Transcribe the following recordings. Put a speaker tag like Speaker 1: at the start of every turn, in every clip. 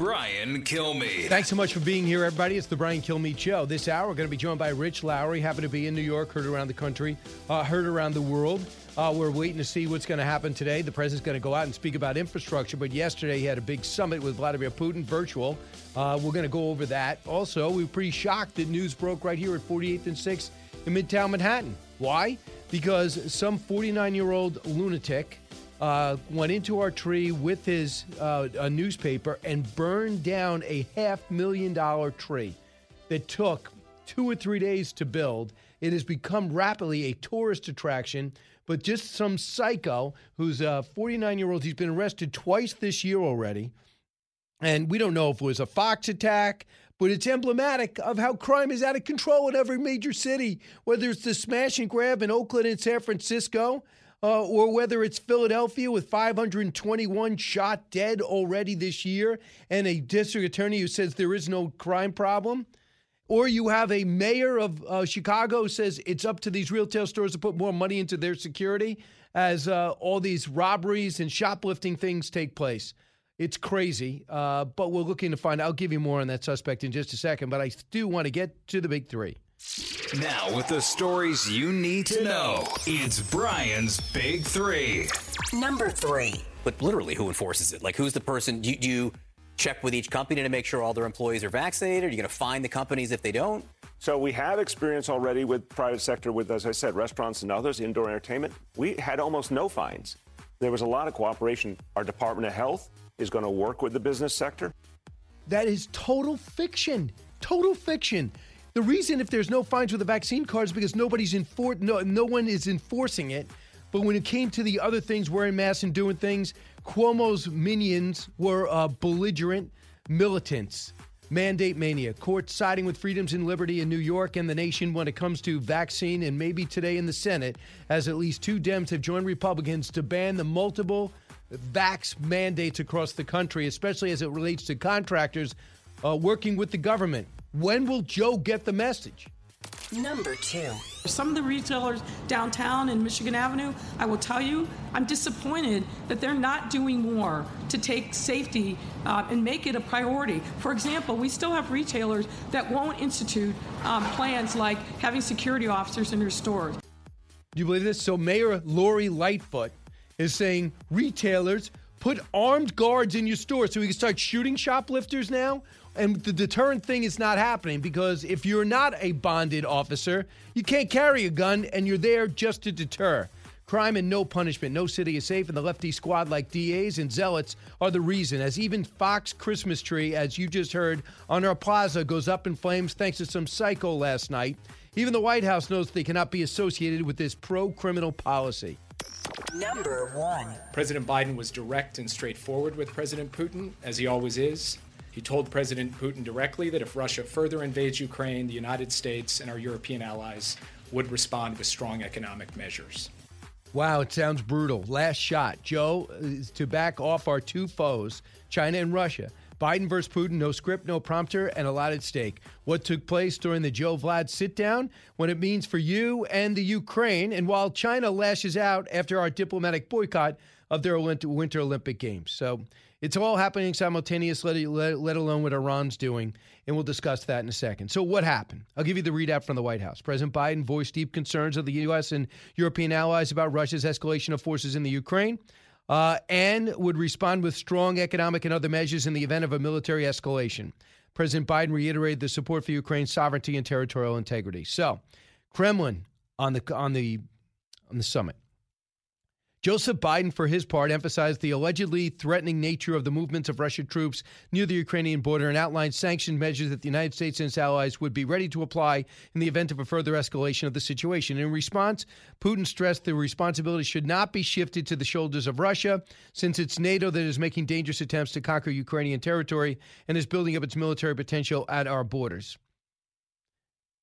Speaker 1: Brian Kilmeade.
Speaker 2: Thanks so much for being here, everybody. It's the Brian Kilmeade Show. This hour, we're going to be joined by Rich Lowry. Happen to be in New York, heard around the country, uh, heard around the world. Uh, we're waiting to see what's going to happen today. The president's going to go out and speak about infrastructure, but yesterday he had a big summit with Vladimir Putin, virtual. Uh, we're going to go over that. Also, we were pretty shocked that news broke right here at 48th and 6th in Midtown Manhattan. Why? Because some 49 year old lunatic uh, went into our tree with his uh, a newspaper and burned down a half million dollar tree that took two or three days to build. It has become rapidly a tourist attraction, but just some psycho who's a 49 year old. He's been arrested twice this year already. And we don't know if it was a Fox attack, but it's emblematic of how crime is out of control in every major city, whether it's the smash and grab in Oakland and San Francisco uh, or whether it's Philadelphia with 521 shot dead already this year and a district attorney who says there is no crime problem. Or you have a mayor of uh, Chicago who says it's up to these retail stores to put more money into their security as uh, all these robberies and shoplifting things take place. It's crazy, uh, but we're looking to find. I'll give you more on that suspect in just a second, but I do want to get to the big three.
Speaker 1: Now, with the stories you need to know, it's Brian's Big Three.
Speaker 3: Number three.
Speaker 4: But literally, who enforces it? Like, who's the person? Do you, do you check with each company to make sure all their employees are vaccinated? Are you going to find the companies if they don't?
Speaker 5: So we have experience already with private sector, with as I said, restaurants and others, indoor entertainment. We had almost no fines. There was a lot of cooperation. Our Department of Health is going to work with the business sector.
Speaker 2: That is total fiction. Total fiction. The reason if there's no fines with the vaccine card is because nobody's enfor- no no one is enforcing it. But when it came to the other things, wearing masks and doing things, Cuomo's minions were uh, belligerent militants. Mandate mania. Courts siding with freedoms and liberty in New York and the nation when it comes to vaccine, and maybe today in the Senate, as at least two Dems have joined Republicans to ban the multiple vax mandates across the country, especially as it relates to contractors uh, working with the government. When will Joe get the message?
Speaker 3: Number two.
Speaker 6: Some of the retailers downtown in Michigan Avenue, I will tell you, I'm disappointed that they're not doing more to take safety uh, and make it a priority. For example, we still have retailers that won't institute um, plans like having security officers in their stores. Do
Speaker 2: you believe this? So, Mayor Lori Lightfoot is saying retailers put armed guards in your store so we can start shooting shoplifters now and the deterrent thing is not happening because if you're not a bonded officer, you can't carry a gun and you're there just to deter. Crime and no punishment. No city is safe, and the lefty squad, like DAs and zealots, are the reason. As even Fox Christmas tree, as you just heard, on our plaza goes up in flames thanks to some psycho last night. Even the White House knows they cannot be associated with this pro criminal policy.
Speaker 3: Number one.
Speaker 7: President Biden was direct and straightforward with President Putin, as he always is. He told President Putin directly that if Russia further invades Ukraine, the United States and our European allies would respond with strong economic measures.
Speaker 2: Wow, it sounds brutal. Last shot. Joe to back off our two foes, China and Russia. Biden versus Putin, no script, no prompter, and a lot at stake. What took place during the Joe Vlad sit down, what it means for you and the Ukraine, and while China lashes out after our diplomatic boycott of their Winter Olympic Games. So it's all happening simultaneously, let, alone what Iran's doing. And we'll discuss that in a second. So, what happened? I'll give you the readout from the White House. President Biden voiced deep concerns of the U.S. and European allies about Russia's escalation of forces in the Ukraine. Uh, and would respond with strong economic and other measures in the event of a military escalation. President Biden reiterated the support for Ukraine's sovereignty and territorial integrity. So, Kremlin on the on the on the summit. Joseph Biden, for his part, emphasized the allegedly threatening nature of the movements of Russian troops near the Ukrainian border and outlined sanctioned measures that the United States and its allies would be ready to apply in the event of a further escalation of the situation. In response, Putin stressed the responsibility should not be shifted to the shoulders of Russia, since it's NATO that is making dangerous attempts to conquer Ukrainian territory and is building up its military potential at our borders.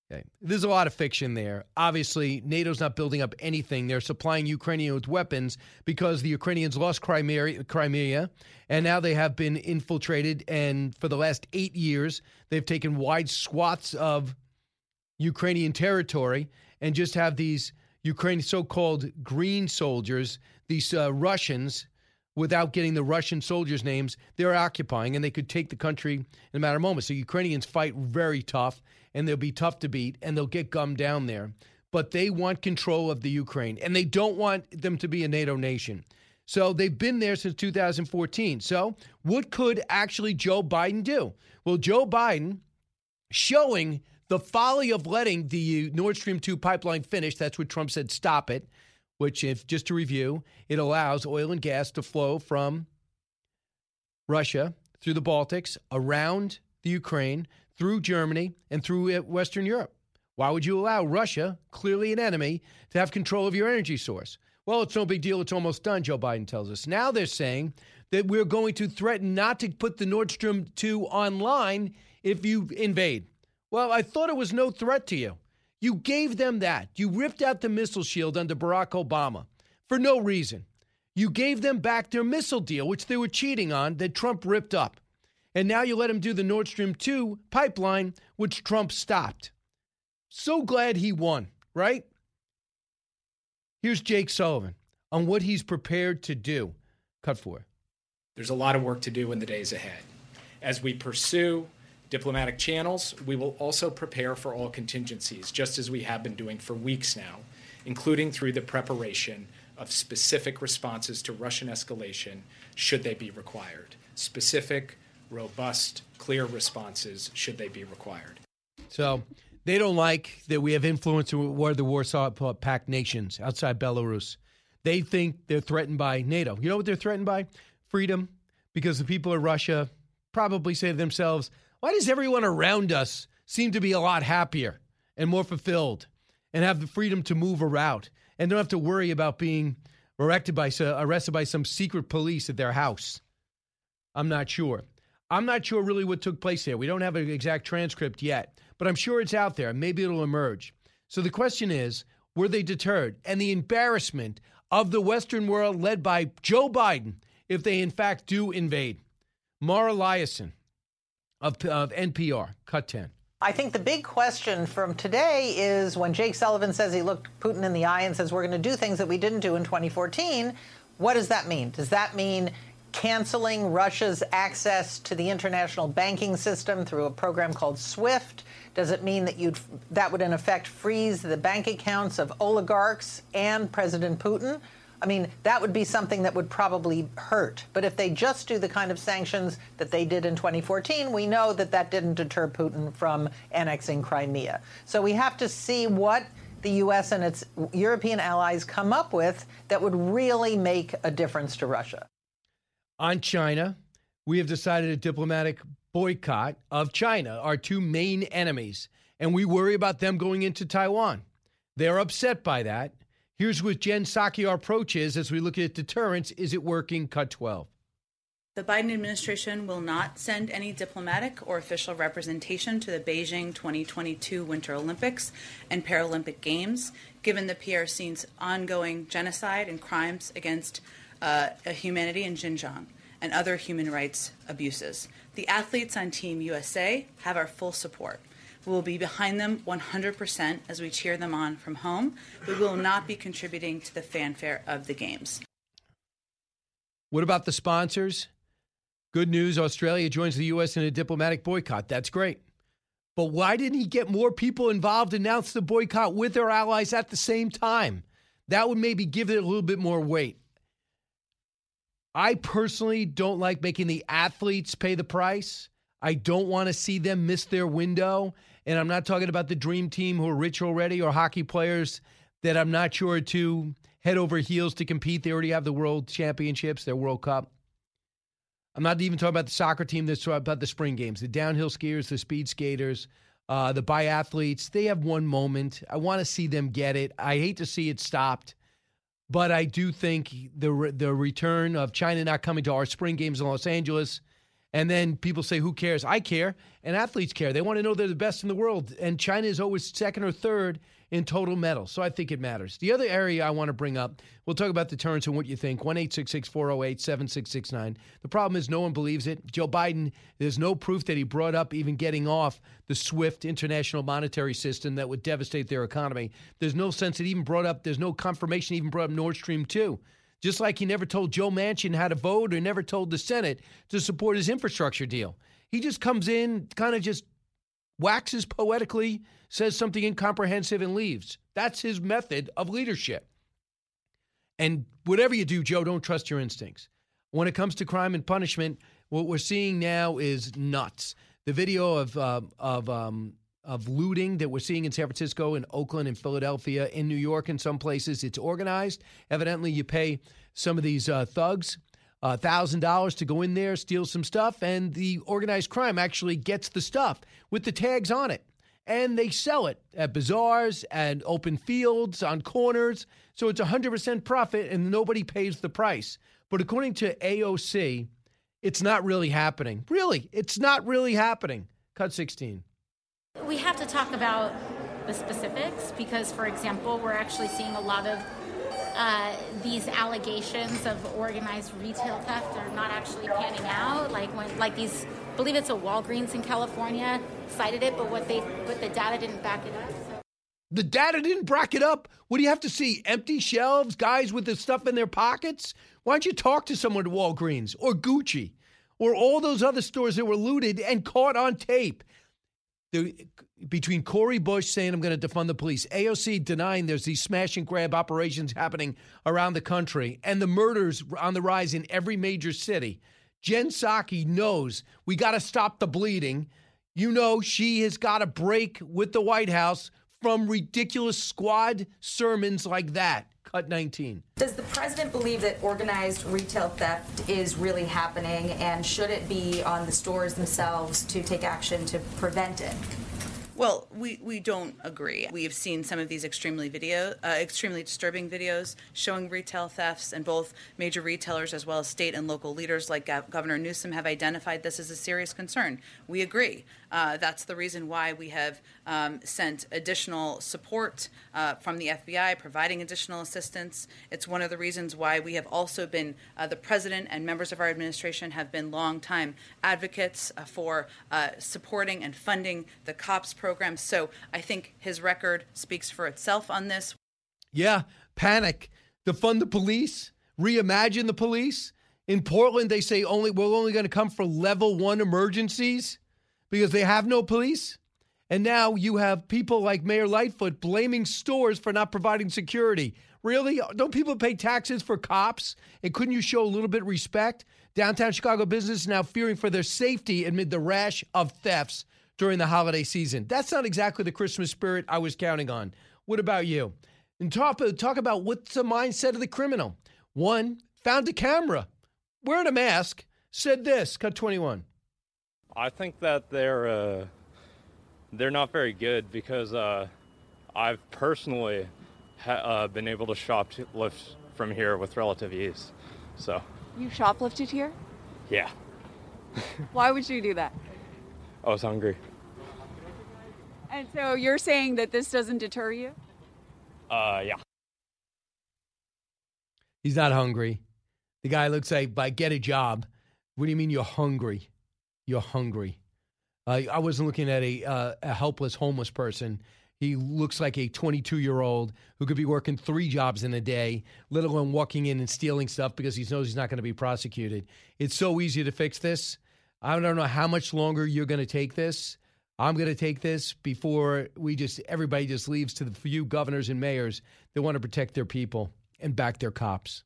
Speaker 2: Okay. There's a lot of fiction there. Obviously, NATO's not building up anything. They're supplying Ukraine with weapons because the Ukrainians lost Crimea, Crimea, and now they have been infiltrated. And for the last eight years, they've taken wide swaths of Ukrainian territory and just have these Ukrainian so called green soldiers, these uh, Russians, without getting the Russian soldiers' names, they're occupying and they could take the country in a matter of moments. So Ukrainians fight very tough and they'll be tough to beat and they'll get gummed down there. But they want control of the Ukraine and they don't want them to be a NATO nation. So they've been there since 2014. So what could actually Joe Biden do? Well, Joe Biden showing the folly of letting the Nord Stream 2 pipeline finish. That's what Trump said, stop it which, if just to review, it allows oil and gas to flow from Russia through the Baltics, around the Ukraine, through Germany, and through uh, Western Europe. Why would you allow Russia, clearly an enemy, to have control of your energy source? Well, it's no big deal. It's almost done, Joe Biden tells us. Now they're saying that we're going to threaten not to put the Nord Stream 2 online if you invade. Well, I thought it was no threat to you. You gave them that. You ripped out the missile shield under Barack Obama for no reason. You gave them back their missile deal, which they were cheating on, that Trump ripped up. And now you let him do the Nord Stream 2 pipeline, which Trump stopped. So glad he won, right? Here's Jake Sullivan on what he's prepared to do. Cut four.
Speaker 7: There's a lot of work to do in the days ahead. As we pursue diplomatic channels, we will also prepare for all contingencies, just as we have been doing for weeks now, including through the preparation of specific responses to Russian escalation should they be required. Specific, robust, clear responses should they be required.
Speaker 2: So they don't like that we have influence over the Warsaw uh, Pact nations outside Belarus. They think they're threatened by NATO. You know what they're threatened by? Freedom, because the people of Russia probably say to themselves, why does everyone around us seem to be a lot happier and more fulfilled and have the freedom to move around and don't have to worry about being arrested by, arrested by some secret police at their house? I'm not sure. I'm not sure really what took place there. We don't have an exact transcript yet, but I'm sure it's out there. Maybe it'll emerge. So the question is were they deterred? And the embarrassment of the Western world led by Joe Biden if they in fact do invade. Mara Liasson of, of NPR. Cut 10.
Speaker 8: I think the big question from today is when Jake Sullivan says he looked Putin in the eye and says we're going to do things that we didn't do in 2014, what does that mean? Does that mean canceling Russia's access to the international banking system through a program called SWIFT? Does it mean that you'd that would in effect freeze the bank accounts of oligarchs and President Putin? I mean, that would be something that would probably hurt. But if they just do the kind of sanctions that they did in 2014, we know that that didn't deter Putin from annexing Crimea. So we have to see what the U.S. and its European allies come up with that would really make a difference to Russia.
Speaker 2: On China, we have decided a diplomatic boycott of China, our two main enemies, and we worry about them going into Taiwan. They're upset by that. Here's what Jen Psaki, our approach is as we look at deterrence. Is it working? Cut 12.
Speaker 9: The Biden administration will not send any diplomatic or official representation to the Beijing 2022 Winter Olympics and Paralympic Games, given the PRC's ongoing genocide and crimes against uh, humanity in Xinjiang and other human rights abuses. The athletes on Team USA have our full support. We will be behind them 100% as we cheer them on from home. We will not be contributing to the fanfare of the games.
Speaker 2: What about the sponsors? Good news Australia joins the U.S. in a diplomatic boycott. That's great. But why didn't he get more people involved, announce the boycott with their allies at the same time? That would maybe give it a little bit more weight. I personally don't like making the athletes pay the price. I don't want to see them miss their window. And I'm not talking about the dream team who are rich already or hockey players that I'm not sure to head over heels to compete. They already have the world championships, their World Cup. I'm not even talking about the soccer team that's about the spring games, the downhill skiers, the speed skaters, uh, the biathletes. They have one moment. I want to see them get it. I hate to see it stopped, but I do think the the return of China not coming to our spring games in Los Angeles And then people say, who cares? I care. And athletes care. They want to know they're the best in the world. And China is always second or third in total medals. So I think it matters. The other area I want to bring up, we'll talk about the deterrence and what you think. 1 408 7669. The problem is no one believes it. Joe Biden, there's no proof that he brought up even getting off the SWIFT international monetary system that would devastate their economy. There's no sense he even brought up, there's no confirmation even brought up Nord Stream 2. Just like he never told Joe Manchin how to vote or never told the Senate to support his infrastructure deal. He just comes in, kind of just waxes poetically, says something incomprehensive, and leaves. That's his method of leadership. And whatever you do, Joe, don't trust your instincts. When it comes to crime and punishment, what we're seeing now is nuts. The video of uh, of um, of looting that we're seeing in San Francisco, in Oakland, in Philadelphia, in New York, in some places, it's organized. Evidently, you pay some of these uh, thugs thousand uh, dollars to go in there, steal some stuff, and the organized crime actually gets the stuff with the tags on it, and they sell it at bazaars and open fields on corners. So it's 100% profit, and nobody pays the price. But according to AOC, it's not really happening. Really, it's not really happening. Cut 16.
Speaker 10: We have to talk about the specifics because, for example, we're actually seeing a lot of uh, these allegations of organized retail theft are not actually panning out. Like when, like these, I believe it's a Walgreens in California cited it, but what they, but the data didn't back it up. So.
Speaker 2: The data didn't back it up. What do you have to see? Empty shelves, guys with the stuff in their pockets? Why don't you talk to someone at Walgreens or Gucci or all those other stores that were looted and caught on tape? The, between Cori Bush saying I'm going to defund the police, AOC denying there's these smash and grab operations happening around the country, and the murders on the rise in every major city. Jen Psaki knows we got to stop the bleeding. You know she has got to break with the White House from ridiculous squad sermons like that. Cut 19.
Speaker 11: Does the president believe that organized retail theft is really happening, and should it be on the stores themselves to take action to prevent it?
Speaker 9: Well, we, we don't agree. We have seen some of these extremely video, uh, extremely disturbing videos showing retail thefts, and both major retailers as well as state and local leaders like Governor Newsom have identified this as a serious concern. We agree. Uh, that's the reason why we have um, sent additional support uh, from the FBI, providing additional assistance. It's one of the reasons why we have also been, uh, the president and members of our administration have been longtime advocates uh, for uh, supporting and funding the COPS program. So I think his record speaks for itself on this.
Speaker 2: Yeah, panic. Defund the police, reimagine the police. In Portland, they say only we're only going to come for level one emergencies because they have no police. And now you have people like Mayor Lightfoot blaming stores for not providing security. Really? Don't people pay taxes for cops? And couldn't you show a little bit of respect? Downtown Chicago business now fearing for their safety amid the rash of thefts during the holiday season. That's not exactly the Christmas spirit I was counting on. What about you? And talk, talk about what's the mindset of the criminal. One found a camera, wearing a mask, said this, cut 21.
Speaker 12: I think that they're uh, they're not very good because uh, I've personally ha- uh, been able to shoplift from here with relative ease. So
Speaker 13: you shoplifted here?
Speaker 12: Yeah.
Speaker 13: Why would you do that?
Speaker 12: I was hungry.
Speaker 13: And so you're saying that this doesn't deter you?
Speaker 12: Uh, yeah.
Speaker 2: He's not hungry. The guy looks like, "By get a job." What do you mean you're hungry? You're hungry. Uh, I wasn't looking at a, uh, a helpless homeless person. He looks like a 22 year old who could be working three jobs in a day, let alone walking in and stealing stuff because he knows he's not going to be prosecuted. It's so easy to fix this. I don't know how much longer you're going to take this. I'm going to take this before we just everybody just leaves to the few governors and mayors that want to protect their people and back their cops.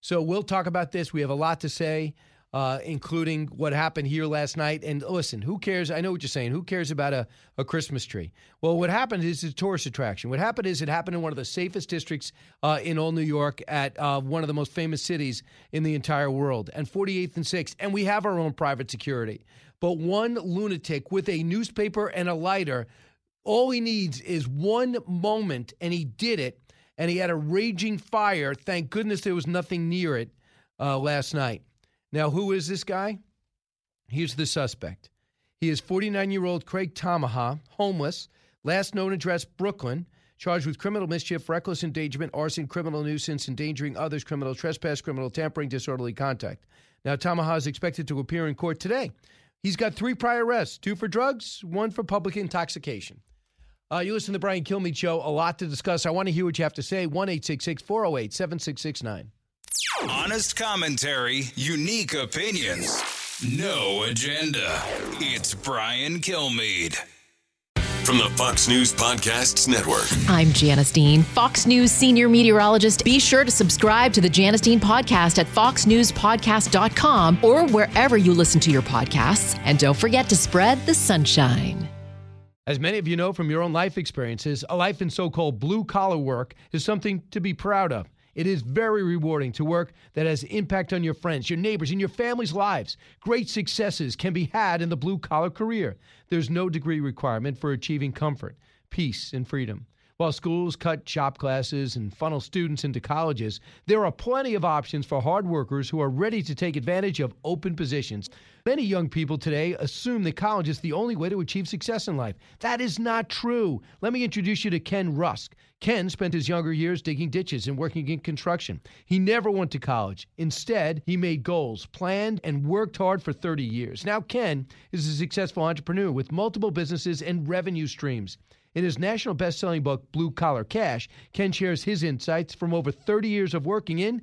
Speaker 2: So we'll talk about this. We have a lot to say uh, including what happened here last night. And listen, who cares? I know what you're saying. Who cares about a, a Christmas tree? Well, what happened is a tourist attraction. What happened is it happened in one of the safest districts uh, in all New York at uh, one of the most famous cities in the entire world, and 48th and 6th. And we have our own private security. But one lunatic with a newspaper and a lighter, all he needs is one moment, and he did it. And he had a raging fire. Thank goodness there was nothing near it uh, last night. Now, who is this guy? He's the suspect. He is 49 year old Craig Tamaha, homeless, last known address Brooklyn, charged with criminal mischief, reckless endangerment, arson, criminal nuisance, endangering others, criminal trespass, criminal tampering, disorderly contact. Now, Tamaha is expected to appear in court today. He's got three prior arrests two for drugs, one for public intoxication. Uh, you listen to the Brian Kilmeade Show, a lot to discuss. I want to hear what you have to say. 1 408 7669.
Speaker 1: Honest commentary, unique opinions, no agenda. It's Brian Kilmeade.
Speaker 14: From the Fox News Podcasts Network.
Speaker 15: I'm Janice Dean, Fox News senior meteorologist. Be sure to subscribe to the Janice Dean podcast at foxnewspodcast.com or wherever you listen to your podcasts. And don't forget to spread the sunshine.
Speaker 2: As many of you know from your own life experiences, a life in so called blue collar work is something to be proud of. It is very rewarding to work that has impact on your friends, your neighbors, and your family's lives. Great successes can be had in the blue collar career. There's no degree requirement for achieving comfort, peace, and freedom. While schools cut shop classes and funnel students into colleges, there are plenty of options for hard workers who are ready to take advantage of open positions. Many young people today assume that college is the only way to achieve success in life. That is not true. Let me introduce you to Ken Rusk. Ken spent his younger years digging ditches and working in construction. He never went to college. Instead, he made goals, planned, and worked hard for 30 years. Now, Ken is a successful entrepreneur with multiple businesses and revenue streams. In his national best selling book, Blue Collar Cash, Ken shares his insights from over 30 years of working in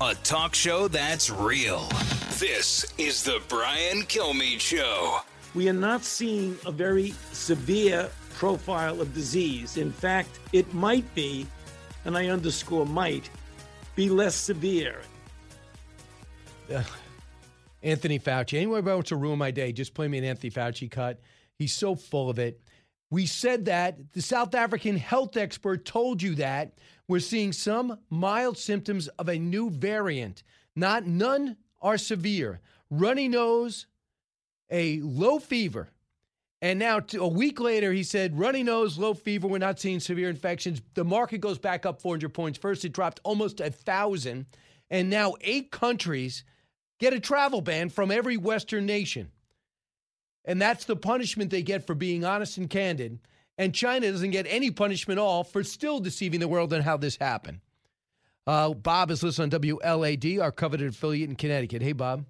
Speaker 1: A talk show that's real. This is the Brian Kilmeade Show.
Speaker 16: We are not seeing a very severe profile of disease. In fact, it might be, and I underscore might, be less severe.
Speaker 2: Uh, Anthony Fauci. Anyway, about to ruin my day, just play me an Anthony Fauci cut. He's so full of it. We said that. The South African health expert told you that. We're seeing some mild symptoms of a new variant. Not none are severe. Runny nose, a low fever. And now, a week later, he said, runny nose, low fever, we're not seeing severe infections. The market goes back up 400 points. First, it dropped almost a 1,000. And now, eight countries get a travel ban from every Western nation. And that's the punishment they get for being honest and candid. And China doesn't get any punishment at all for still deceiving the world on how this happened. Uh, Bob is listening on WLAD, our coveted affiliate in Connecticut. Hey, Bob.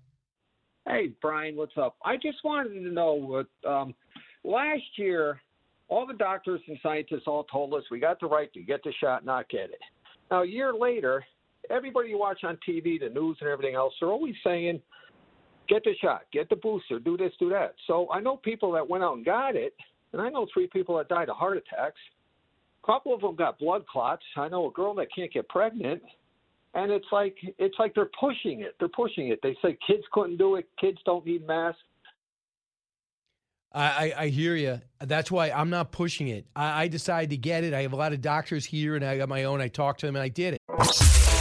Speaker 17: Hey, Brian, what's up? I just wanted to know what um, last year, all the doctors and scientists all told us we got the right to get the shot, not get it. Now, a year later, everybody you watch on TV, the news, and everything else, they're always saying, get the shot, get the booster, do this, do that. So I know people that went out and got it, and I know three people that died of heart attacks. A couple of them got blood clots. I know a girl that can't get pregnant. And it's like it's like they're pushing it. They're pushing it. They say kids couldn't do it. Kids don't need masks.
Speaker 2: I, I, hear you. That's why I'm not pushing it. I, I decided to get it. I have a lot of doctors here, and I got my own. I talked to them, and I did it.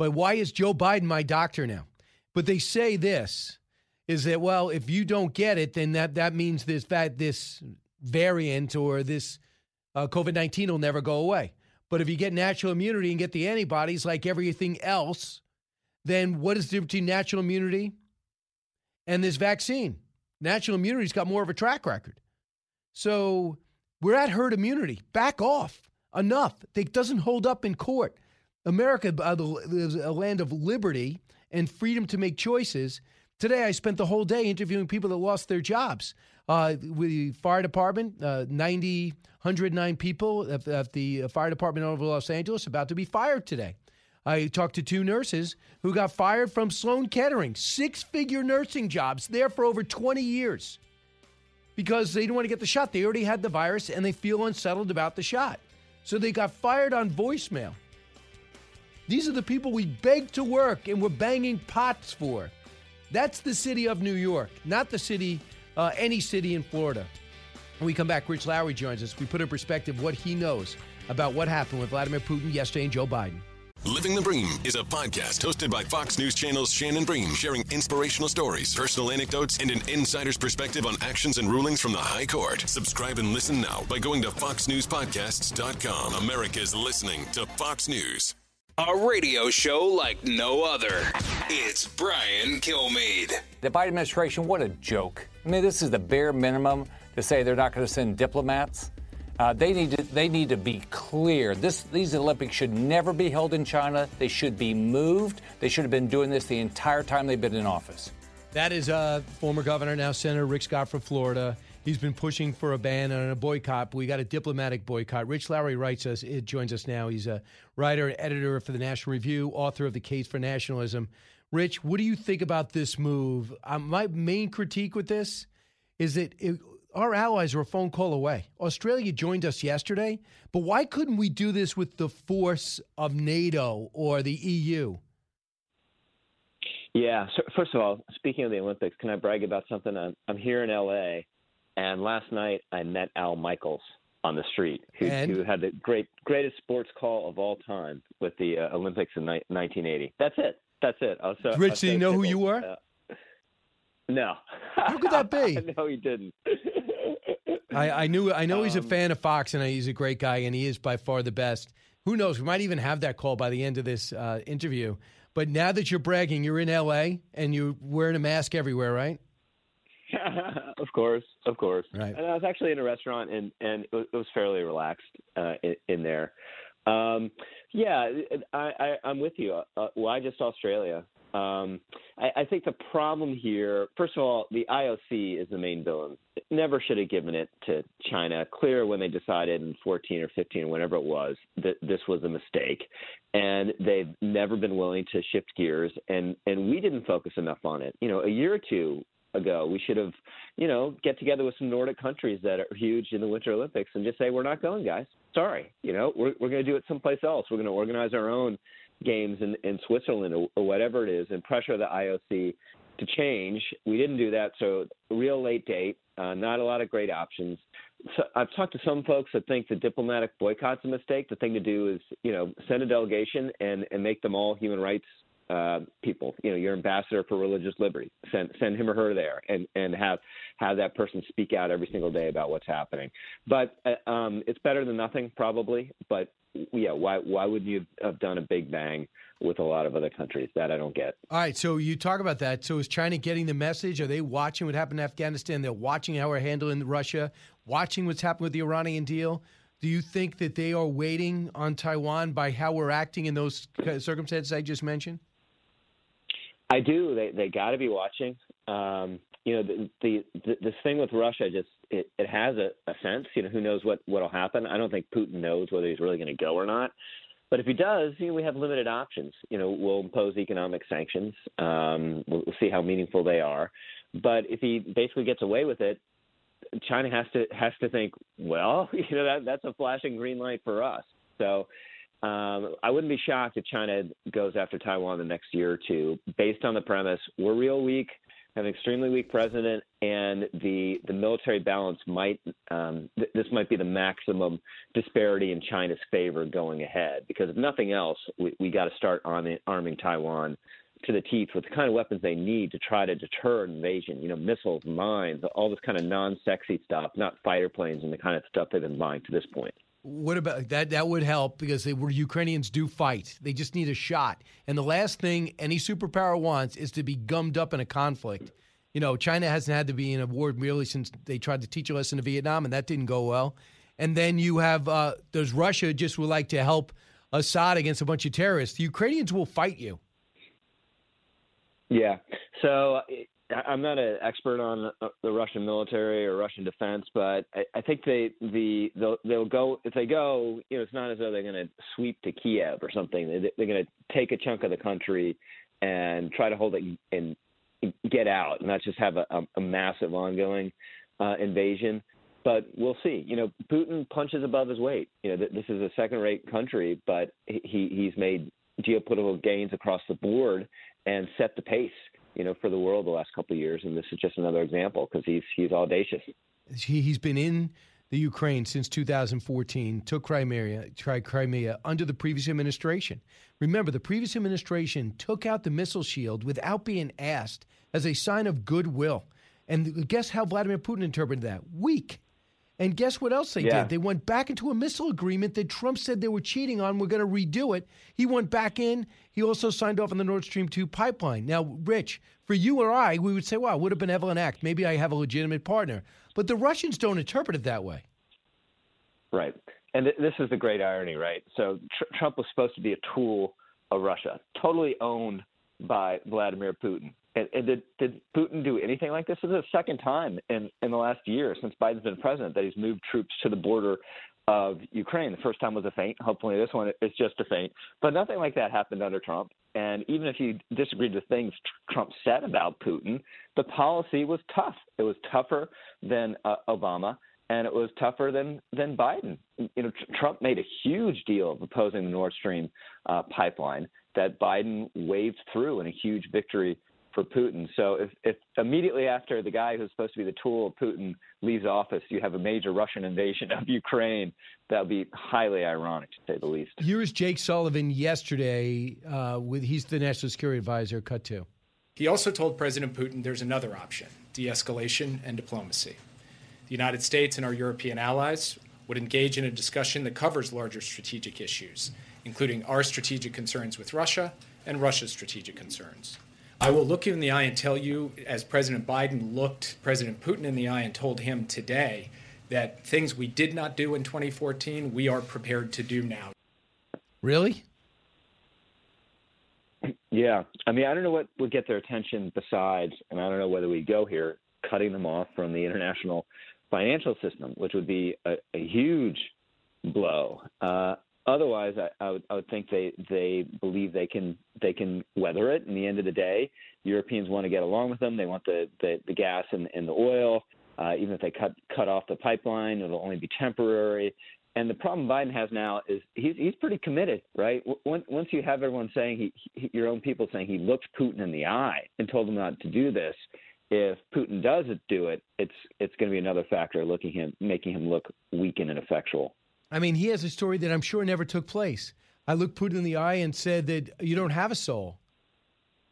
Speaker 2: But why is Joe Biden my doctor now? But they say this is that well, if you don't get it, then that that means this that this variant or this uh, COVID nineteen will never go away. But if you get natural immunity and get the antibodies like everything else, then what is the difference between natural immunity and this vaccine? Natural immunity's got more of a track record. So we're at herd immunity. Back off. Enough. It doesn't hold up in court. America uh, is a land of liberty and freedom to make choices. Today, I spent the whole day interviewing people that lost their jobs. Uh, with the fire department, uh, 90, 109 people at, at the fire department over Los Angeles about to be fired today. I talked to two nurses who got fired from Sloan Kettering, six figure nursing jobs there for over 20 years because they didn't want to get the shot. They already had the virus and they feel unsettled about the shot. So they got fired on voicemail. These are the people we beg to work and we're banging pots for. That's the city of New York, not the city, uh, any city in Florida. When we come back, Rich Lowry joins us. We put in perspective what he knows about what happened with Vladimir Putin yesterday and Joe Biden.
Speaker 14: Living the Bream is a podcast hosted by Fox News Channel's Shannon Bream, sharing inspirational stories, personal anecdotes, and an insider's perspective on actions and rulings from the High Court. Subscribe and listen now by going to foxnewspodcasts.com. America's listening to Fox News.
Speaker 1: A radio show like no other. It's Brian Kilmeade.
Speaker 18: The Biden administration, what a joke. I mean, this is the bare minimum to say they're not going to send diplomats. Uh, they need to they need to be clear. This these Olympics should never be held in China. They should be moved. They should have been doing this the entire time they've been in office.
Speaker 2: That is uh, former governor, now Senator Rick Scott from Florida. He's been pushing for a ban and a boycott. But we got a diplomatic boycott. Rich Lowry writes us. It joins us now. He's a writer and editor for the National Review, author of the Case for Nationalism. Rich, what do you think about this move? Um, my main critique with this is that it, our allies are a phone call away. Australia joined us yesterday, but why couldn't we do this with the force of NATO or the EU?
Speaker 19: Yeah. So first of all, speaking of the Olympics, can I brag about something? I'm, I'm here in LA, and last night I met Al Michaels on the street, who, who had the great greatest sports call of all time with the uh, Olympics in ni- 1980. That's it. That's it. I was so, I
Speaker 2: Rich,
Speaker 19: was
Speaker 2: do you
Speaker 19: so
Speaker 2: know who you were?
Speaker 19: Uh, no.
Speaker 2: How could that be?
Speaker 19: no, he didn't.
Speaker 2: I, I knew I know he's a
Speaker 19: Um,
Speaker 2: fan of Fox and he's a great guy and he is by far the best. Who knows? We might even have that call by the end of this uh, interview. But now that you're bragging, you're in L.A. and you're wearing a mask everywhere, right?
Speaker 19: of course, of course.
Speaker 2: Right.
Speaker 19: And I was actually in a restaurant, and and it was, it was fairly relaxed uh, in, in there. Um, yeah, I, I, I'm with you. Uh, why just Australia? Um, I, I think the problem here, first of all, the IOC is the main villain. It Never should have given it to China. Clear when they decided in 14 or 15, whenever it was, that this was a mistake, and they've never been willing to shift gears. And and we didn't focus enough on it. You know, a year or two ago, we should have, you know, get together with some Nordic countries that are huge in the Winter Olympics and just say we're not going, guys. Sorry, you know, we're we're going to do it someplace else. We're going to organize our own games in, in Switzerland or, or whatever it is, and pressure the IOC to change. We didn't do that, so real late date. Uh, not a lot of great options. So I've talked to some folks that think the diplomatic boycott's a mistake. The thing to do is, you know, send a delegation and and make them all human rights uh, people. You know, your ambassador for religious liberty. Send send him or her there, and and have have that person speak out every single day about what's happening. But uh, um, it's better than nothing, probably. But yeah, why why would you have done a big bang with a lot of other countries? That I don't get.
Speaker 2: All right, so you talk about that. So is China getting the message? Are they watching what happened in Afghanistan? They're watching how we're handling Russia, watching what's happened with the Iranian deal. Do you think that they are waiting on Taiwan by how we're acting in those circumstances I just mentioned?
Speaker 19: I do. They they got to be watching. Um, you know, the, the the this thing with Russia just it, it has a, a sense. You know, who knows what what'll happen? I don't think Putin knows whether he's really going to go or not. But if he does, you know, we have limited options. You know, we'll impose economic sanctions. Um, we'll, we'll see how meaningful they are. But if he basically gets away with it, China has to has to think, well, you know, that that's a flashing green light for us. So um, I wouldn't be shocked if China goes after Taiwan the next year or two, based on the premise we're real weak, have an extremely weak president, and the the military balance might um, th- this might be the maximum disparity in China's favor going ahead. Because if nothing else, we, we got to start arming, arming Taiwan to the teeth with the kind of weapons they need to try to deter invasion. You know, missiles, mines, all this kind of non-sexy stuff, not fighter planes and the kind of stuff they've been buying to this point.
Speaker 2: What about that? That would help because they were Ukrainians do fight. They just need a shot. And the last thing any superpower wants is to be gummed up in a conflict. You know, China hasn't had to be in a war really since they tried to teach a lesson in Vietnam, and that didn't go well. And then you have uh, does Russia just would like to help Assad against a bunch of terrorists? The Ukrainians will fight you.
Speaker 19: Yeah. So I'm not an expert on the Russian military or Russian defense, but I, I think they the they'll, they'll go if they go. You know, it's not as though they're going to sweep to Kiev or something. They, they're going to take a chunk of the country and try to hold it and get out, and not just have a, a massive ongoing uh, invasion. But we'll see. You know, Putin punches above his weight. You know, this is a second-rate country, but he he's made geopolitical gains across the board and set the pace you know, for the world the last couple of years, and this is just another example because he's he's audacious.
Speaker 2: He, he's been in the Ukraine since 2014, took Crimea, tried Crimea under the previous administration. Remember, the previous administration took out the missile shield without being asked as a sign of goodwill. And guess how Vladimir Putin interpreted that? Weak. And guess what else they yeah. did? They went back into a missile agreement that Trump said they were cheating on. We're going to redo it. He went back in. He also signed off on the Nord Stream 2 pipeline. Now, Rich, for you or I, we would say, wow, it would have been benevolent act. Maybe I have a legitimate partner. But the Russians don't interpret it that way.
Speaker 19: Right. And th- this is the great irony, right? So tr- Trump was supposed to be a tool of Russia, totally owned by Vladimir Putin. And, and did, did Putin do anything like this? This is the second time in, in the last year since Biden's been president that he's moved troops to the border of Ukraine. The first time was a feint. Hopefully, this one is just a feint. But nothing like that happened under Trump. And even if you disagreed with things Trump said about Putin, the policy was tough. It was tougher than uh, Obama, and it was tougher than than Biden. You know, Trump made a huge deal of opposing the Nord Stream uh, pipeline that Biden waved through in a huge victory for Putin. So if, if immediately after the guy who's supposed to be the tool of Putin leaves office, you have a major Russian invasion of Ukraine, that would be highly ironic to say the least.
Speaker 2: Here's Jake Sullivan yesterday. Uh, with he's the national security advisor. Cut to.
Speaker 7: He also told President Putin there's another option: de-escalation and diplomacy. The United States and our European allies would engage in a discussion that covers larger strategic issues, including our strategic concerns with Russia and Russia's strategic concerns. I will look you in the eye and tell you, as President Biden looked President Putin in the eye and told him today that things we did not do in 2014, we are prepared to do now.
Speaker 2: Really?
Speaker 19: Yeah. I mean, I don't know what would get their attention besides, and I don't know whether we go here, cutting them off from the international financial system, which would be a, a huge blow. Uh, Otherwise, I, I, would, I would think they they believe they can they can weather it. In the end of the day, Europeans want to get along with them. They want the the, the gas and, and the oil. Uh, even if they cut cut off the pipeline, it'll only be temporary. And the problem Biden has now is he's he's pretty committed, right? Once once you have everyone saying he, he your own people saying he looked Putin in the eye and told him not to do this, if Putin does do it, it's it's going to be another factor looking him making him look weak and ineffectual.
Speaker 2: I mean, he has a story that I'm sure never took place. I looked Putin in the eye and said that you don't have a soul.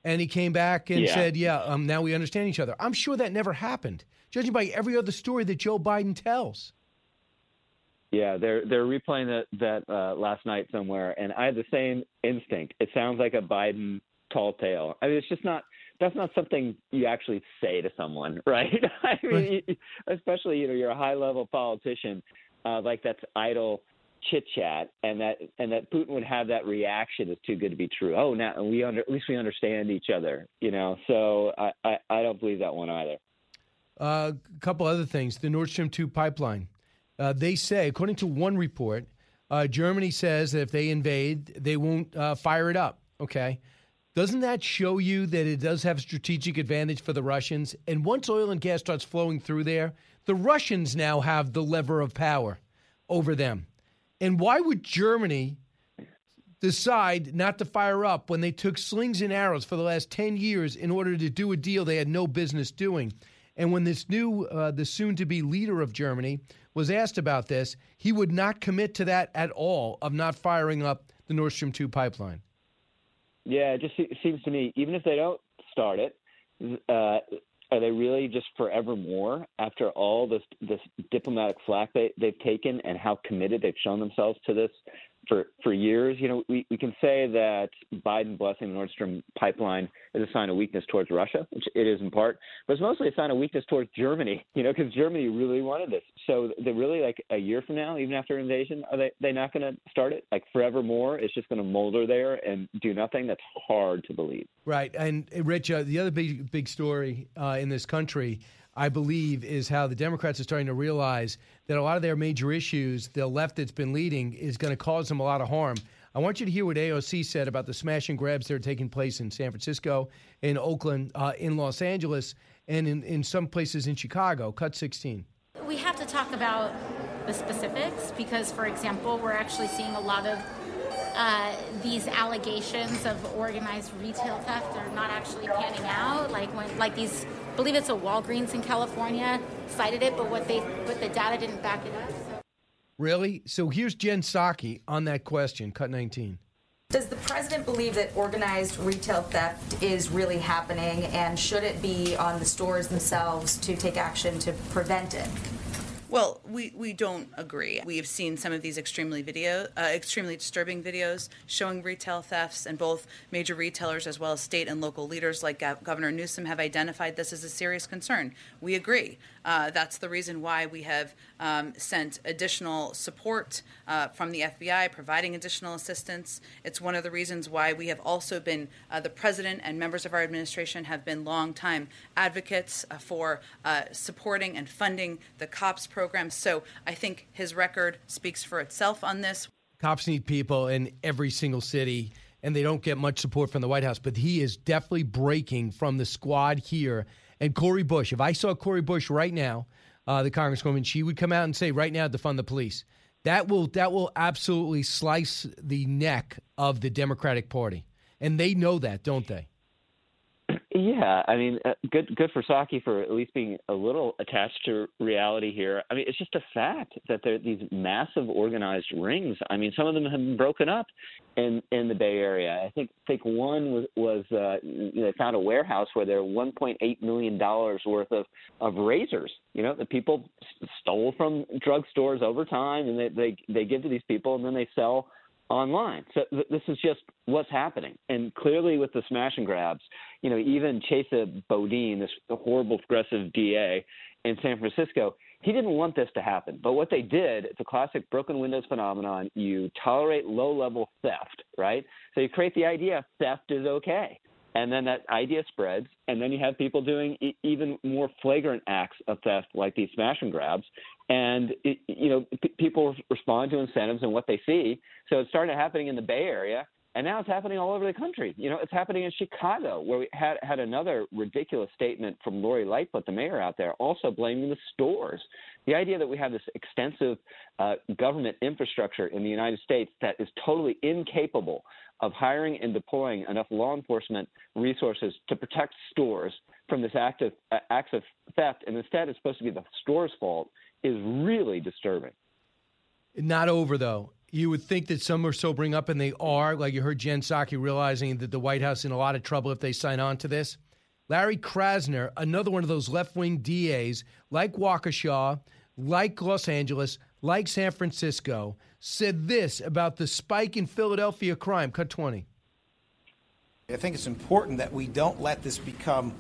Speaker 2: And he came back and yeah. said, Yeah, um, now we understand each other. I'm sure that never happened, judging by every other story that Joe Biden tells.
Speaker 19: Yeah, they're they're replaying that that uh, last night somewhere, and I had the same instinct. It sounds like a Biden tall tale. I mean, it's just not. That's not something you actually say to someone, right? I mean, right. especially you know you're a high level politician uh, like that's idle chit chat, and that and that Putin would have that reaction is too good to be true. Oh, now we under at least we understand each other, you know. So I I, I don't believe that one either.
Speaker 2: Uh, a couple other things. The Nord Stream two pipeline. Uh, they say, according to one report, uh, Germany says that if they invade, they won't uh, fire it up. Okay. Doesn't that show you that it does have strategic advantage for the Russians? And once oil and gas starts flowing through there, the Russians now have the lever of power over them. And why would Germany decide not to fire up when they took slings and arrows for the last 10 years in order to do a deal they had no business doing? And when this new, uh, the soon to be leader of Germany was asked about this, he would not commit to that at all of not firing up the Nord Stream 2 pipeline.
Speaker 19: Yeah, it just seems to me, even if they don't start it, uh, are they really just forevermore after all this this diplomatic flack they, they've taken and how committed they've shown themselves to this for for years. You know, we, we can say that Biden blessing the Nord Stream pipeline is a sign of weakness towards Russia, which it is in part, but it's mostly a sign of weakness towards Germany. You know, because Germany really wanted this. So they really like a year from now, even after invasion, are they they not going to start it? Like forevermore, it's just going to molder there and do nothing. That's hard to believe.
Speaker 2: Right, and uh, Rich, uh, the other big big story uh, in this country. I believe, is how the Democrats are starting to realize that a lot of their major issues, the left that's been leading, is going to cause them a lot of harm. I want you to hear what AOC said about the smash and grabs that are taking place in San Francisco, in Oakland, uh, in Los Angeles, and in, in some places in Chicago. Cut 16.
Speaker 10: We have to talk about the specifics because, for example, we're actually seeing a lot of uh, these allegations of organized retail theft are not actually panning out. Like when, like these, I believe it's a Walgreens in California cited it, but what they, but the data didn't back it up. So.
Speaker 2: Really? So here's Jen Psaki on that question. Cut 19.
Speaker 11: Does the president believe that organized retail theft is really happening, and should it be on the stores themselves to take action to prevent it?
Speaker 9: Well, we, we don't agree. We have seen some of these extremely video, uh, extremely disturbing videos showing retail thefts, and both major retailers as well as state and local leaders like Gov- Governor Newsom have identified this as a serious concern. We agree. Uh, that's the reason why we have um, sent additional support uh, from the FBI, providing additional assistance. It's one of the reasons why we have also been, uh, the president and members of our administration have been longtime advocates uh, for uh, supporting and funding the COPS program. So I think his record speaks for itself on this.
Speaker 2: Cops need people in every single city, and they don't get much support from the White House, but he is definitely breaking from the squad here. And Cori Bush, if I saw Cori Bush right now, uh, the congresswoman, she would come out and say right now defund the police. That will that will absolutely slice the neck of the Democratic Party, and they know that, don't they?
Speaker 19: Yeah, I mean, uh, good good for Saki for at least being a little attached to reality here. I mean, it's just a fact that there are these massive organized rings. I mean, some of them have been broken up in in the Bay Area. I think think one was was uh, you know, found a warehouse where there were 1.8 million dollars worth of of razors. You know, that people stole from drugstores over time, and they they they give to these people, and then they sell online. So th- this is just what's happening. And clearly, with the smash and grabs, you know, even Chesa Bodine, this horrible progressive DA in San Francisco, he didn't want this to happen. But what they did, it's a classic broken windows phenomenon. You tolerate low level theft, right? So you create the idea theft is okay. And then that idea spreads, and then you have people doing e- even more flagrant acts of theft, like these smash and grabs. And it, you know, p- people respond to incentives and what they see. So it started happening in the Bay Area, and now it's happening all over the country. You know, it's happening in Chicago, where we had had another ridiculous statement from Lori Lightfoot, the mayor out there, also blaming the stores. The idea that we have this extensive uh, government infrastructure in the United States that is totally incapable of hiring and deploying enough law enforcement resources to protect stores from this act of uh, acts of theft, and instead it's supposed to be the store's fault, is really disturbing.
Speaker 2: Not over though. You would think that some are sobering up, and they are. Like you heard Jen Psaki realizing that the White House in a lot of trouble if they sign on to this. Larry Krasner, another one of those left wing DAs, like Waukesha, like Los Angeles, like San Francisco, said this about the spike in Philadelphia crime. Cut 20.
Speaker 20: I think it's important that we don't let this become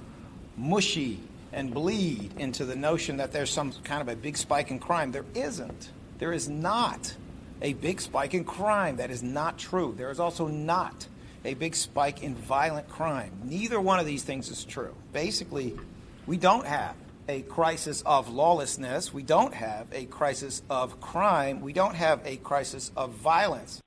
Speaker 20: mushy and bleed into the notion that there's some kind of a big spike in crime. There isn't. There is not a big spike in crime. That is not true. There is also not a big spike in violent crime. Neither one of these things is true. Basically, we don't have a crisis of lawlessness. We don't have a crisis of crime. We don't have a crisis of violence.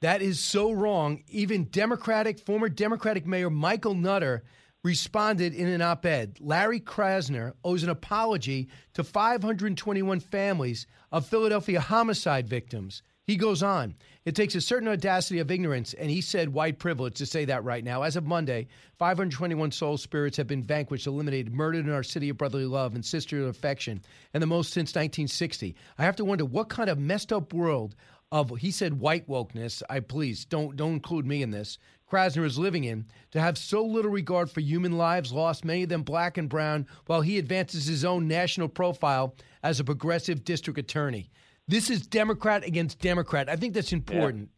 Speaker 2: That is so wrong. Even Democratic, former Democratic Mayor Michael Nutter responded in an op ed. Larry Krasner owes an apology to 521 families of Philadelphia homicide victims. He goes on. It takes a certain audacity of ignorance, and he said white privilege to say that right now. As of Monday, 521 soul spirits have been vanquished, eliminated, murdered in our city of brotherly love and sisterly affection, and the most since 1960. I have to wonder what kind of messed up world of he said white wokeness. I please don't don't include me in this. Krasner is living in to have so little regard for human lives lost, many of them black and brown, while he advances his own national profile as a progressive district attorney. This is Democrat against Democrat. I think that's important.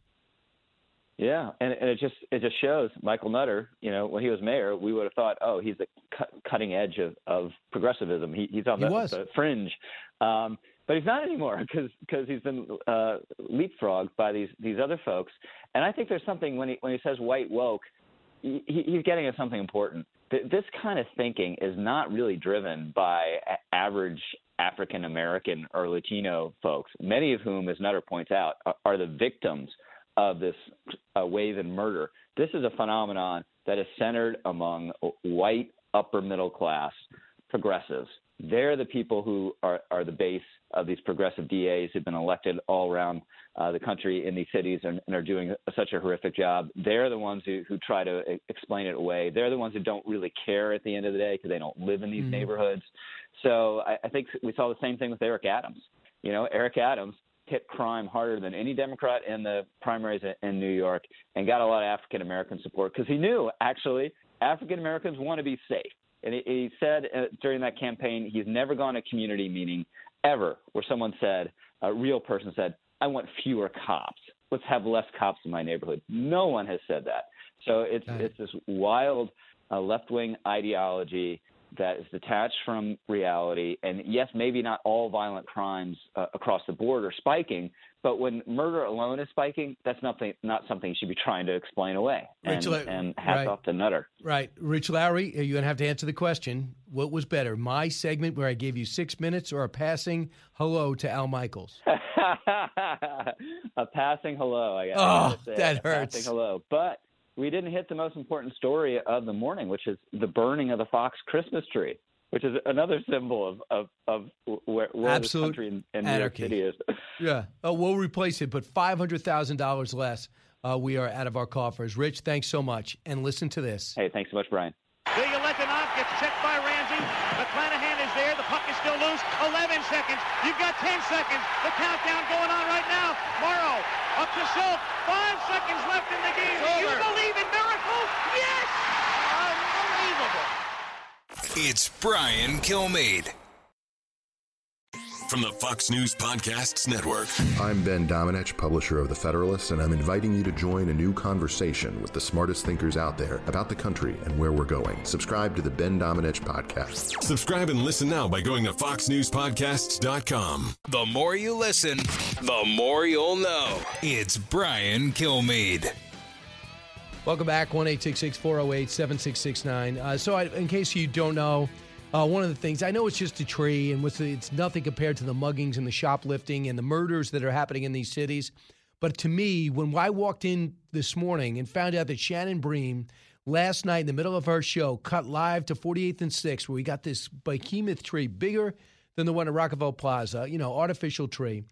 Speaker 19: Yeah, and, and it just it just shows Michael Nutter. You know, when he was mayor, we would have thought, oh, he's the cut, cutting edge of, of progressivism. He, he's on
Speaker 2: He
Speaker 19: the,
Speaker 2: was.
Speaker 19: the fringe, um, but he's not anymore because because he's been uh, leapfrogged by these these other folks. And I think there's something when he when he says white woke, he, he- he's getting at something important. This kind of thinking is not really driven by average African American or Latino folks, many of whom, as Nutter points out, are, are the victims of this uh, wave and murder. This is a phenomenon that is centered among white upper middle class progressives. They're the people who are, are the base of these progressive DAs who've been elected all around uh, the country in these cities and, and are doing such a horrific job. They're the ones who, who try to explain it away. They're the ones who don't really care at the end of the day because they don't live in these
Speaker 21: Mhm.
Speaker 19: neighborhoods. So I, I think we saw the same thing with Eric Adams. You know, Eric Adams hit crime harder than any Democrat in the primaries in New York and got a lot of African American support because he knew actually African Americans want to be safe. And he, said uh, during that campaign he's never gone to a community meeting ever where someone said, a real person said, I want fewer cops. Let's have less cops in my neighborhood. No one has said that. So it's it's this wild uh, left wing ideology that is detached from reality. And yes, maybe not all violent crimes uh, across the board are spiking, but when murder alone is spiking, that's nothing not something you should be trying to explain away. And,
Speaker 2: Rachel,
Speaker 19: and hats
Speaker 2: right.
Speaker 19: off to Nutter.
Speaker 2: Right. Rich Lowry, you're going to have to answer the question. What was better, my segment where I gave you six minutes or a passing hello to Al Michaels?
Speaker 19: a passing hello. I guess.
Speaker 2: Oh, that
Speaker 19: a
Speaker 2: hurts.
Speaker 19: Passing hello, but we didn't hit the most important story of the morning, which is the burning of the Fox Christmas tree, which is another symbol of of, of where, where this
Speaker 2: Absolute
Speaker 19: country and, and New York. City is.
Speaker 2: Yeah. Oh, we'll replace it, but $500,000 less. Uh, we are out of our coffers. Rich, thanks so much. And listen to this.
Speaker 19: Hey, thanks so much, Brian.
Speaker 21: Ilya Lekanov gets checked by Ramsey. McClanahan is there. The puck is still loose. 11 seconds. You've got 10 seconds. The countdown going on right now. Morrow up to Schultz. Five seconds left in the game. Do you believe in miracles? Yes! Unbelievable.
Speaker 1: It's Brian Kilmeade.
Speaker 14: From the Fox News Podcasts Network.
Speaker 22: I'm Ben Domenech, publisher of The Federalist, and I'm inviting you to join a new conversation with the smartest thinkers out there about the country and where we're going. Subscribe to the Ben Domenech podcast.
Speaker 14: Subscribe and listen now by going to foxnewspodcasts.com.
Speaker 1: The more you listen, the more you'll know. It's Brian Kilmeade.
Speaker 2: Welcome back, 1 408 7669. Uh, So, I, in case you don't know, uh, one of the things I know it's just a tree and it's nothing compared to the muggings and the shoplifting and the murders that are happening in these cities. But to me, when I walked in this morning and found out that Shannon Bream last night in the middle of her show cut live to 48th and 6th, where we got this behemoth tree bigger than the one at Rockefeller Plaza, you know, artificial tree.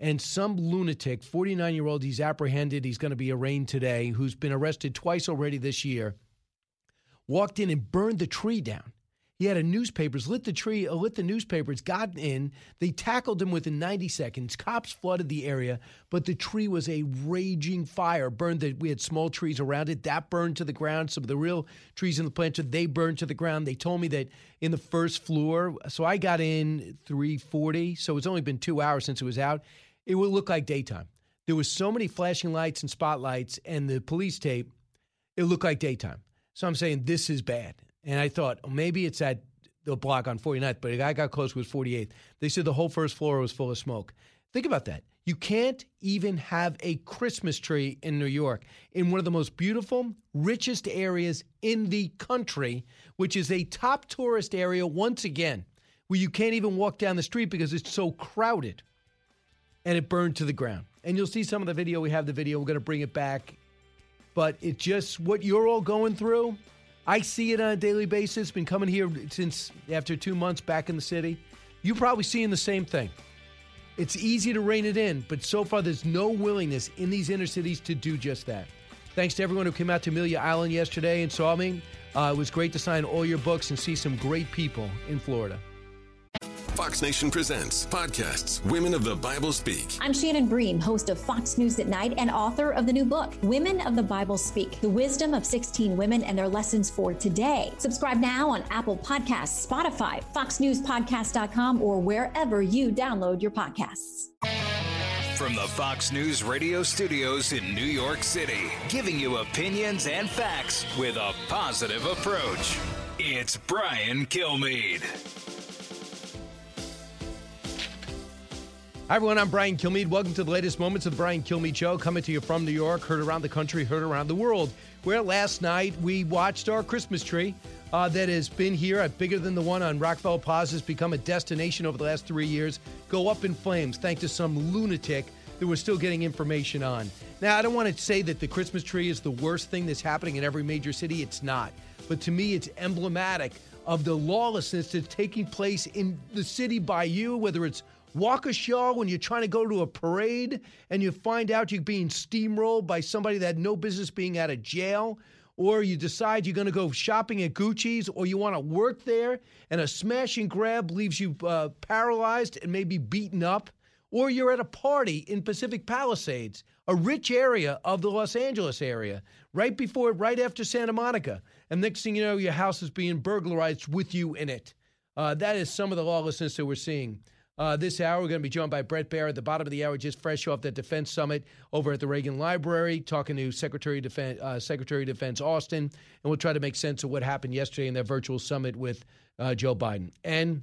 Speaker 2: And some lunatic, 49 year old, he's apprehended, he's going to be arraigned today, who's been arrested twice already this year, walked in and burned the tree down. He had a newspapers, lit the tree, uh, lit the newspapers, got in. They tackled him within 90 seconds. Cops flooded the area, but the tree was a raging fire. Burned the, we had small trees around it. That burned to the ground. Some of the real trees in the planter, they burned to the ground. They told me that in the first floor, so I got in 340, so it's only been two hours since it was out. It would look like daytime. There was so many flashing lights and spotlights and the police tape, it looked like daytime. So I'm saying this is bad. And I thought oh, maybe it's at the block on 49th, but guy got close was 48th. They said the whole first floor was full of smoke. Think about that. You can't even have a Christmas tree in New York, in one of the most beautiful, richest areas in the country, which is a top tourist area once again, where you can't even walk down the street because it's so crowded. And it burned to the ground. And you'll see some of the video. We have the video. We're going to bring it back. But it just, what you're all going through, I see it on a daily basis. Been coming here since after two months back in the city. You're probably seeing the same thing. It's easy to rein it in, but so far there's no willingness in these inner cities to do just that. Thanks to everyone who came out to Amelia Island yesterday and saw me. Uh, it was great to sign all your books and see some great people in Florida.
Speaker 14: Fox Nation presents podcasts Women of the Bible Speak.
Speaker 23: I'm Shannon Bream, host of Fox News at Night and author of the new book, Women of the Bible Speak The Wisdom of 16 Women and Their Lessons for Today. Subscribe now on Apple Podcasts, Spotify, FoxNewsPodcast.com, or wherever you download your podcasts.
Speaker 1: From the Fox News radio studios in New York City, giving you opinions and facts with a positive approach. It's Brian Kilmeade.
Speaker 2: Hi, everyone. I'm Brian Kilmeade. Welcome to the latest moments of the Brian Kilmeade Show, coming to you from New York, heard around the country, heard around the world. Where last night we watched our Christmas tree uh, that has been here, uh, bigger than the one on Rockefeller Plaza, has become a destination over the last three years, go up in flames thanks to some lunatic that we're still getting information on. Now, I don't want to say that the Christmas tree is the worst thing that's happening in every major city. It's not. But to me, it's emblematic of the lawlessness that's taking place in the city by you, whether it's Waukesha when you're trying to go to a parade and you find out you're being steamrolled by somebody that had no business being out of jail, or you decide you're going to go shopping at Gucci's, or you want to work there and a smash and grab leaves you uh, paralyzed and maybe beaten up, or you're at a party in Pacific Palisades, a rich area of the Los Angeles area, right before, right after Santa Monica, and next thing you know, your house is being burglarized with you in it. Uh, that is some of the lawlessness that we're seeing. Uh, this hour, we're going to be joined by Brett Baier at the bottom of the hour, just fresh off the Defense Summit over at the Reagan Library, talking to Secretary of Defense, uh, Secretary of Defense Austin, and we'll try to make sense of what happened yesterday in that virtual summit with uh, Joe Biden. And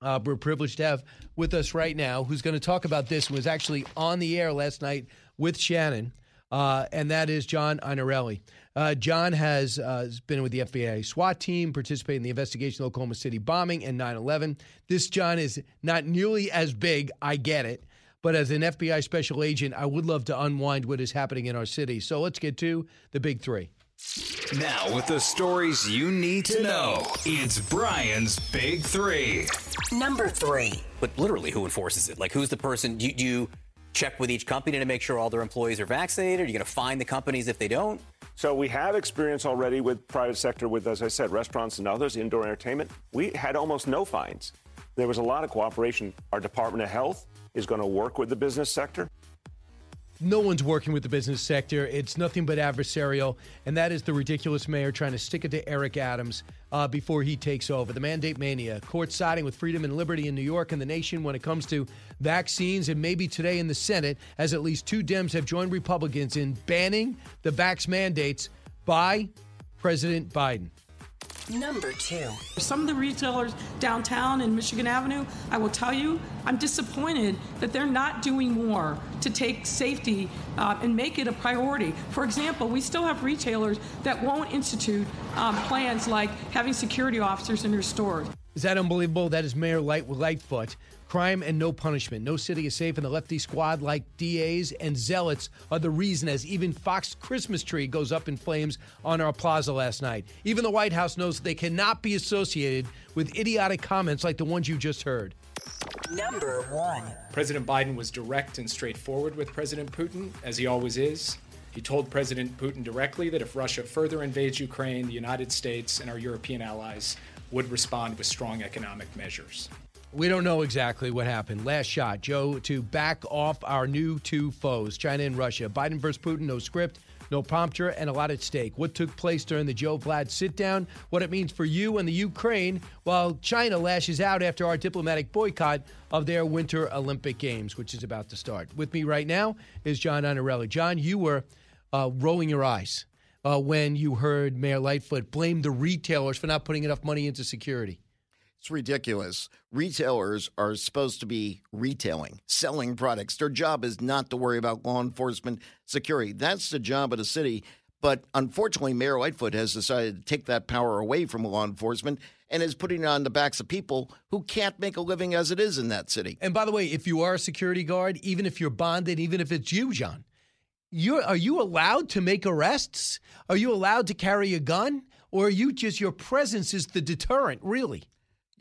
Speaker 2: uh, we're privileged to have with us right now, who's going to talk about this, was actually on the air last night with Shannon, uh, and that is John Iannarelli. Uh, John has uh, been with the FBI SWAT team, participated in the investigation of the Oklahoma City bombing and 9 11. This John is not nearly as big, I get it. But as an FBI special agent, I would love to unwind what is happening in our city. So let's get to the big three.
Speaker 1: Now, with the stories you need to know, it's Brian's Big Three.
Speaker 24: Number three. But literally, who enforces it? Like, who's the person? Do you, do you check with each company to make sure all their employees are vaccinated? Are you going to find the companies if they don't?
Speaker 25: So we have experience already with private sector, with as I said, restaurants and others, indoor entertainment. We had almost no fines. There was a lot of cooperation. Our Department of Health is going to work with the business sector.
Speaker 2: No one's working with the business sector. It's nothing but adversarial. And that is the ridiculous mayor trying to stick it to Eric Adams uh, before he takes over. The mandate mania, court siding with freedom and liberty in New York and the nation when it comes to vaccines. And maybe today in the Senate, as at least two Dems have joined Republicans in banning the vax mandates by President Biden.
Speaker 26: Number two. Some of the retailers downtown in Michigan Avenue, I will tell you, I'm disappointed that they're not doing more to take safety uh, and make it a priority. For example, we still have retailers that won't institute um, plans like having security officers in their stores.
Speaker 2: Is that unbelievable? That is Mayor Light- Lightfoot. Crime and no punishment. No city is safe, and the lefty squad, like DAs and zealots, are the reason as even Fox Christmas tree goes up in flames on our plaza last night. Even the White House knows they cannot be associated with idiotic comments like the ones you just heard.
Speaker 24: Number one.
Speaker 7: President Biden was direct and straightforward with President Putin, as he always is. He told President Putin directly that if Russia further invades Ukraine, the United States and our European allies would respond with strong economic measures.
Speaker 2: We don't know exactly what happened. Last shot, Joe, to back off our new two foes, China and Russia. Biden versus Putin, no script, no prompter, and a lot at stake. What took place during the Joe Vlad sit down, what it means for you and the Ukraine, while China lashes out after our diplomatic boycott of their Winter Olympic Games, which is about to start. With me right now is John Iannarelli. John, you were uh, rolling your eyes uh, when you heard Mayor Lightfoot blame the retailers for not putting enough money into security.
Speaker 27: It's ridiculous. Retailers are supposed to be retailing, selling products. Their job is not to worry about law enforcement security. That's the job of the city. But unfortunately, Mayor Lightfoot has decided to take that power away from law enforcement and is putting it on the backs of people who can't make a living as it is in that city.
Speaker 2: And by the way, if you are a security guard, even if you're bonded, even if it's you, John, you're, are you allowed to make arrests? Are you allowed to carry a gun? Or are you just your presence is the deterrent, really?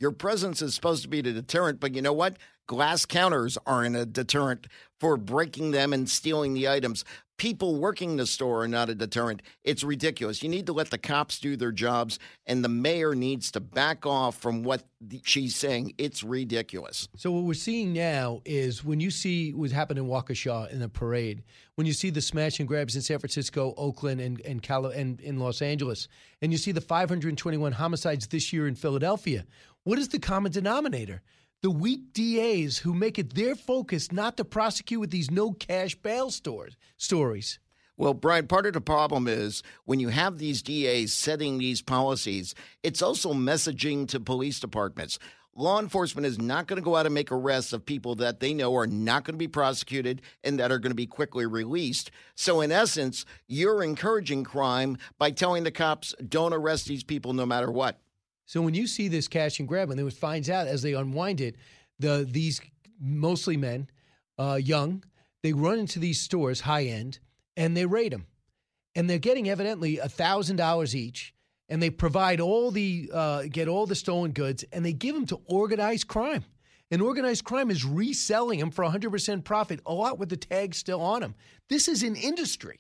Speaker 27: Your presence is supposed to be the deterrent, but you know what? Glass counters aren't a deterrent for breaking them and stealing the items. People working the store are not a deterrent. It's ridiculous. You need to let the cops do their jobs, and the mayor needs to back off from what she's saying. It's ridiculous.
Speaker 2: So what we're seeing now is when you see what's happened in Waukesha in the parade, when you see the smash and grabs in San Francisco, Oakland, and and, Cali- and in Los Angeles, and you see the 521 homicides this year in Philadelphia. What is the common denominator? the weak DAs who make it their focus not to prosecute with these no cash bail stores, stories.
Speaker 27: Well, Brian, part of the problem is when you have these DAs setting these policies, it's also messaging to police departments. Law enforcement is not going to go out and make arrests of people that they know are not going to be prosecuted and that are going to be quickly released. So, in essence, you're encouraging crime by telling the cops, don't arrest these people no matter what.
Speaker 2: So, when you see this cash and grab, and it finds out as they unwind it, the these mostly men, uh, young, they run into these stores, high end, and they raid them. And they're getting evidently $1,000 each. And they provide all the, uh, get all the stolen goods and they give them to organized crime. And organized crime is reselling them for 100% profit, a lot with the tag still on them. This is an industry.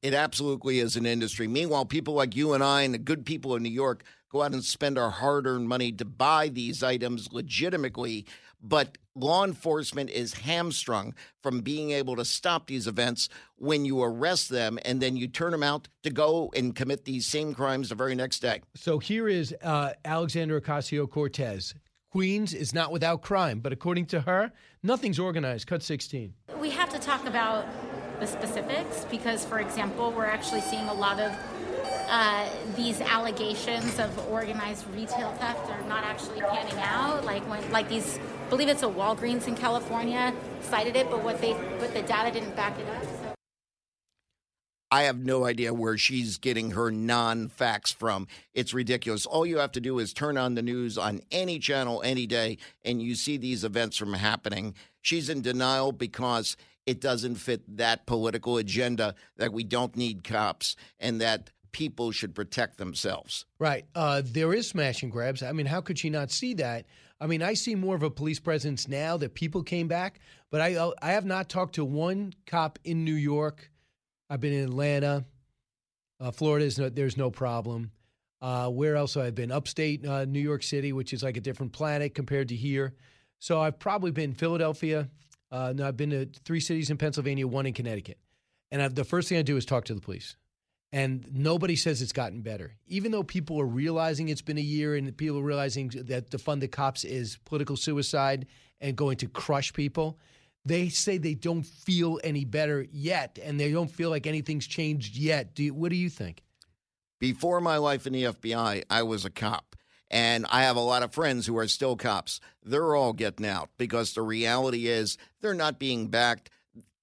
Speaker 27: It absolutely is an industry. Meanwhile, people like you and I and the good people in New York go out and spend our hard earned money to buy these items legitimately but law enforcement is hamstrung from being able to stop these events when you arrest them and then you turn them out to go and commit these same crimes the very next day.
Speaker 2: So here is uh, Alexandra Ocasio Cortez. Queens is not without crime, but according to her, nothing's organized. Cut 16.
Speaker 10: We have to talk about the specifics because, for example, we're actually seeing a lot of uh, these allegations of organized retail theft are not actually panning out. Like when, like these, I believe it's a Walgreens in California cited it, but what they, but the data didn't back it up.
Speaker 27: I have no idea where she's getting her non facts from. It's ridiculous. All you have to do is turn on the news on any channel any day, and you see these events from happening. She's in denial because it doesn't fit that political agenda that we don't need cops and that people should protect themselves.
Speaker 2: Right. Uh, there is smash and grabs. I mean, how could she not see that? I mean, I see more of a police presence now that people came back, but I uh, I have not talked to one cop in New York. I've been in Atlanta, uh, Florida. Is no, there's no problem. Uh, where else have I been? Upstate uh, New York City, which is like a different planet compared to here. So I've probably been Philadelphia. Uh, no, I've been to three cities in Pennsylvania, one in Connecticut, and I've, the first thing I do is talk to the police. And nobody says it's gotten better. Even though people are realizing it's been a year and people are realizing that the fund the cops is political suicide and going to crush people, they say they don't feel any better yet and they don't feel like anything's changed yet. Do you, what do you think?
Speaker 27: Before my life in the FBI, I was a cop. And I have a lot of friends who are still cops. They're all getting out because the reality is they're not being backed.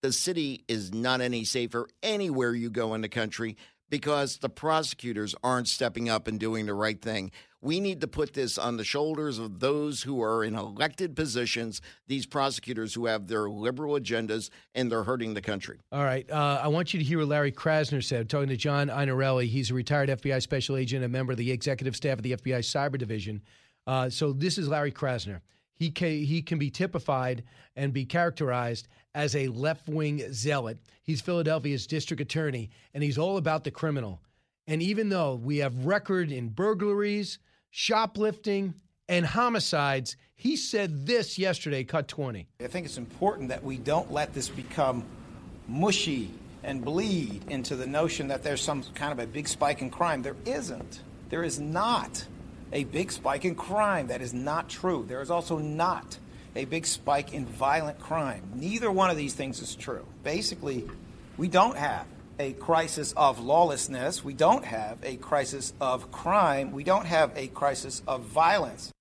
Speaker 27: The city is not any safer anywhere you go in the country because the prosecutors aren't stepping up and doing the right thing. We need to put this on the shoulders of those who are in elected positions, these prosecutors who have their liberal agendas and they're hurting the country.
Speaker 2: All right. Uh, I want you to hear what Larry Krasner said, talking to John Iannarelli. He's a retired FBI special agent, a member of the executive staff of the FBI Cyber Division. Uh, so this is Larry Krasner. He can, he can be typified and be characterized as a left wing zealot. He's Philadelphia's district attorney, and he's all about the criminal. And even though we have record in burglaries, shoplifting, and homicides, he said this yesterday, cut 20.
Speaker 20: I think it's important that we don't let this become mushy and bleed into the notion that there's some kind of a big spike in crime. There isn't. There is not a big spike in crime. That is not true. There is also not a big spike in violent crime. Neither one of these things is true. Basically, we don't have a crisis of lawlessness. We don't have a crisis of crime. We don't have a crisis of violence.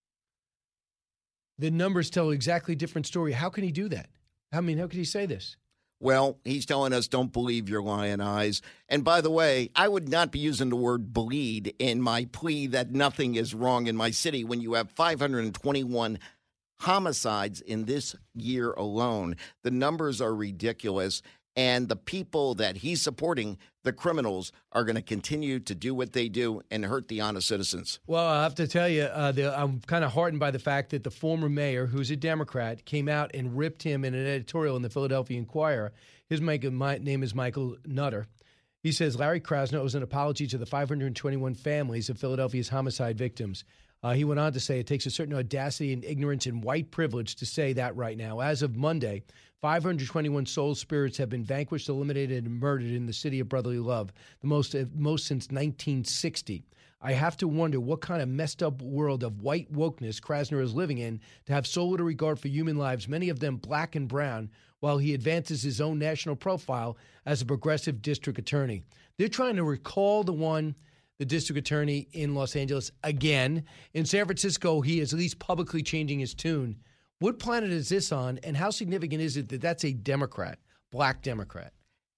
Speaker 2: The numbers tell exactly different story. How can he do that? I mean, how could he say this?
Speaker 27: Well, he's telling us don't believe your lion eyes. And by the way, I would not be using the word bleed in my plea that nothing is wrong in my city when you have 521 homicides in this year alone. The numbers are ridiculous. And the people that he's supporting, the criminals, are going to continue to do what they do and hurt the honest citizens.
Speaker 2: Well, I have to tell you, uh, the, I'm kind of heartened by the fact that the former mayor, who's a Democrat, came out and ripped him in an editorial in the Philadelphia Inquirer. His name is Michael Nutter. He says Larry Krasner owes an apology to the 521 families of Philadelphia's homicide victims. Uh, he went on to say it takes a certain audacity and ignorance and white privilege to say that right now. As of Monday, 521 soul spirits have been vanquished, eliminated, and murdered in the city of brotherly love, the most, most since 1960. I have to wonder what kind of messed up world of white wokeness Krasner is living in to have so little regard for human lives, many of them black and brown, while he advances his own national profile as a progressive district attorney. They're trying to recall the one, the district attorney in Los Angeles again. In San Francisco, he is at least publicly changing his tune. What planet is this on, and how significant is it that that's a Democrat, black Democrat?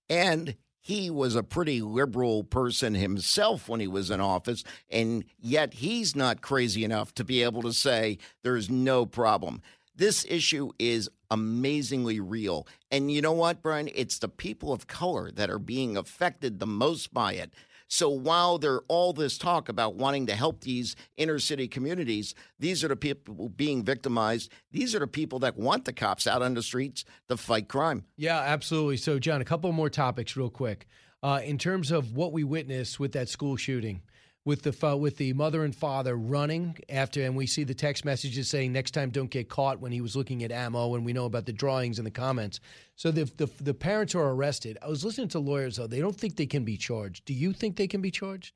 Speaker 27: And he was a pretty liberal person himself when he was in office, and yet he's not crazy enough to be able to say there's no problem. This issue is amazingly real. And you know what, Brian? It's the people of color that are being affected the most by it. So while there all this talk about wanting to help these inner city communities, these are the people being victimized. These are the people that want the cops out on the streets to fight crime.
Speaker 2: Yeah, absolutely. So, John, a couple more topics, real quick. Uh, in terms of what we witnessed with that school shooting, with the with the mother and father running after, and we see the text messages saying next time don't get caught when he was looking at ammo, and we know about the drawings and the comments. So the the, the parents are arrested. I was listening to lawyers though; they don't think they can be charged. Do you think they can be charged?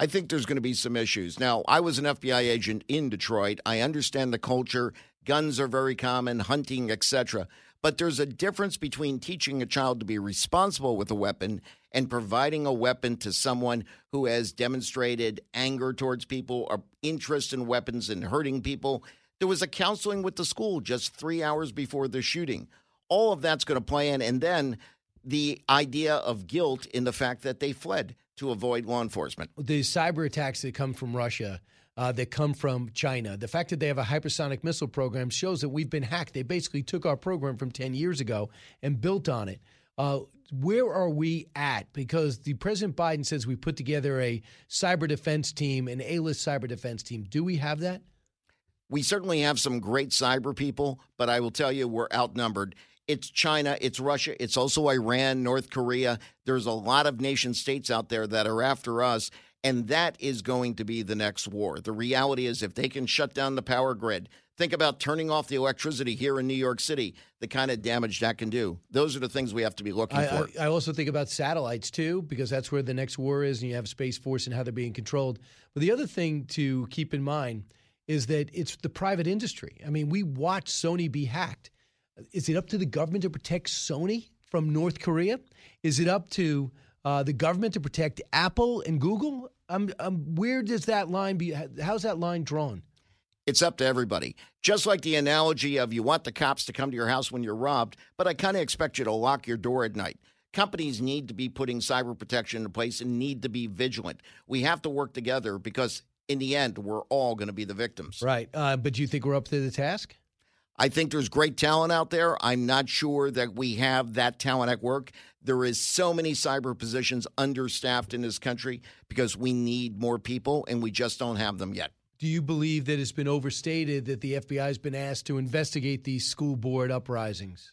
Speaker 27: I think there's going to be some issues. Now, I was an FBI agent in Detroit. I understand the culture. Guns are very common, hunting, etc. But there's a difference between teaching a child to be responsible with a weapon and providing a weapon to someone who has demonstrated anger towards people or interest in weapons and hurting people. There was a counseling with the school just three hours before the shooting. All of that's going to play in. And then the idea of guilt in the fact that they fled to avoid law enforcement.
Speaker 2: The cyber attacks that come from Russia. Uh, that come from China. The fact that they have a hypersonic missile program shows that we've been hacked. They basically took our program from 10 years ago and built on it. Uh, where are we at? Because the President Biden says we put together a cyber defense team, an A-list cyber defense team. Do we have that?
Speaker 27: We certainly have some great cyber people, but I will tell you we're outnumbered. It's China, it's Russia, it's also Iran, North Korea. There's a lot of nation states out there that are after us, and that is going to be the next war. The reality is, if they can shut down the power grid, Think about turning off the electricity here in New York City, the kind of damage that can do. Those are the things we have to be looking
Speaker 2: I,
Speaker 27: for.
Speaker 2: I, I, also think about satellites too, because that's where the next war is, and you have Space Force and how they're being controlled. But the other thing to keep in mind is that it's the private industry. I mean, we watch Sony be hacked. Is it up to the government to protect Sony from North Korea? Is it up to uh, the government to protect Apple and Google? Um, um, where does that line be? How's that line drawn?
Speaker 27: It's up to everybody. Just like the analogy of you want the cops to come to your house when you're robbed, but I kind of expect you to lock your door at night. Companies need to be putting cyber protection in place and need to be vigilant. We have to work together because in the end, we're all going to be the victims.
Speaker 2: Right. Uh, but do you think we're up to the task?
Speaker 27: I think there's great talent out there. I'm not sure that we have that talent at work. There is so many cyber positions understaffed in this country because we need more people and we just don't have them yet.
Speaker 2: Do you believe that it's been overstated that the FBI has been asked to investigate these school board uprisings?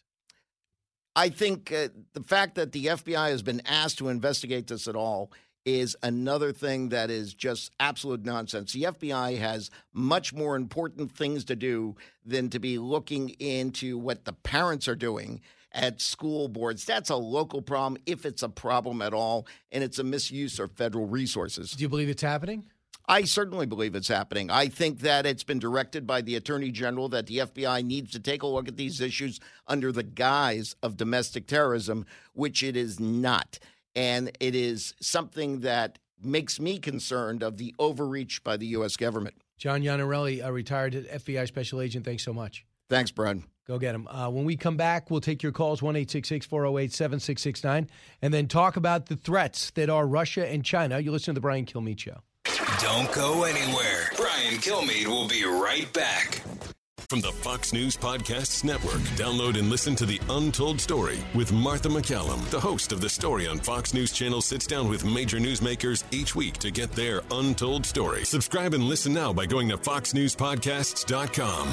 Speaker 27: I think uh, the fact that the FBI has been asked to investigate this at all is another thing that is just absolute nonsense. The FBI has much more important things to do than to be looking into what the parents are doing at school boards. That's a local problem, if it's a problem at all, and it's a misuse of federal resources.
Speaker 2: Do you believe it's happening?
Speaker 27: I certainly believe it's happening. I think that it's been directed by the Attorney General that the FBI needs to take a look at these issues under the guise of domestic terrorism, which it is not. And it is something that makes me concerned of the overreach by the U.S. government.
Speaker 2: John Iannarelli, a retired FBI special agent, thanks so much.
Speaker 27: Thanks, Brad.
Speaker 2: Go get him. Uh, when we come back, we'll take your calls, 1 408 7669, and then talk about the threats that are Russia and China. You listen to The Brian Kilmeade Show.
Speaker 1: Don't go anywhere. Brian Kilmeade will be right back.
Speaker 14: From the Fox News Podcasts Network, download and listen to The Untold Story with Martha McCallum. The host of The Story on Fox News Channel sits down with major newsmakers each week to get their untold story. Subscribe and listen now by going to foxnewspodcasts.com.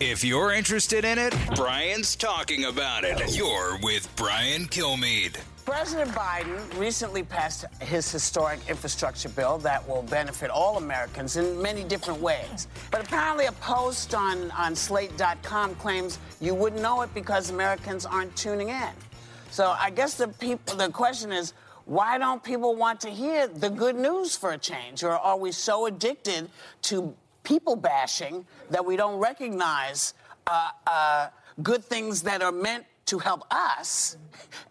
Speaker 1: If you're interested in it, Brian's talking about it. You're with Brian Kilmeade.
Speaker 28: President Biden recently passed his historic infrastructure bill that will benefit all Americans in many different ways. But apparently, a post on, on slate.com claims you wouldn't know it because Americans aren't tuning in. So I guess the people, the question is, why don't people want to hear the good news for a change? Or are we so addicted to people bashing that we don't recognize uh, uh, good things that are meant to help us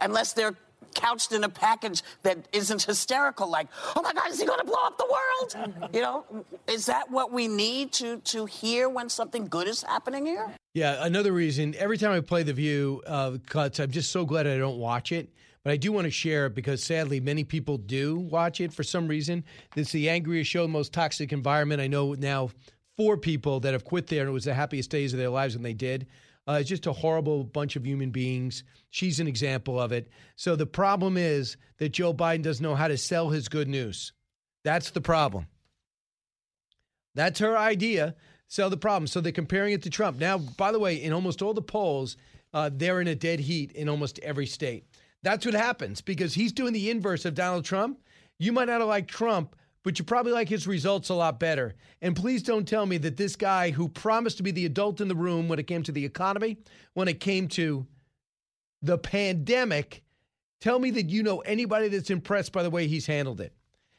Speaker 28: unless they're couched in a package that isn't hysterical, like, oh my God, is he going to blow up the world? You know, is that what we need to, to hear when something good is happening here?
Speaker 2: Yeah, another reason, every time I play The View uh, cuts, I'm just so glad I don't watch it. But I do want to share it because sadly, many people do watch it for some reason. It's the angriest show, the most toxic environment. I know now four people that have quit there, and it was the happiest days of their lives when they did. Uh, it's just a horrible bunch of human beings. She's an example of it. So the problem is that Joe Biden doesn't know how to sell his good news. That's the problem. That's her idea. Sell the problem. So they're comparing it to Trump. Now, by the way, in almost all the polls, uh, they're in a dead heat in almost every state. That's what happens because he's doing the inverse of Donald Trump. You might not have liked Trump, but you probably like his results a lot better. And please don't tell me that this guy who promised to be the adult in the room when it came to the economy, when it came to the pandemic, tell me that you know anybody that's impressed by the way he's handled it.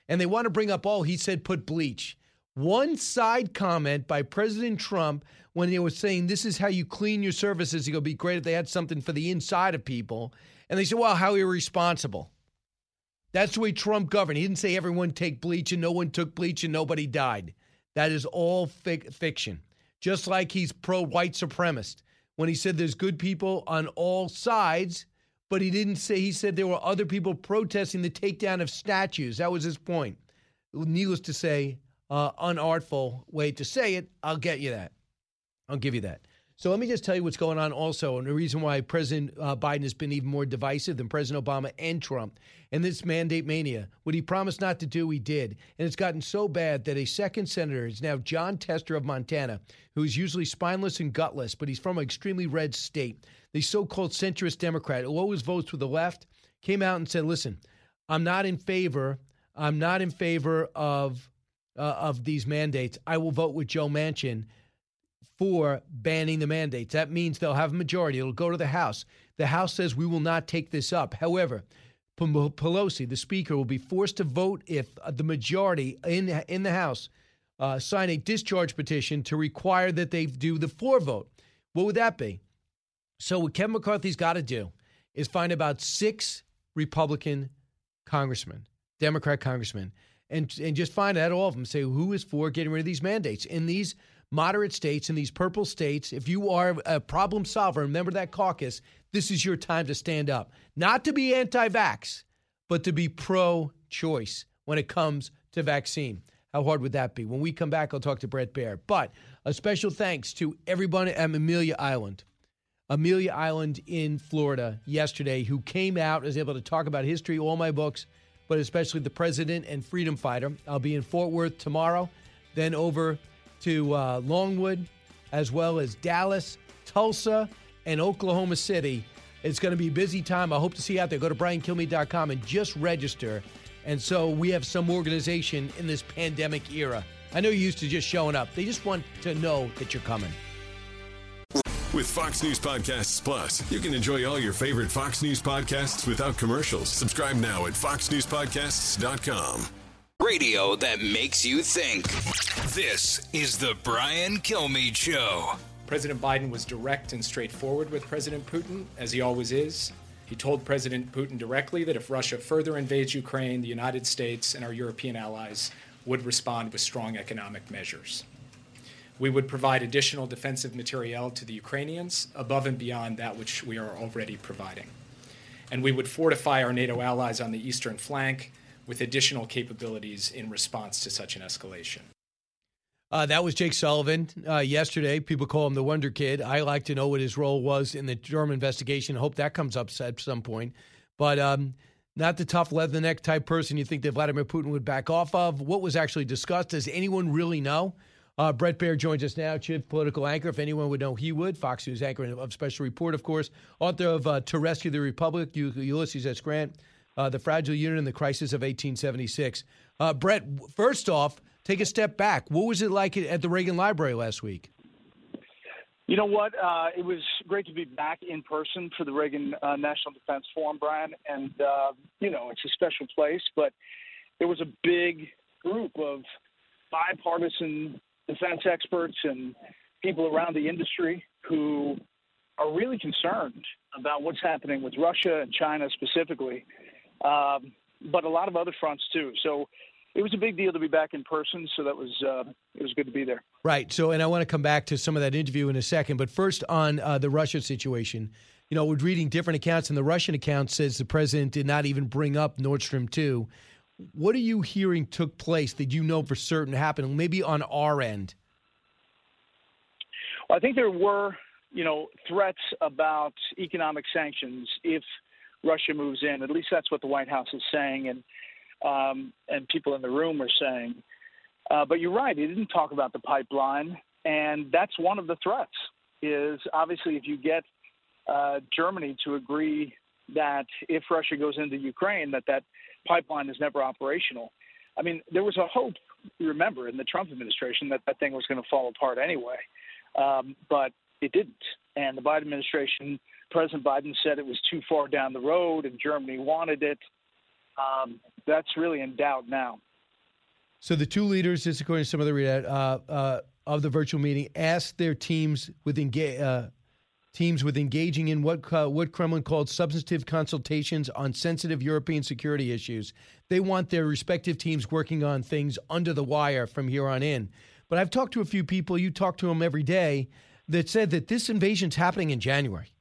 Speaker 2: And they want to bring up, all he said put bleach. One side comment by President Trump when he was saying this is how you clean your surfaces. It would be great if they had something for the inside of people. And they said, well, how irresponsible. That's the way Trump governed. He didn't say everyone take bleach and no one took bleach and nobody died. That is all fic- fiction. Just like he's pro white supremacist when he said there's good people on all sides, but he didn't say, he said there were other people protesting the takedown of statues. That was his point. Needless to say, uh, unartful way to say it. I'll get you that. I'll give you that. So let me just tell you what's going on also, and the reason why President uh, Biden has been even more divisive than President Obama and Trump. And this mandate mania, what he promised not to do, he did. And it's gotten so bad that a second senator is now John Tester of Montana, who's usually spineless and gutless, but he's from an extremely red state. The so called centrist Democrat who always votes with the left came out and said, listen, I'm not in favor. I'm not in favor of uh, of these mandates. I will vote with Joe Manchin for banning the mandates. That means they'll have a majority. It'll go to the House. The House says we will not take this up. However, Pelosi, the Speaker, will be forced to vote if the majority in in the House uh, sign a discharge petition to require that they do the floor vote. What would that be? So what Kevin McCarthy's got to do is find about six Republican congressmen, Democrat congressmen, and and just find out all of them. Say who is for getting rid of these mandates in these moderate states, and these purple states, if you are a problem solver, remember that caucus, this is your time to stand up. Not to be anti vax, but to be pro choice when it comes to vaccine. How hard would that be? When we come back, I'll talk to Brett Baier. But a special thanks to everybody at Amelia Island. Amelia Island in Florida yesterday, who came out, was able to talk about history, all my books, but especially the president and freedom fighter. I'll be in Fort Worth tomorrow, then over to uh, Longwood, as well as Dallas, Tulsa, and Oklahoma City. It's going to be a busy time. I hope to see you out there. Go to briankilmeade.com and just register. And so we have some organization in this pandemic era. I know you're used to just showing up. They just want to know that you're coming.
Speaker 14: With Fox News Podcasts Plus, you can enjoy all your favorite Fox News podcasts without commercials. Subscribe now at foxnewspodcasts.com.
Speaker 1: Radio that makes you think. This is the Brian Kilmeade Show.
Speaker 7: President Biden was direct and straightforward with President Putin, as he always is. He told President Putin directly that if Russia further invades Ukraine, the United States and our European allies would respond with strong economic measures. We would provide additional defensive materiel to the Ukrainians above and beyond that which we are already providing. And we would fortify our NATO allies on the eastern flank with additional capabilities in response to such an escalation.
Speaker 2: Uh, that was Jake Sullivan uh, yesterday. People call him the Wonder Kid. I like to know what his role was in the German investigation. I Hope that comes up at some point. But um, not the tough leather neck type person you think that Vladimir Putin would back off of. What was actually discussed? Does anyone really know? Uh, Bret Baier joins us now, chief political anchor. If anyone would know, he would. Fox News anchor of Special Report, of course. Author of uh, To Rescue the Republic, Ulysses S. Grant uh, the fragile unit in the crisis of 1876. Uh, Bret, first off, take a step back. What was it like at the Reagan Library last week?
Speaker 29: You know what? Uh, it was great to be back in person for the Reagan uh, National Defense Forum, Brian. And, uh, you know, it's a special place, but there was a big group of bipartisan defense experts and people around the industry who are really concerned about what's happening with Russia and China specifically, um, but a lot of other fronts too. So it was a big deal to be back in person. So that was uh, it was good to be there.
Speaker 2: Right. So, and I want to come back to some of that interview in a second, but first on uh, the Russia situation. You know, we're reading different accounts, and the Russian account says the president did not even bring up Nord Stream two. What are you hearing took place that you know for certain happened? Maybe on our end.
Speaker 29: Well, I think there were, you know, threats about economic sanctions if Russia moves in. At least that's what the White House is saying, and um, and people in the room are saying. Uh, but you're right; he didn't talk about the pipeline, and that's one of the threats. Is obviously if you get uh, Germany to agree that if Russia goes into Ukraine, that that pipeline is never operational. I mean, there was a hope, remember, in the Trump administration that that thing was going to fall apart anyway, um, but it didn't. And the Biden administration, President Biden said it was too far down the road, and Germany wanted it. Um, that's really in doubt now.
Speaker 2: So the two leaders, just according to some of the uh, uh, of the virtual meeting, asked their teams with engage, uh, teams with engaging in what uh, what Kremlin called substantive consultations on sensitive European security issues. They want their respective teams working on things under the wire from here on in. But I've talked to a few people. You talk to them every day that said that this invasion's happening in January.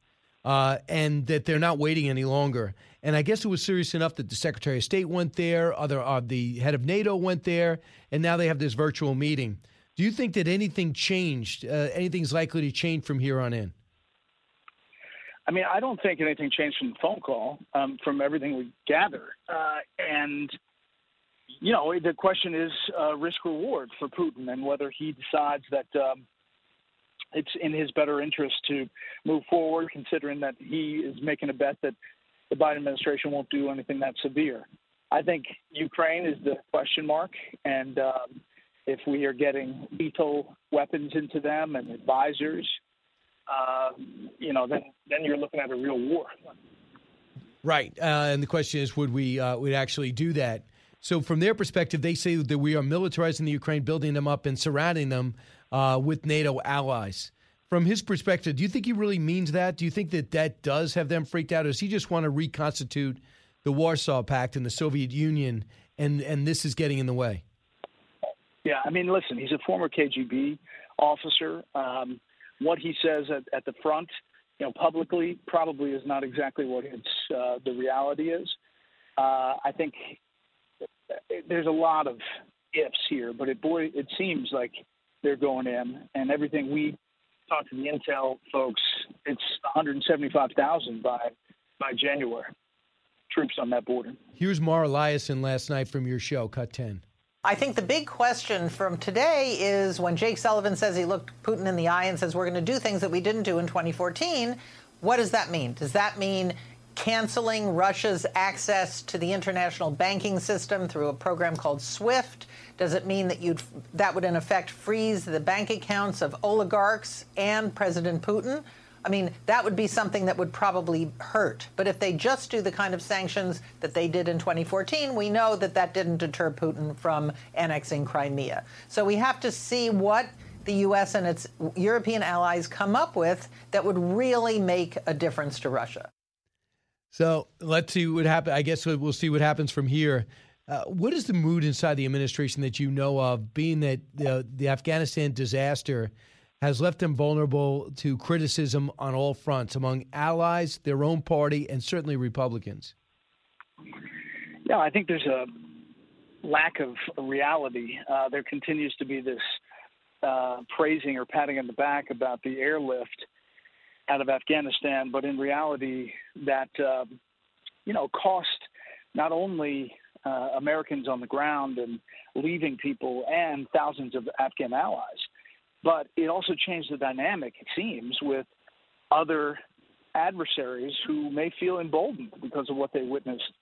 Speaker 2: Uh, and that they're not waiting any longer. And I guess it was serious enough that the Secretary of State went there, other uh, the head of NATO went there, and now they have this virtual meeting. Do you think that anything changed? Uh, anything's likely to change from here on in?
Speaker 29: I mean, I don't think anything changed from the phone call, um, from everything we gather. Uh, and, you know, the question is uh, risk reward for Putin and whether he decides that um, it's in his better interest to move forward, considering that he is making a bet that the Biden administration won't do anything that severe. I think Ukraine is the question mark. And um, if we are getting lethal weapons into them and advisors, uh, you know, then then you're looking at a real war.
Speaker 2: Right, uh, and the question is, would we uh, would actually do that? So, from their perspective, they say that we are militarizing the Ukraine, building them up, and surrounding them uh, with NATO allies. From his perspective, do you think he really means that? Do you think that that does have them freaked out, or does he just want to reconstitute the Warsaw Pact and the Soviet Union, and and this is getting in the way?
Speaker 29: Yeah, I mean, listen, he's a former KGB officer. Um, what he says at, at the front, you know, publicly probably is not exactly what it's uh, the reality is. Uh, I think there's a lot of ifs here, but it boy, it seems like they're going in, and everything we talk to the intel folks, it's 175,000 by by January troops on that border.
Speaker 2: Here's Mara Liasson last night from your show, Cut 10.
Speaker 30: I think the big question from today is when Jake Sullivan says he looked Putin in the eye and says, We're going to do things that we didn't do in 2014. What does that mean? Does that mean canceling Russia's access to the international banking system through a program called SWIFT? Does it mean that you'd that would in effect freeze the bank accounts of oligarchs and President Putin? I mean, that would be something that would probably hurt. But if they just do the kind of sanctions that they did in 2014, we know that that didn't deter Putin from annexing Crimea. So we have to see what the U.S. and its European allies come up with that would really make a difference to Russia.
Speaker 2: So let's see what happens. I guess we'll see what happens from here. Uh, what is the mood inside the administration that you know of, being that the, Afghanistan disaster has left them vulnerable to criticism on all fronts among allies, their own party, and certainly Republicans?
Speaker 29: Yeah, I think there's a lack of reality. Uh, there continues to be this uh, praising or patting on the back about the airlift out of Afghanistan, but in reality, that uh, you know cost not only uh, Americans on the ground and leaving people and thousands of Afghan allies but it also changed the dynamic, it seems, with other adversaries who may feel emboldened because of what they witnessed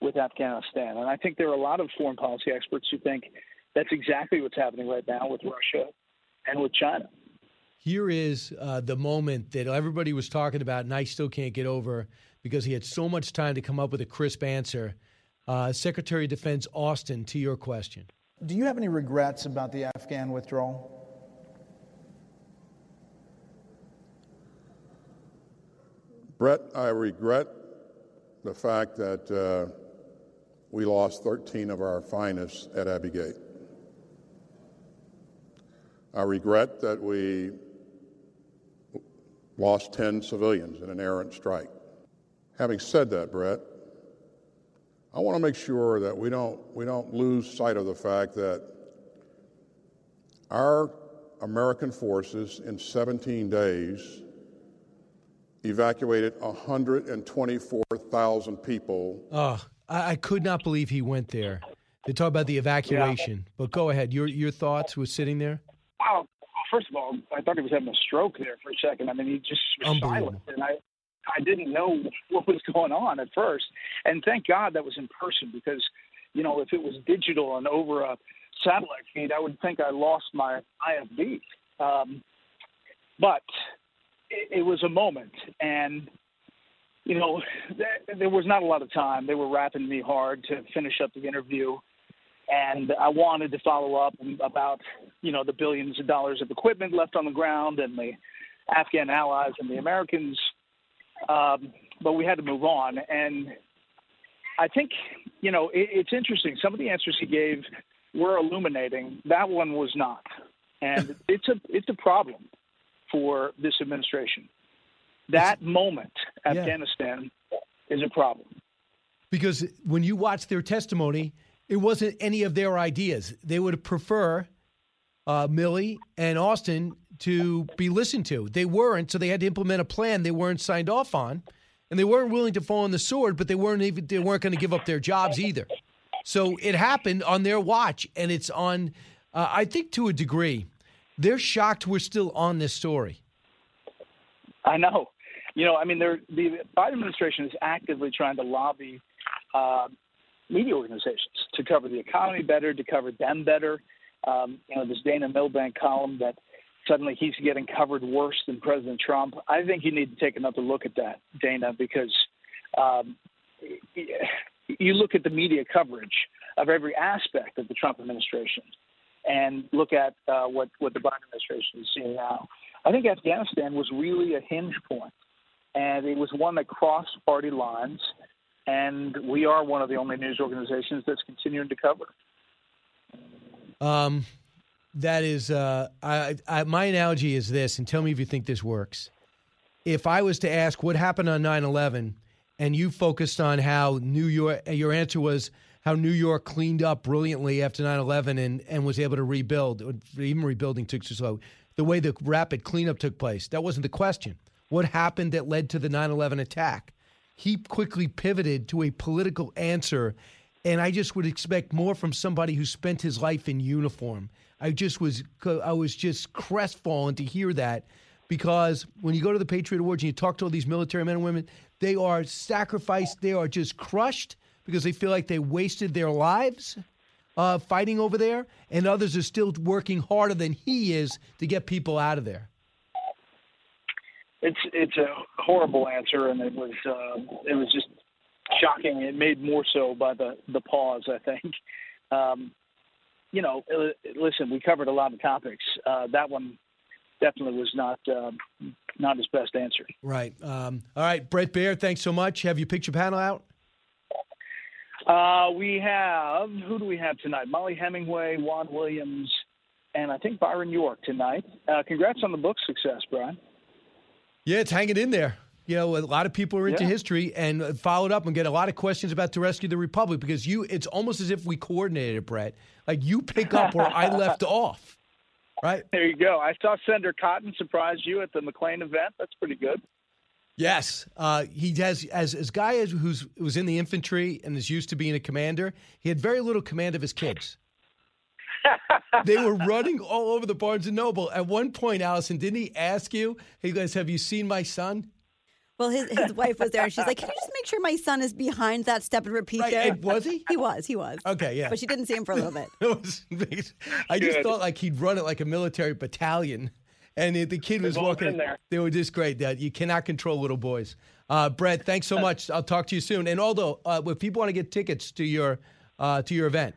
Speaker 29: with Afghanistan. And I think there are a lot of foreign policy experts who think that's exactly what's happening right now with Russia and with China.
Speaker 2: Here is uh, the moment that everybody was talking about, and I still can't get over because he had so much time to come up with a crisp answer. Uh, Secretary of Defense Austin, to your question.
Speaker 31: Do you have any regrets about the Afghan withdrawal?
Speaker 32: Bret, I regret the fact that uh, we lost 13 of our finest at Abbey Gate. I regret that we lost 10 civilians in an errant strike. Having said that, Bret, I want to make sure that we don't, we don't lose sight of the fact that our American forces in 17 days evacuated 124,000 people.
Speaker 2: Oh, I, I could not believe he went there. They talk about the evacuation, yeah. but go ahead. Your your thoughts were sitting there.
Speaker 29: First of all, I thought he was having a stroke there for a second. I mean, he just was silent, and I I didn't know what was going on at first. And thank God that was in person because, you know, if it was digital and over a satellite feed, I would think I lost my IFB. Um, but it, it was a moment, and you know, th- there was not a lot of time. They were wrapping me hard to finish up the interview, and I wanted to follow up about you know the billions of dollars of equipment left on the ground and the Afghan allies and the Americans. Um, but we had to move on, and I think you know it, it's interesting. Some of the answers he gave were illuminating. That one was not, and it's a it's a problem for this administration. That moment, Afghanistan, is a problem.
Speaker 2: Because when you watch their testimony, it wasn't any of their ideas. They would prefer uh, Milley and Austin to be listened to. They weren't, so they had to implement a plan they weren't signed off on, and they weren't willing to fall on the sword. But they weren't even they weren't going to give up their jobs either. So it happened on their watch, and it's on. Uh, I think to a degree, they're shocked we're still on this story.
Speaker 29: I know. You know, I mean, the Biden administration is actively trying to lobby uh, media organizations to cover the economy better, to cover them better. Um, you know, this Dana Milbank column that suddenly he's getting covered worse than President Trump. I think you need to take another look at that, Dana, because um, you look at the media coverage of every aspect of the Trump administration and look at uh, what what the Biden administration is seeing now. I think Afghanistan was really a hinge point, and it was one that crossed party lines. And we are one of the only news organizations that's continuing to cover.
Speaker 2: Um, that is, uh, I, I, my analogy is this, and tell me if you think this works. If I was to ask what happened on 9 11, and you focused on how New York, your answer was how New York cleaned up brilliantly after 9 11 and, and was able to rebuild. Even rebuilding took so slow. The way the rapid cleanup took place, that wasn't the question. What happened that led to the 9 11 attack? He quickly pivoted to a political answer, and I just would expect more from somebody who spent his life in uniform. I just was I was just crestfallen to hear that because when you go to the Patriot Awards and you talk to all these military men and women, they are sacrificed, they are just crushed because they feel like they wasted their lives uh, fighting over there, and others are still working harder than he is to get people out of there.
Speaker 29: It's it's a horrible answer, and it was uh, it was just shocking. It made more so by the the pause. I think. Um, you know, uh, listen, we covered a lot of topics. Uh, that one definitely was not uh, not his best answer.
Speaker 2: Right. Um, all right, Bret Baier, thanks so much. Have you picked your panel out?
Speaker 29: Uh, we have who do we have tonight? Mollie Hemingway, Juan Williams, and I think Byron York tonight. Uh, congrats on the book success, Brian.
Speaker 2: Yeah, it's hanging in there. You know, a lot of people are into yeah. history and followed up and get a lot of questions about to rescue the republic because you. It's almost as if we coordinated it, Bret. Like you pick up where I left off. Right
Speaker 29: there, you go. I saw Senator Cotton surprise you at the McLean event. That's pretty good.
Speaker 2: Yes, uh, he has as as guy as who's was in the infantry and is used to being a commander. He had very little command of his kids. they were running all over the Barnes and Noble. At one point, Allison, didn't he ask you? Hey guys, have you seen my son?
Speaker 33: Well, his his wife was there, and she's like, "Can you just make sure my son is behind that step and repeat
Speaker 2: right,
Speaker 33: there?"
Speaker 2: was he?
Speaker 33: He was. He was.
Speaker 2: Okay, yeah.
Speaker 33: But she didn't see him for a little bit.
Speaker 2: I just Good. thought like he'd run it like a military battalion and the, the kid was
Speaker 34: We've all
Speaker 2: walking.
Speaker 34: been there.
Speaker 2: They were just great. That you cannot control little boys. Uh, Bret, thanks so much. I'll talk to you soon. And although, uh, if people want to get tickets to your uh, to your event,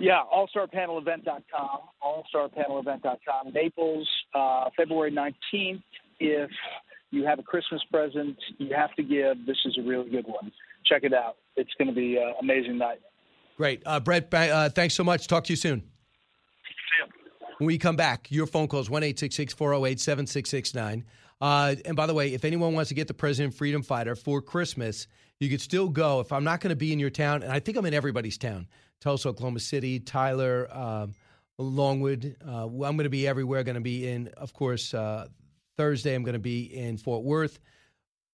Speaker 29: Yeah, allstarpanelevent.com, allstarpanelevent.com. Naples, uh, February 19th. If you have a Christmas present you have to give, this is a really good one. Check it out. It's going to be an amazing night.
Speaker 2: great. Uh, Bret, uh, thanks so much. Talk to you soon. When we come back, your phone calls 1 408 7669. Uh, And by the way, if anyone wants to get the President Freedom Fighter for Christmas, you could still go. If I'm not going to be in your town, and I think I'm in everybody's town Tulsa, Oklahoma City, Tyler, um, Longwood. Uh, I'm going to be everywhere. Going to be in, of course, uh, Thursday, I'm going to be in Fort Worth.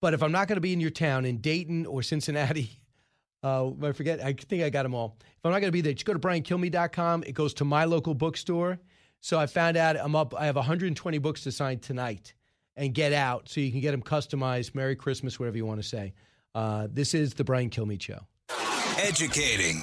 Speaker 2: But if I'm not going to be in your town, in Dayton or Cincinnati, uh, I forget, I think I got them all. If I'm not going to be there, just go to briankilmeade.com. It goes to my local bookstore. So I found out I'm up, I have 120 books to sign tonight and get out so you can get them customized. Merry Christmas, whatever you want to say. Uh, this is the Brian Kilmeade Show.
Speaker 1: Educating,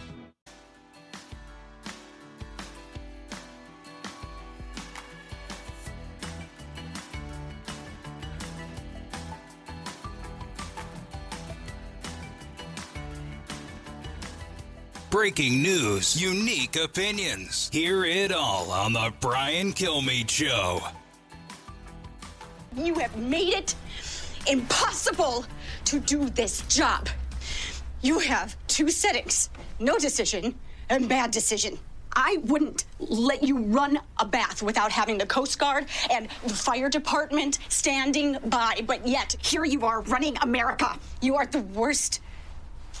Speaker 1: Breaking news, unique opinions. Hear it all on The Brian Kilmeade Show.
Speaker 35: You have made it impossible to do this job. You have two settings no decision and bad decision. I wouldn't let you run a bath without having the Coast Guard and the fire department standing by, but yet here you are running America. You are the worst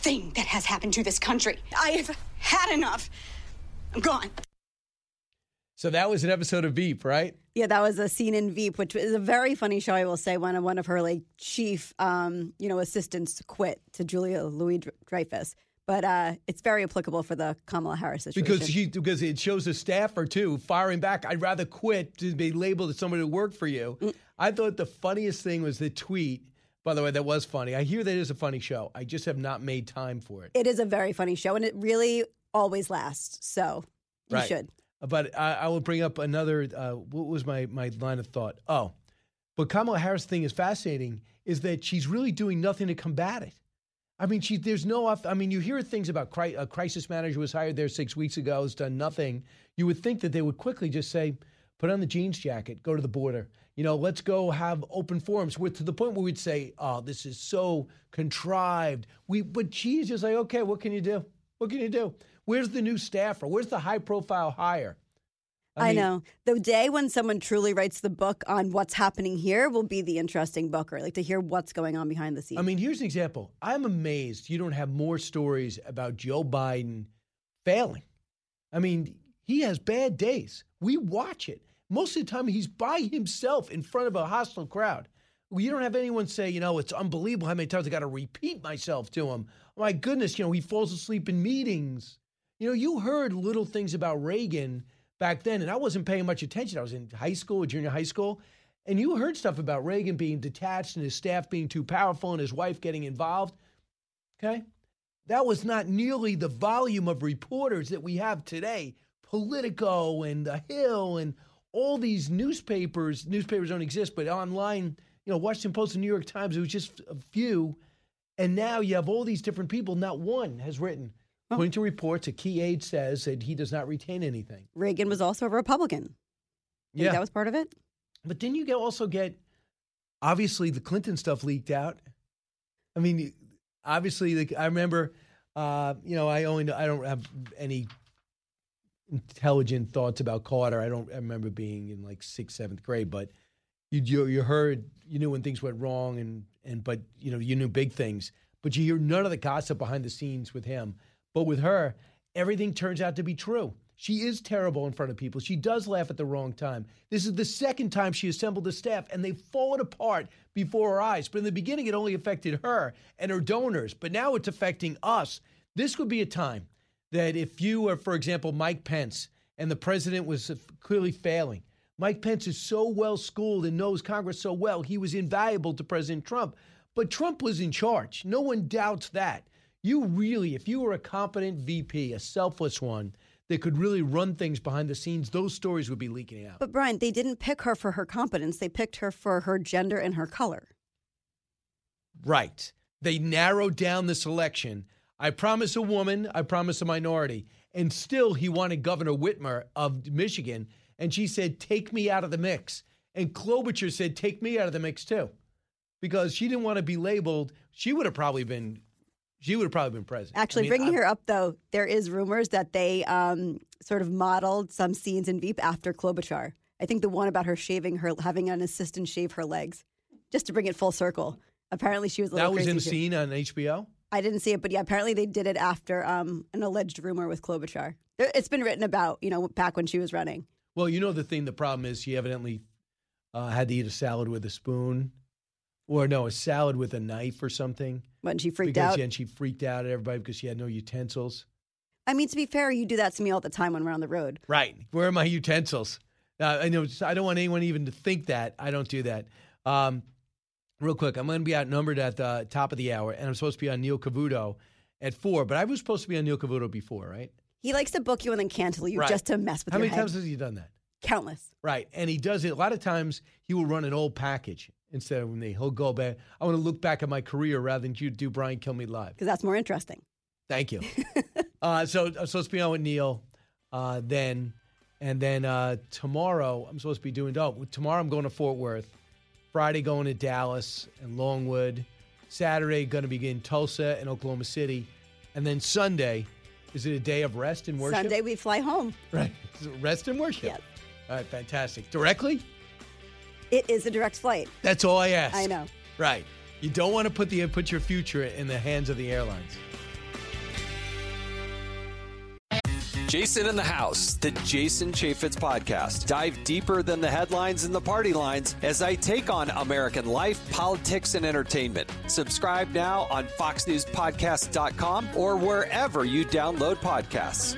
Speaker 35: thing that has happened to this country. I have had enough. I'm gone.
Speaker 2: So that was an episode of Veep, right?
Speaker 33: Yeah, that was a scene in Veep, which is a very funny show. I will say when one of her like chief, um, you know, assistants quit to Julia Louis Dreyfus. But uh, it's very applicable for the Kamala Harris situation.
Speaker 2: Because she because it shows a staffer too firing back. I'd rather quit to be labeled as somebody who worked for you.
Speaker 33: Mm.
Speaker 2: I thought the funniest thing was the tweet. By the way, that was funny. I hear that is a funny show. I just have not made time for it.
Speaker 33: it is a very funny show, and it really always lasts. So you
Speaker 2: Right.
Speaker 33: should.
Speaker 2: But I, I will bring up another. Uh, what was my my line of thought? Oh, but Kamala Harris thing is fascinating. Is that she's really doing nothing to combat it. I mean, she there's no. I mean, you hear things about cri- a crisis manager was hired there six weeks ago, has done nothing. You would think that they would quickly just say, put on the jeans jacket, go to the border. You know, let's go have open forums. We're to the point where we'd say, oh, this is so contrived. We, but she's just like, okay, what can you do? What can you do? Where's the new staffer? Where's the high profile hire?
Speaker 33: I,
Speaker 2: mean-
Speaker 33: know. The day when someone truly writes the book on what's happening here will be the interesting book, or like to hear what's going on behind the scenes.
Speaker 2: I mean, here's an example. I'm amazed you don't have more stories about Joe Biden failing. I mean, he has bad days. We watch it. Most of the time, he's by himself in front of a hostile crowd. You don't have anyone say, you know, it's unbelievable how many times I got to repeat myself to him. My goodness, you know, he falls asleep in meetings. You know, you heard little things about Reagan back then, and I wasn't paying much attention. I was in high school, junior high school, and you heard stuff about Reagan being detached and his staff being too powerful and his wife getting involved. Okay? That was not nearly the volume of reporters that we have today. Politico and The Hill and all these newspapers. Newspapers don't exist, but online, you know, Washington Post and New York Times, it was just a few. And now you have all these different people. Not one has written. According to reports, a key aide says that he does not retain anything.
Speaker 33: Reagan was also a Republican. Think
Speaker 2: Yeah.
Speaker 33: that was part of it.
Speaker 2: But then you get also get obviously the Clinton stuff leaked out. I mean, obviously, the, I remember, uh, you know, I only I don't have any intelligent thoughts about Carter. I don't I remember being in like sixth, seventh grade, but you you, you heard you knew when things went wrong, and and but you know you knew big things, but you hear none of the gossip behind the scenes with him. But with her, everything turns out to be true. She is terrible in front of people. She does laugh at the wrong time. This is the second time she assembled the staff, and they've fallen apart before our eyes. But in the beginning, it only affected her and her donors. But now it's affecting us. This would be a time that if you were, for example, Mike Pence, and the president was clearly failing, Mike Pence is so well schooled and knows Congress so well, he was invaluable to President Trump. But Trump was in charge. No one doubts that. You really, if you were a competent VP, a selfless one, that could really run things behind the scenes, those stories would be leaking out.
Speaker 33: But Brian, they didn't pick her for her competence. They picked her for her gender and her color.
Speaker 2: Right. They narrowed down the selection. I promise a woman, I promise a minority. And still, he wanted Governor Whitmer of Michigan. And she said, Take me out of the mix. And Klobuchar said, Take me out of the mix too. Because she didn't want to be labeled. She would have probably been she would have probably been president.
Speaker 33: Actually,
Speaker 2: I mean,
Speaker 33: bringing
Speaker 2: I-
Speaker 33: her up though, there is rumors that they um, sort of modeled some scenes in Veep after Klobuchar. I think the one about her shaving her, having an assistant shave her legs, just to bring it full circle. Apparently, she was a little
Speaker 2: that was in a scene on HBO.
Speaker 33: I didn't see it, but yeah, apparently they did it after um, an alleged rumor with Klobuchar. It's been written about, you know, back when she was running.
Speaker 2: Well, you know the thing. The problem is she evidently uh, had to eat a salad with a spoon, or no, a salad with a knife or something.
Speaker 33: When she freaked
Speaker 2: because
Speaker 33: out.
Speaker 2: She, and she freaked out at everybody because she had no utensils.
Speaker 33: I mean, to be fair, you do that to me all the time when we're on the road.
Speaker 2: Right. Where are my utensils? Uh, I know. I don't want anyone even to think that. I don't do that. Um, real quick, I'm going to be outnumbered at the top of the hour, and I'm supposed to be on Neil Cavuto at four. But I was supposed to be on Neil Cavuto before, right?
Speaker 33: He likes to book you and then cancel you
Speaker 2: Right.
Speaker 33: just to mess with
Speaker 2: How many
Speaker 33: head.
Speaker 2: times has he done that?
Speaker 33: Countless.
Speaker 2: Right. And he does it a lot of times. He will run an old package instead of me. He'll go back. I want to look back at my career rather than you do Brian Kill Me Live.
Speaker 33: Because that's more interesting.
Speaker 2: Thank you. uh, so I'm supposed to be on with Neil uh, then. And then uh, tomorrow, I'm supposed to be doing, oh, tomorrow I'm going to Fort Worth. Friday, going to Dallas and Longwood. Saturday, going to be in Tulsa and Oklahoma City. And then Sunday, is it a day of rest and worship?
Speaker 33: Sunday we fly home.
Speaker 2: Right. Rest and worship.
Speaker 33: Yes.
Speaker 2: All right, fantastic. Directly?
Speaker 33: It is a direct flight.
Speaker 2: That's all I ask.
Speaker 33: I know.
Speaker 2: Right. You don't want to put the put your future in the hands of the airlines.
Speaker 34: Jason in the House, the Jason Chaffetz podcast. Dive deeper than the headlines and the party lines as I take on American life, politics, and entertainment. Subscribe now on FoxNewsPodcast.com or wherever you download podcasts.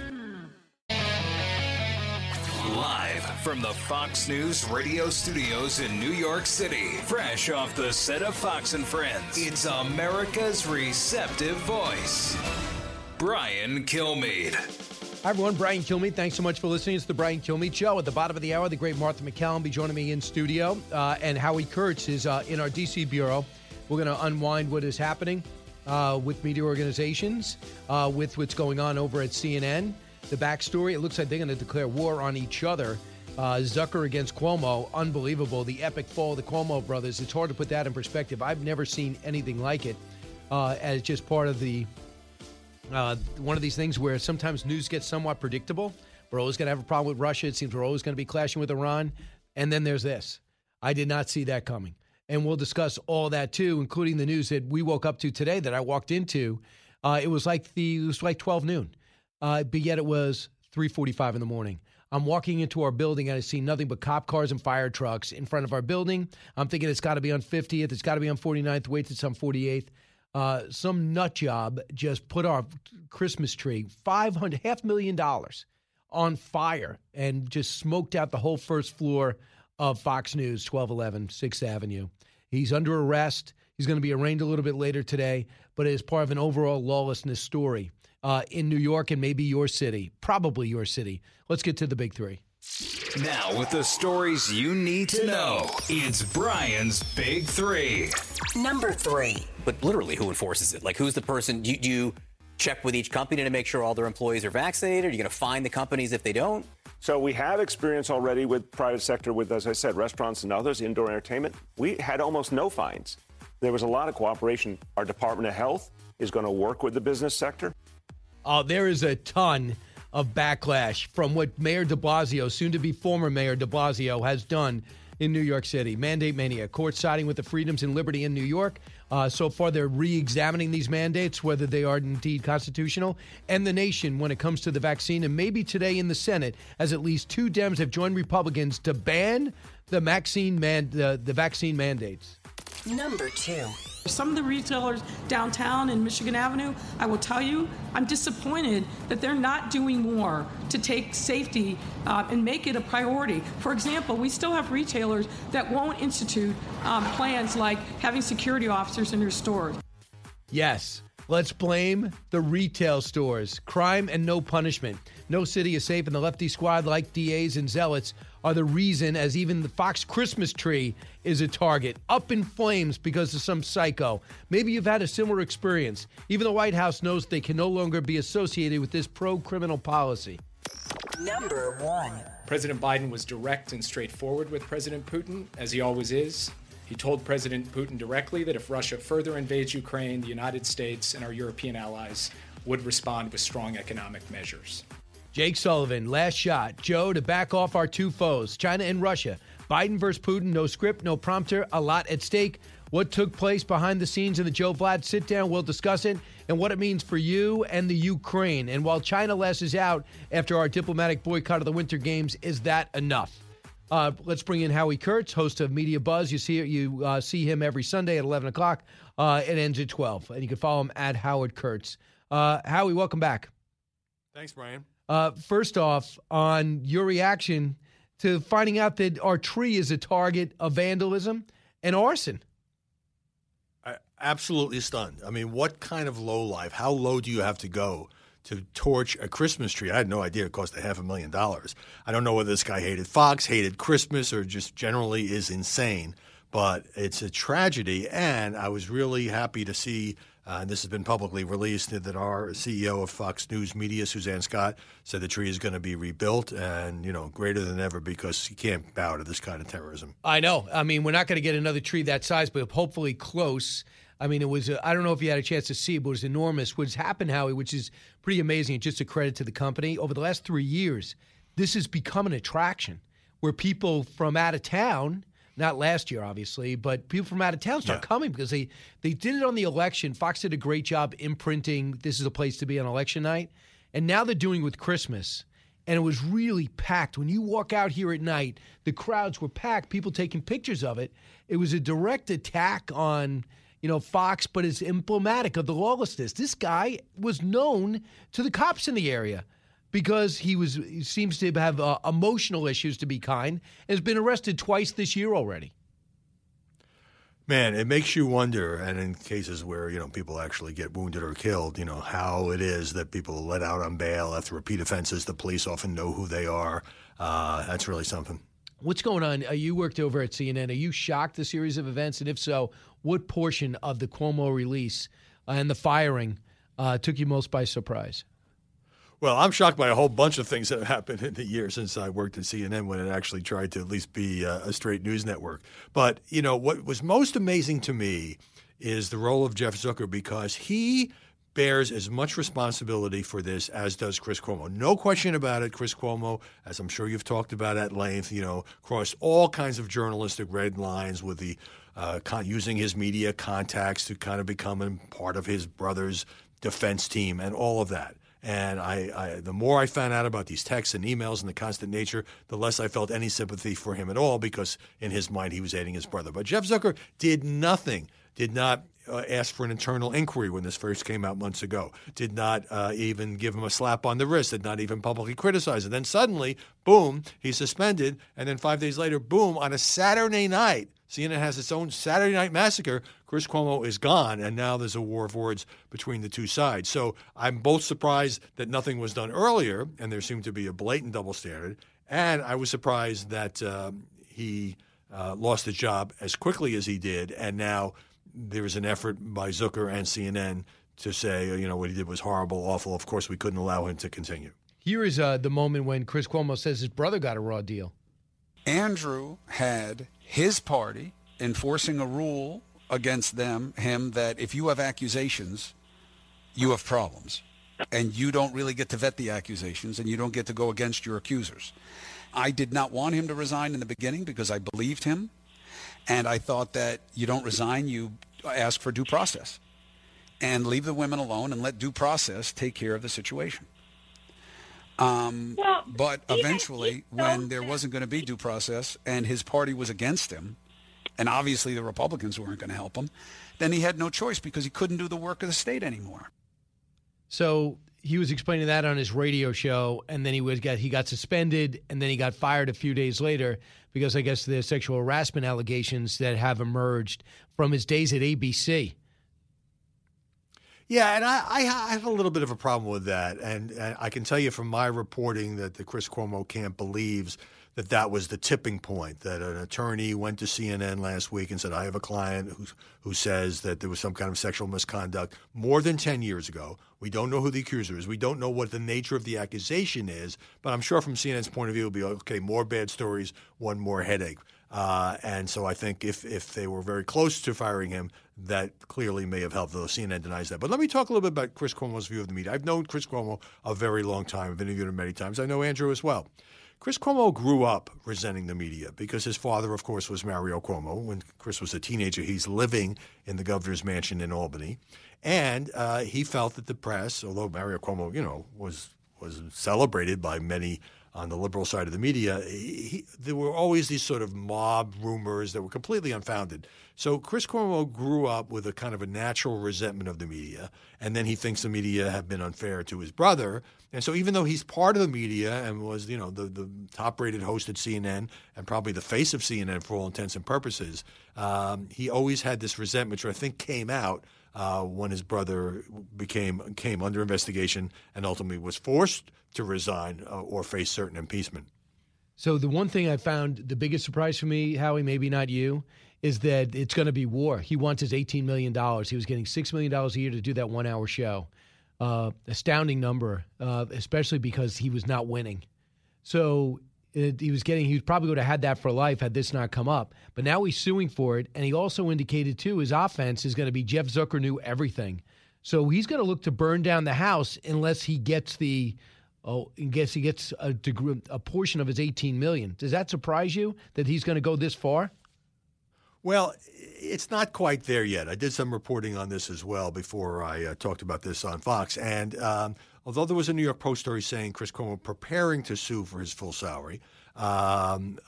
Speaker 1: Live from the Fox News radio studios in New York City, fresh off the set of Fox and Friends, it's America's receptive voice, Brian Kilmeade.
Speaker 2: Hi, everyone. Brian Kilmeade. Thanks so much for listening. It's the Brian Kilmeade Show. At the bottom of the hour, the great Martha MacCallum be joining me in studio. Uh, and Howie Kurtz is uh, in our D.C. Bureau. We're going to unwind what is happening uh, with media organizations, uh, with what's going on over at CNN. The backstory it looks like they're going to declare war on each other. Uh, Zucker against Cuomo, unbelievable. The epic fall of the Cuomo brothers. It's hard to put that in perspective. I've never seen anything like it uh, as just part of the uh, one of these things where sometimes news gets somewhat predictable. We're always going to have a problem with Russia. It seems we're always going to be clashing with Iran. And then there's this. I did not see that coming. And we'll discuss all that too, including the news that we woke up to today that I walked into. Uh, it was like the it was like 12 noon, uh, but yet it was 3:45 in the morning. I'm walking into our building and I see nothing but cop cars and fire trucks in front of our building. I'm thinking it's got to be on 50th, it's got to be on 49th. Wait, it's on 48th. Uh, some nut job just put our Christmas tree, five hundred half million dollars, on fire and just smoked out the whole first floor of Fox News, 1211 6th Avenue. He's under arrest. He's going to be arraigned a little bit later today, but it is part of an overall lawlessness story uh, in New York and maybe your city, probably your city. Let's get to the big three.
Speaker 1: Now, with the stories you need to know, it's Brian's Big Three.
Speaker 24: Number three. But literally, who enforces it? Like, who's the person? Do you, do you check with each company to make sure all their employees are vaccinated? Are you going to find the companies if they don't?
Speaker 25: So we have experience already with private sector, with as I said, restaurants and others, indoor entertainment. We had almost no fines. There was a lot of cooperation. Our Department of Health is going to work with the business sector.
Speaker 2: Uh, there is a ton of backlash from what Mayor de Blasio, soon to be former Mayor de Blasio, has done in New York City. Mandate mania. Court siding with the freedoms and liberty in New York. Uh, so far, they're re examining these mandates, whether they are indeed constitutional, and the nation when it comes to the vaccine. And maybe today in the Senate, as at least two Dems have joined Republicans to ban the vaccine, man- the, the vaccine mandates.
Speaker 36: Number two.
Speaker 26: Some of the retailers downtown in Michigan Avenue, I will tell you, I'm disappointed that they're not doing more to take safety uh, and make it a priority. For example, we still have retailers that won't institute um, plans like having security officers in their stores.
Speaker 2: Yes. Let's blame the retail stores. Crime and no punishment. No city is safe, and the lefty squad, like DAs and zealots, are the reason, as even the Fox Christmas tree is a target, up in flames because of some psycho. Maybe you've had a similar experience. Even the White House knows they can no longer be associated with this pro criminal policy.
Speaker 7: Number one. President Biden was direct and straightforward with President Putin, as he always is. He told President Putin directly that if Russia further invades Ukraine, the United States and our European allies would respond with strong economic measures.
Speaker 2: Jake Sullivan, last shot. Joe, to back off our two foes, China and Russia. Biden versus Putin, no script, no prompter, a lot at stake. What took place behind the scenes in the Joe Vlad sit down, we'll discuss it, and what it means for you and the Ukraine. And while China lashes out after our diplomatic boycott of the Winter Games, is that enough? Uh, let's bring in Howie Kurtz, host of Media Buzz. You see you uh, see him every Sunday at 11 o'clock. Uh, it ends at 12, and you can follow him at Howard Kurtz. Uh, Howie, welcome back.
Speaker 36: Thanks, Brian.
Speaker 2: Uh, first off, on your reaction to finding out that our tree is a target of vandalism and arson.
Speaker 36: I, absolutely stunned. I mean, what kind of low life? How low do you have to go to torch a Christmas tree? I had no idea it cost a half a million dollars. I don't know whether this guy hated Fox, hated Christmas, or just generally is insane. But it's a tragedy, and I was really happy to see uh, and this has been publicly released that our CEO of Fox News Media, Suzanne Scott, said the tree is going to be rebuilt and, you know, greater than ever because you can't bow to this kind of terrorism.
Speaker 2: I know. I mean, we're not going to get another tree that size, but hopefully close. I mean, it was, uh, I don't know if you had a chance to see but it was enormous. What's happened, Howie, which is pretty amazing, just a credit to the company, over the last three years, this has become an attraction where people from out of town not last year, obviously, but people from out of town start yeah. coming because they they did it on the election. Fox did a great job imprinting this is a place to be on election night, and now they're doing with Christmas. And it was really packed. When you walk out here at night, the crowds were packed. People taking pictures of it. It was a direct attack on you know, Fox, but it's emblematic of the lawlessness. This guy was known to the cops in the area because he was he seems to have uh, emotional issues to be kind has been arrested twice this year already.
Speaker 36: Man it makes you wonder and in cases where you know people actually get wounded or killed you know how it is that people are let out on bail after repeat offenses the police often know who they are. Uh, that's really something.
Speaker 2: What's going on? Uh, you worked over at cnn are you shocked the series of events? And if so what portion of the cuomo release and the firing uh, took you most by surprise
Speaker 36: well, I'm shocked by a whole bunch of things that have happened in the year since I worked at CNN when it actually tried to at least be a, a straight news network. But, you know, what was most amazing to me is the role of Jeff Zucker because he bears as much responsibility for this as does Chris Cuomo. No question about it. Chris Cuomo, as I'm sure you've talked about at length, you know, crossed all kinds of journalistic red lines with the uh, con- using his media contacts to kind of become part of his brother's defense team and all of that. And I, I, the more I found out about these texts and emails and the constant nature, the less I felt any sympathy for him at all because in his mind he was aiding his brother. But Jeff Zucker did nothing, did not uh, ask for an internal inquiry when this first came out months ago, did not uh, even give him a slap on the wrist, did not even publicly criticize it. Then suddenly, boom, he's suspended. And then five days later, boom, on a Saturday night, CNN has its own Saturday Night Massacre. Chris Cuomo is gone, and now there's a war of words between the two sides. So I'm both surprised that nothing was done earlier, and there seemed to be a blatant double standard, and I was surprised that um, he uh, lost his job as quickly as he did, and now there is an effort by Zucker and CNN to say, you know, what he did was horrible, awful. Of course, we couldn't allow him to continue.
Speaker 2: Here is uh, the moment when Chris Cuomo says his brother got a raw deal.
Speaker 37: Andrew had his party enforcing a rule against them, him, that if you have accusations, you have problems. And you don't really get to vet the accusations and you don't get to go against your accusers. I did not want him to resign in the beginning because I believed him. And I thought that you don't resign, you ask for due process and leave the women alone and let due process take care of the situation. Um, well, but eventually, when there wasn't going to be due process and his party was against him, and obviously the Republicans weren't going to help him, then he had no choice because he couldn't do the work of the state anymore.
Speaker 2: So he was explaining that on his radio show, and then he was got he got suspended, and then he got fired a few days later because I guess the sexual harassment allegations that have emerged from his days at ABC.
Speaker 36: Yeah, and I, I have a little bit of a problem with that, and, and I can tell you from my reporting that the Chris Cuomo camp believes that that was the tipping point. That an attorney went to CNN last week and said, "I have a client who who says that there was some kind of sexual misconduct more than ten years ago. We don't know who the accuser is. We don't know what the nature of the accusation is. But I'm sure from CNN's point of view, it'll be okay. More bad stories, one more headache." Uh, and so I think if if they were very close to firing him, that clearly may have helped, though CNN denies that. But let me talk a little bit about Chris Cuomo's view of the media. I've known Chris Cuomo a very long time. I've interviewed him many times. I know Andrew as well. Chris Cuomo grew up resenting the media because his father, of course, was Mario Cuomo. When Chris was a teenager, he's living in the governor's mansion in Albany. And uh, he felt that the press, although Mario Cuomo, you know, was was celebrated by many on the liberal side of the media, he, there were always these sort of mob rumors that were completely unfounded. So Chris Cuomo grew up with a kind of a natural resentment of the media, and then he thinks the media have been unfair to his brother. And so even though he's part of the media and was, you know, the, the top-rated host at CNN and probably the face of CNN for all intents and purposes, um, he always had this resentment, which I think came out uh, when his brother became came under investigation and ultimately was forced to resign uh, or face certain impeachment.
Speaker 2: So the one thing I found the biggest surprise for me, Howie, maybe not you, is that it's going to be war. He wants his $18 million. He was getting $6 million a year to do that one hour show. Uh, astounding number, uh, especially because he was not winning. So he was getting, he probably would have had that for life had this not come up. But now he's suing for it. And he also indicated, too, his offense is going to be Jeff Zucker knew everything. So he's going to look to burn down the house unless he gets the Oh, and guess he gets a degree, a portion of his 18 million. Does that surprise you that he's going to go this far?
Speaker 36: Well, it's not quite there yet. I did some reporting on this as well before I uh, talked about this on Fox. And um, although there was a New York Post story saying Chris Cuomo preparing to sue for his full salary, um,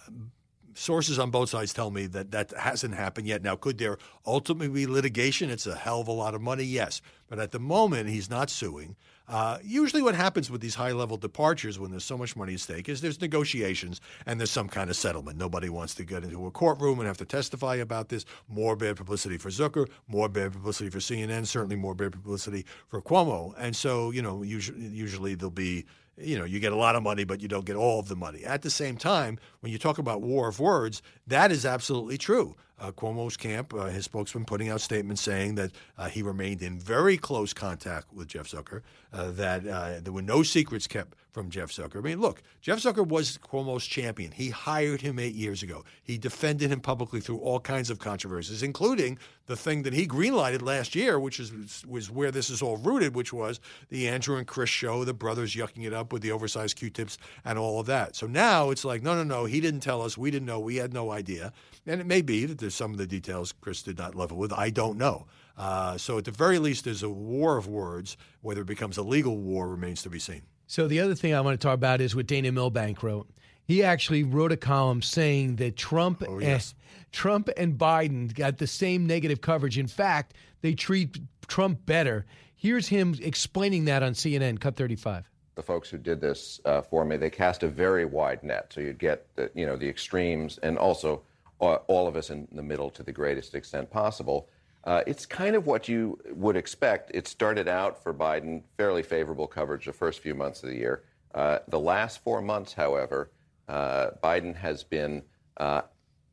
Speaker 36: sources on both sides tell me that that hasn't happened yet. Now, could there ultimately be litigation? It's a hell of a lot of money, yes. But at the moment, he's not suing. Uh, usually, what happens with these high level departures when there's so much money at stake is there's negotiations and there's some kind of settlement. Nobody wants to get into a courtroom and have to testify about this. More bad publicity for Zucker, more bad publicity for CNN, certainly more bad publicity for Cuomo. And so, you know, usually, usually there'll be you know, you get a lot of money, but you don't get all of the money. At the same time, when you talk about war of words, that is absolutely true. Uh, Cuomo's camp, uh, his spokesman putting out statements saying that uh, he remained in very close contact with Jeff Zucker, uh, that uh, there were no secrets kept from Jeff Zucker. I mean, look, Jeff Zucker was Cuomo's champion. He hired him eight years ago. He defended him publicly through all kinds of controversies, including the thing that he greenlighted last year, which is was where this is all rooted, which was the Andrew and Chris show, the brothers yucking it up with the oversized Q-tips and all of that. So now it's like, no, no, no, he didn't tell us. We didn't know. We had no idea. And it may be that there's some of the details Chris did not level with. I don't know. Uh, so at the very least, there's a war of words. Whether it becomes a legal war remains to be seen.
Speaker 2: So the other thing I want to talk about is what Dana Milbank wrote. He actually wrote a column saying that Trump
Speaker 36: oh, yes.
Speaker 2: and Trump and Biden got the same negative coverage. In fact, they treat Trump better. Here's him explaining that on CNN, Cut 35
Speaker 38: the folks who did this uh, for me, they cast a very wide net. So you'd get the, you know the extremes and also all of us in the middle to the greatest extent possible. Uh, it's kind of what you would expect. It started out for Biden fairly favorable coverage the first few months of the year. Uh, the last four months, however, uh, Biden has been uh,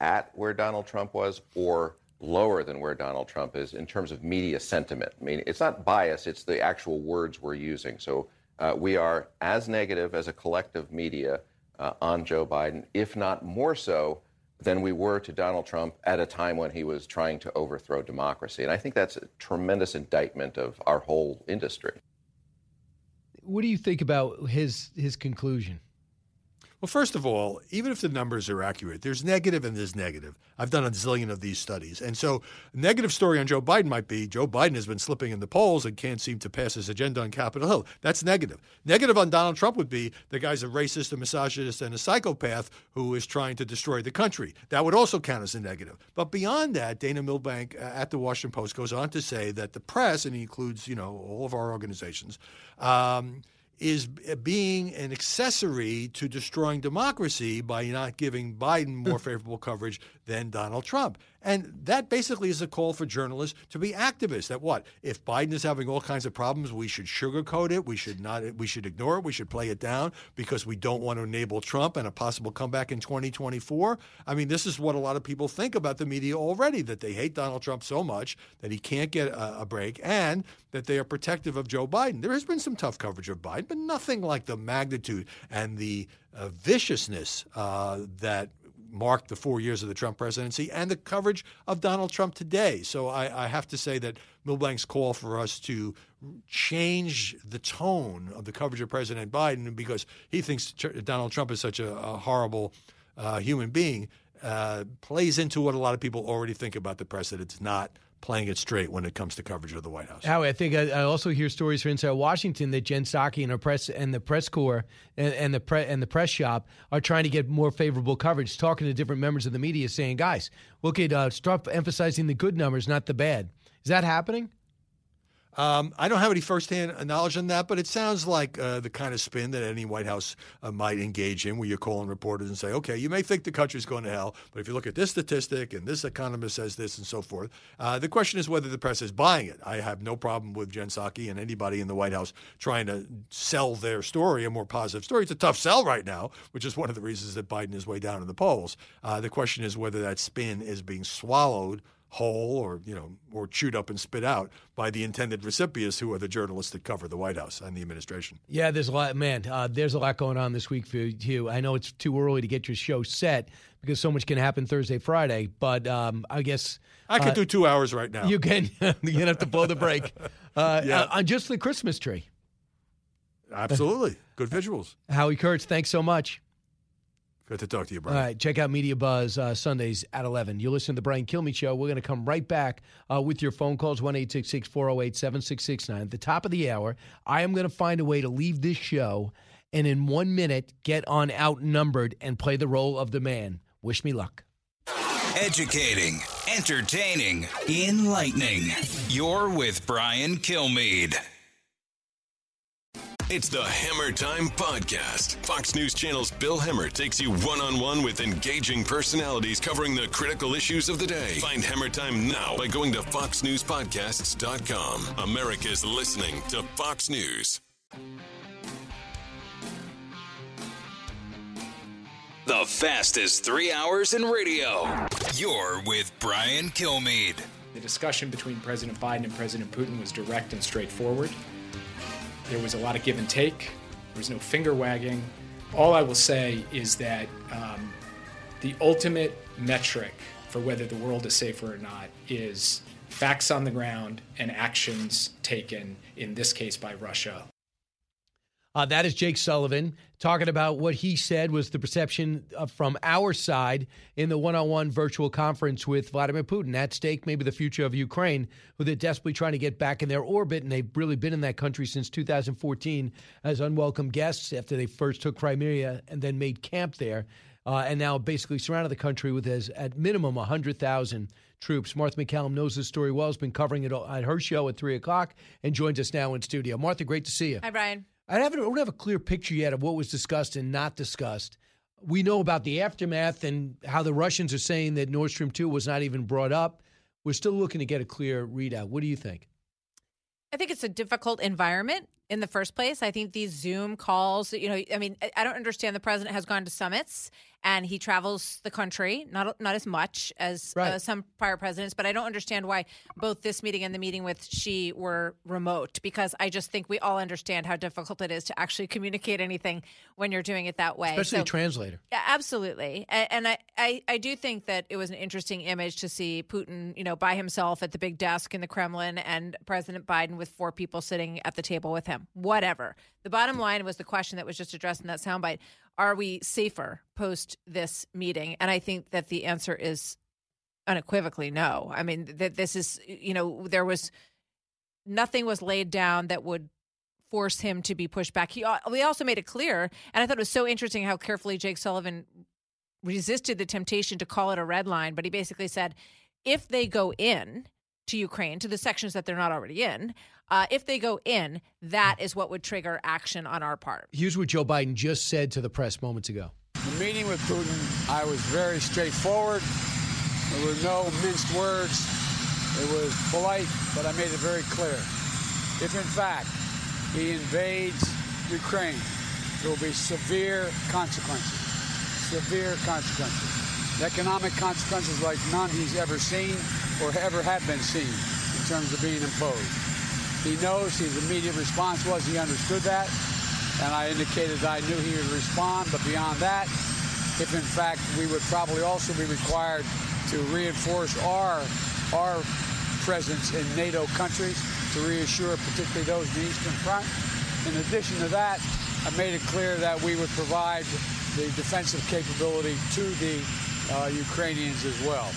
Speaker 38: at where Donald Trump was or lower than where Donald Trump is in terms of media sentiment. I mean, it's not bias, it's the actual words we're using. So uh, we are as negative as a collective media uh, on Joe Biden, if not more so than we were to Donald Trump at a time when he was trying to overthrow democracy. And I think that's a tremendous indictment of our whole industry.
Speaker 2: What do you think about his his conclusion?
Speaker 36: Well, first of all, even if the numbers are accurate, there's negative and there's negative. I've done a zillion of these studies. And so, negative story on Joe Biden might be Joe Biden has been slipping in the polls and can't seem to pass his agenda on Capitol Hill. That's negative. Negative on Donald Trump would be the guy's a racist, a misogynist, and a psychopath who is trying to destroy the country. That would also count as a negative. But beyond that, Dana Milbank uh, at the Washington Post goes on to say that the press, and he includes, you know, all of our organizations, um, is being an accessory to destroying democracy by not giving Biden more favorable coverage than Donald Trump. And that basically is a call for journalists to be activists. That what if Biden is having all kinds of problems, we should sugarcoat it. We should not. We should ignore it. We should play it down because we don't want to enable Trump and a possible comeback in 2024. I mean, this is what a lot of people think about the media already. That they hate Donald Trump so much that he can't get a, a break, and that they are protective of Joe Biden. There has been some tough coverage of Biden, but nothing like the magnitude and the uh, viciousness uh, that marked the four years of the Trump presidency and the coverage of Donald Trump today. So I, I, have to say that Milbank's call for us to change the tone of the coverage of President Biden because he thinks Donald Trump is such a, a horrible uh, human being uh, plays into what a lot of people already think about the president. It's not playing it straight when it comes to coverage of the White House.
Speaker 2: Howie, I think I, I also hear stories from inside Washington that Jen Psaki and her press and the press corps and, and the pre, and the press shop are trying to get more favorable coverage. Talking to different members of the media, saying, "Guys, look at uh, stop emphasizing the good numbers, not the bad." Is that happening?
Speaker 36: Um, I don't have any firsthand knowledge on that, but it sounds like uh, the kind of spin that any White House uh, might engage in, where you're calling reporters and say, "Okay, you may think the country's going to hell, but if you look at this statistic and this economist says this and so forth," uh, the question is whether the press is buying it. I have no problem with Jen Psaki and anybody in the White House trying to sell their story, a more positive story. It's a tough sell right now, which is one of the reasons that Biden is way down in the polls. Uh, the question is whether that spin is being swallowed whole or you know or chewed up and spit out by the intended recipients who are the journalists that cover the White House and the administration.
Speaker 2: Yeah, there's a lot, man. Uh, there's a lot going on this week for you. I know it's too early to get your show set because so much can happen Thursday, Friday. But um, I guess
Speaker 36: I could uh, do two hours right now.
Speaker 2: You can. you're going to have to blow the break uh, yeah. on just the Christmas tree.
Speaker 36: Absolutely, good visuals.
Speaker 2: Howie Kurtz, thanks so much.
Speaker 36: Good to talk to you, Brian.
Speaker 2: All right, check out Media Buzz uh, Sundays at 11. You listen to the Brian Kilmeade Show. We're going to come right back uh, with your phone calls, 1 408 7669. At the top of the hour, I am going to find a way to leave this show and in one minute get on outnumbered and play the role of the man. Wish me luck.
Speaker 1: Educating, entertaining, enlightening. You're with Brian Kilmeade.
Speaker 14: It's the Hemmer Time Podcast. Fox News Channel's Bill Hemmer takes you one on one with engaging personalities covering the critical issues of the day. Find Hemmer Time now by going to FoxNewsPodcasts.com. America's listening to Fox News.
Speaker 1: The fastest three hours in radio. You're with Brian Kilmeade.
Speaker 7: The discussion between President Biden and President Putin was direct and straightforward. There was a lot of give and take. There was no finger wagging. All I will say is that um, the ultimate metric for whether the world is safer or not is facts on the ground and actions taken, in this case by Russia,
Speaker 2: uh, that is Jake Sullivan talking about what he said was the perception uh, from our side in the one on one virtual conference with Vladimir Putin. At stake, maybe the future of Ukraine, who they're desperately trying to get back in their orbit. And they've really been in that country since 2014 as unwelcome guests after they first took Crimea and then made camp there. Uh, and now basically surrounded the country with as at minimum 100,000 troops. Martha MacCallum knows this story well, has been covering it at her show at 3 o'clock, and joins us now in studio. Martha, great to see you.
Speaker 39: Hi, Brian.
Speaker 2: I haven't, don't have a clear picture yet of what was discussed and not discussed. We know about the aftermath and how the Russians are saying that Nord Stream 2 was not even brought up. We're still looking to get a clear readout. What do you think?
Speaker 39: I think it's a difficult environment in the first place. I think these Zoom calls, you know, I mean, I don't understand the president has gone to summits and he travels the country, not not as much as uh, right. uh, some prior presidents, but I don't understand why both this meeting and the meeting with Xi were remote because I just think we all understand how difficult it is to actually communicate anything when you're doing it that way.
Speaker 2: Especially so, a translator.
Speaker 39: Yeah, absolutely. And, and I, I, I do think that it was an interesting image to see Putin, you know, by himself at the big desk in the Kremlin and President Biden with four people sitting at the table with him. Whatever. The bottom hmm. line was the question that was just addressed in that soundbite are we safer post this meeting? And I think that the answer is unequivocally no. I mean, that this is, you know, there was nothing was laid down that would force him to be pushed back. He, we also made it clear, and I thought it was so interesting how carefully Jake Sullivan resisted the temptation to call it a red line, but he basically said, if they go in to Ukraine, to the sections that they're not already in, uh, if they go in, that is what would trigger action on our part.
Speaker 2: Here's what Joe Biden just said to the press moments ago.
Speaker 40: The meeting with Putin, I was very straightforward. There were no minced words. It was polite, but I made it very clear. If in fact he invades Ukraine, there will be severe consequences. Severe consequences. Economic consequences like none he's ever seen or ever had been seen in terms of being imposed. He knows his immediate response was he understood that, and I indicated that I knew he would respond, but beyond that, if in fact we would probably also be required to reinforce our, our presence in NATO countries to reassure particularly those in the Eastern Front. In addition to that, I made it clear that we would provide the defensive capability to the uh, Ukrainians as well.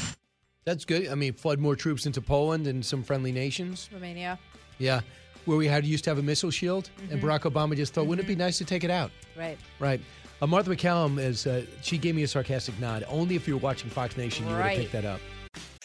Speaker 2: That's good. I mean, flood more troops into Poland and some friendly nations.
Speaker 39: Romania.
Speaker 2: Yeah, where we had used to have a missile shield, and
Speaker 39: Mhm.
Speaker 2: Barack Obama just thought, wouldn't it be nice to take it out?
Speaker 39: Right.
Speaker 2: Right. Uh, Martha MacCallum is uh, she gave me a sarcastic nod. Only if you were watching Fox Nation, you would have
Speaker 14: Right.
Speaker 2: picked that up.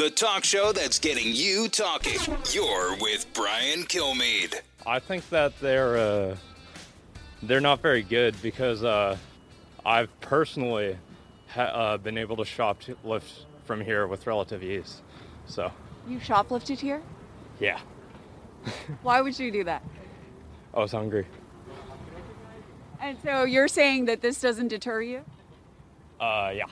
Speaker 1: The talk show that's getting you talking. You're with Brian Kilmeade.
Speaker 41: I think that they're uh, they're not very good because uh, I've personally ha- uh, been able to shoplift from here with relative ease. So
Speaker 42: You shoplifted here?
Speaker 41: yeah,
Speaker 42: Why would you do that?
Speaker 41: I was hungry.
Speaker 42: And so you're saying that this doesn't deter you?
Speaker 41: Uh, yeah.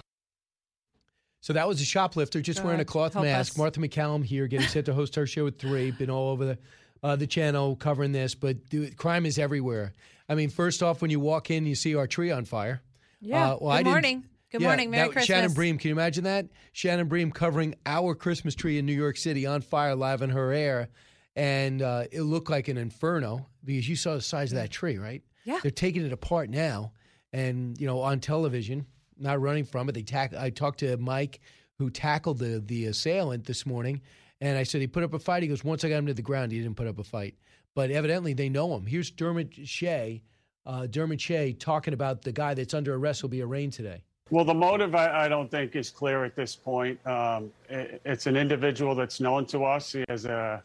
Speaker 2: So that was a shoplifter just wearing a cloth mask.
Speaker 42: us.
Speaker 2: Martha MacCallum here, getting set to host our show at three. Been all over the uh, the channel covering this, but dude, crime is everywhere. I mean, first off, when you walk in, you see our tree on fire.
Speaker 39: Yeah.
Speaker 2: Uh, well,
Speaker 39: Good morning. Good
Speaker 2: Yeah,
Speaker 39: morning. Merry
Speaker 2: that- Shannon Bream, can you imagine that? Shannon Bream covering our Christmas tree in New York City on fire live in her air. And uh, it looked like an inferno because you saw the size of that tree, right?
Speaker 39: Yeah.
Speaker 2: They're taking it apart now. And, you know, on television, not running from it. They tack- I talked to Mike, who tackled the, the assailant this morning. And I said, he put up a fight. He goes, once I got him to the ground, he didn't put up a fight. But evidently they know him. Here's Dermot Shea, uh, Dermot Shea talking about the guy that's under arrest will be arraigned today.
Speaker 43: Well, the motive, I, I don't think, is clear at this point. Um, i it's an individual that's known to us. He has a,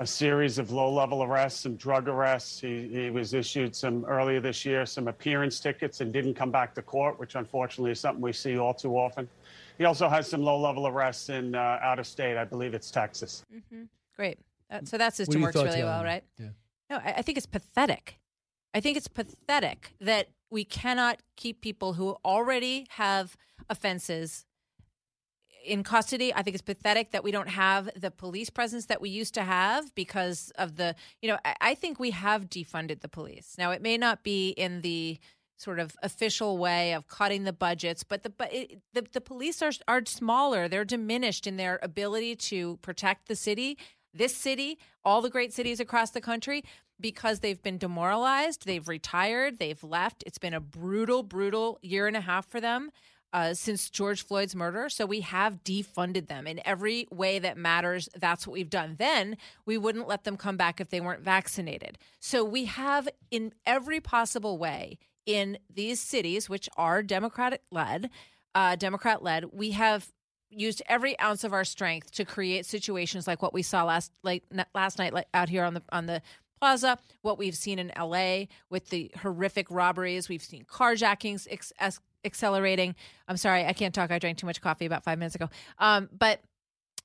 Speaker 43: a series of low level arrests, some drug arrests. He, he was issued some earlier this year, some appearance tickets, and didn't come back to court, which unfortunately is something we see all too often. He also has some low level arrests in uh, out of state. I believe it's Texas.
Speaker 39: Mm-hmm. Great. Uh, so that
Speaker 43: What are
Speaker 39: system
Speaker 43: your
Speaker 39: works really well, right?
Speaker 2: Yeah.
Speaker 39: No, I, I think it's pathetic. I think it's pathetic that we cannot keep people who already have offenses in custody. I think it's pathetic that we don't have the police presence that we used to have because of the, you know, I, I think we have defunded the police. Now, it may not be in the sort of official way of cutting the budgets, but the but it, the, the police are are smaller. They're diminished in their ability to protect the city, this city, all the great cities across the country because they've been demoralized, they've retired, they've left. It's been a brutal, brutal year and a half for them uh, since George Floyd's murder. So we have defunded them in every way that matters. That's what we've done. Then we wouldn't let them come back if they weren't vaccinated. So we have, in every possible way, in these cities, which are Democratic led, uh, Democrat led, we have used every ounce of our strength to create situations like what we saw last like last night out here on the on the plaza what we've seen in LA with the horrific robberies we've seen carjackings ex- accelerating I'm sorry I can't talk I drank too much coffee about 5 minutes ago um but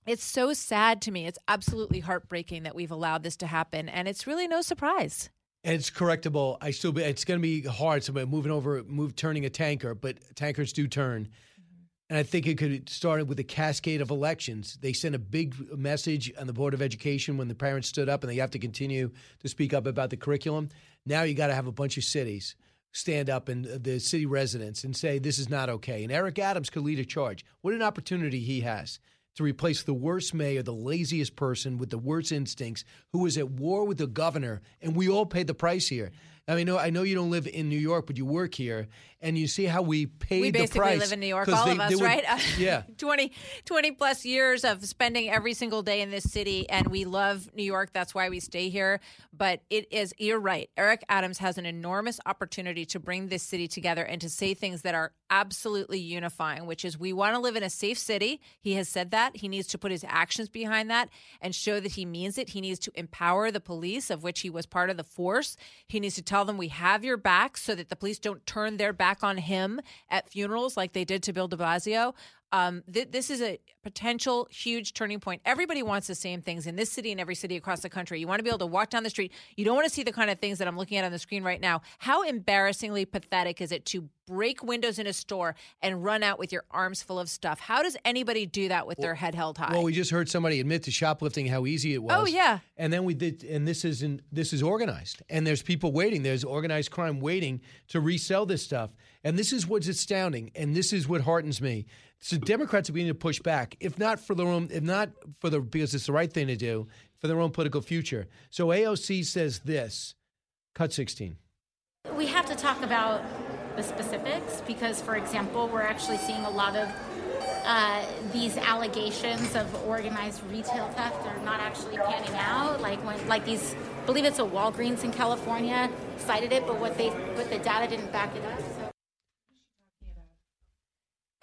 Speaker 39: it's so sad to me it's absolutely heartbreaking that we've allowed this to happen and it's really no surprise
Speaker 2: and it's correctable. I still, be, it's going to be hard. Somebody moving over, move, turning a tanker, but tankers do turn. And I think it could start with a cascade of elections. They sent a big message on the Board of Education when the parents stood up and they have to continue to speak up about the curriculum. Now you got to have a bunch of cities stand up and the city residents and say this is not okay. And Eric Adams could lead a charge. What an opportunity he has to replace the worst mayor, the laziest person with the worst instincts, who is at war with the governor, and we all pay the price here. I mean, no, I know you don't live in New York, but you work here, and you see how we paid
Speaker 39: we
Speaker 2: the
Speaker 39: basically
Speaker 2: price.
Speaker 39: live in New York, all
Speaker 2: they-
Speaker 39: of us,
Speaker 2: would-
Speaker 39: right?
Speaker 2: yeah.
Speaker 39: 20, 20 plus years of spending every single day in this city, and we love New York. That's why we stay here. But it is, you're right. Eric Adams has an enormous opportunity to bring this city together and to say things that are absolutely unifying, which is we want to live in a safe city. He has said that. He needs to put his actions behind that and show that he means it. He needs to empower the police, of which he was part of the force. He needs to tell them we have your back so that the police don't turn their back on him at funerals like they did to Bill de Blasio. Um, th- this is a potential huge turning point. Everybody wants the same things in this city and every city across the country. You want to be able to walk down the street. You don't want to see the kind of things that I'm looking at on the screen right now. How embarrassingly pathetic is it to break windows in a store and run out with your arms full of stuff? How does anybody do that with their head held high?
Speaker 2: Well, we just heard somebody admit to shoplifting how easy it was.
Speaker 39: Oh, yeah.
Speaker 2: And then we did, and this is in, this is organized, and there's people waiting. There's organized crime waiting to resell this stuff, and this is what's astounding, and this is what heartens me. So Democrats are beginning to push back, if not for their own, if not for the because it's the right thing to do for their own political future. So AOC says this. Cut 16.
Speaker 44: We have to talk about the specifics because, for example, we're actually seeing a lot of uh, these allegations of organized retail theft are not actually panning out. Like when, like these, believe it's a Walgreens in California cited it, but what they, but the data didn't back it up.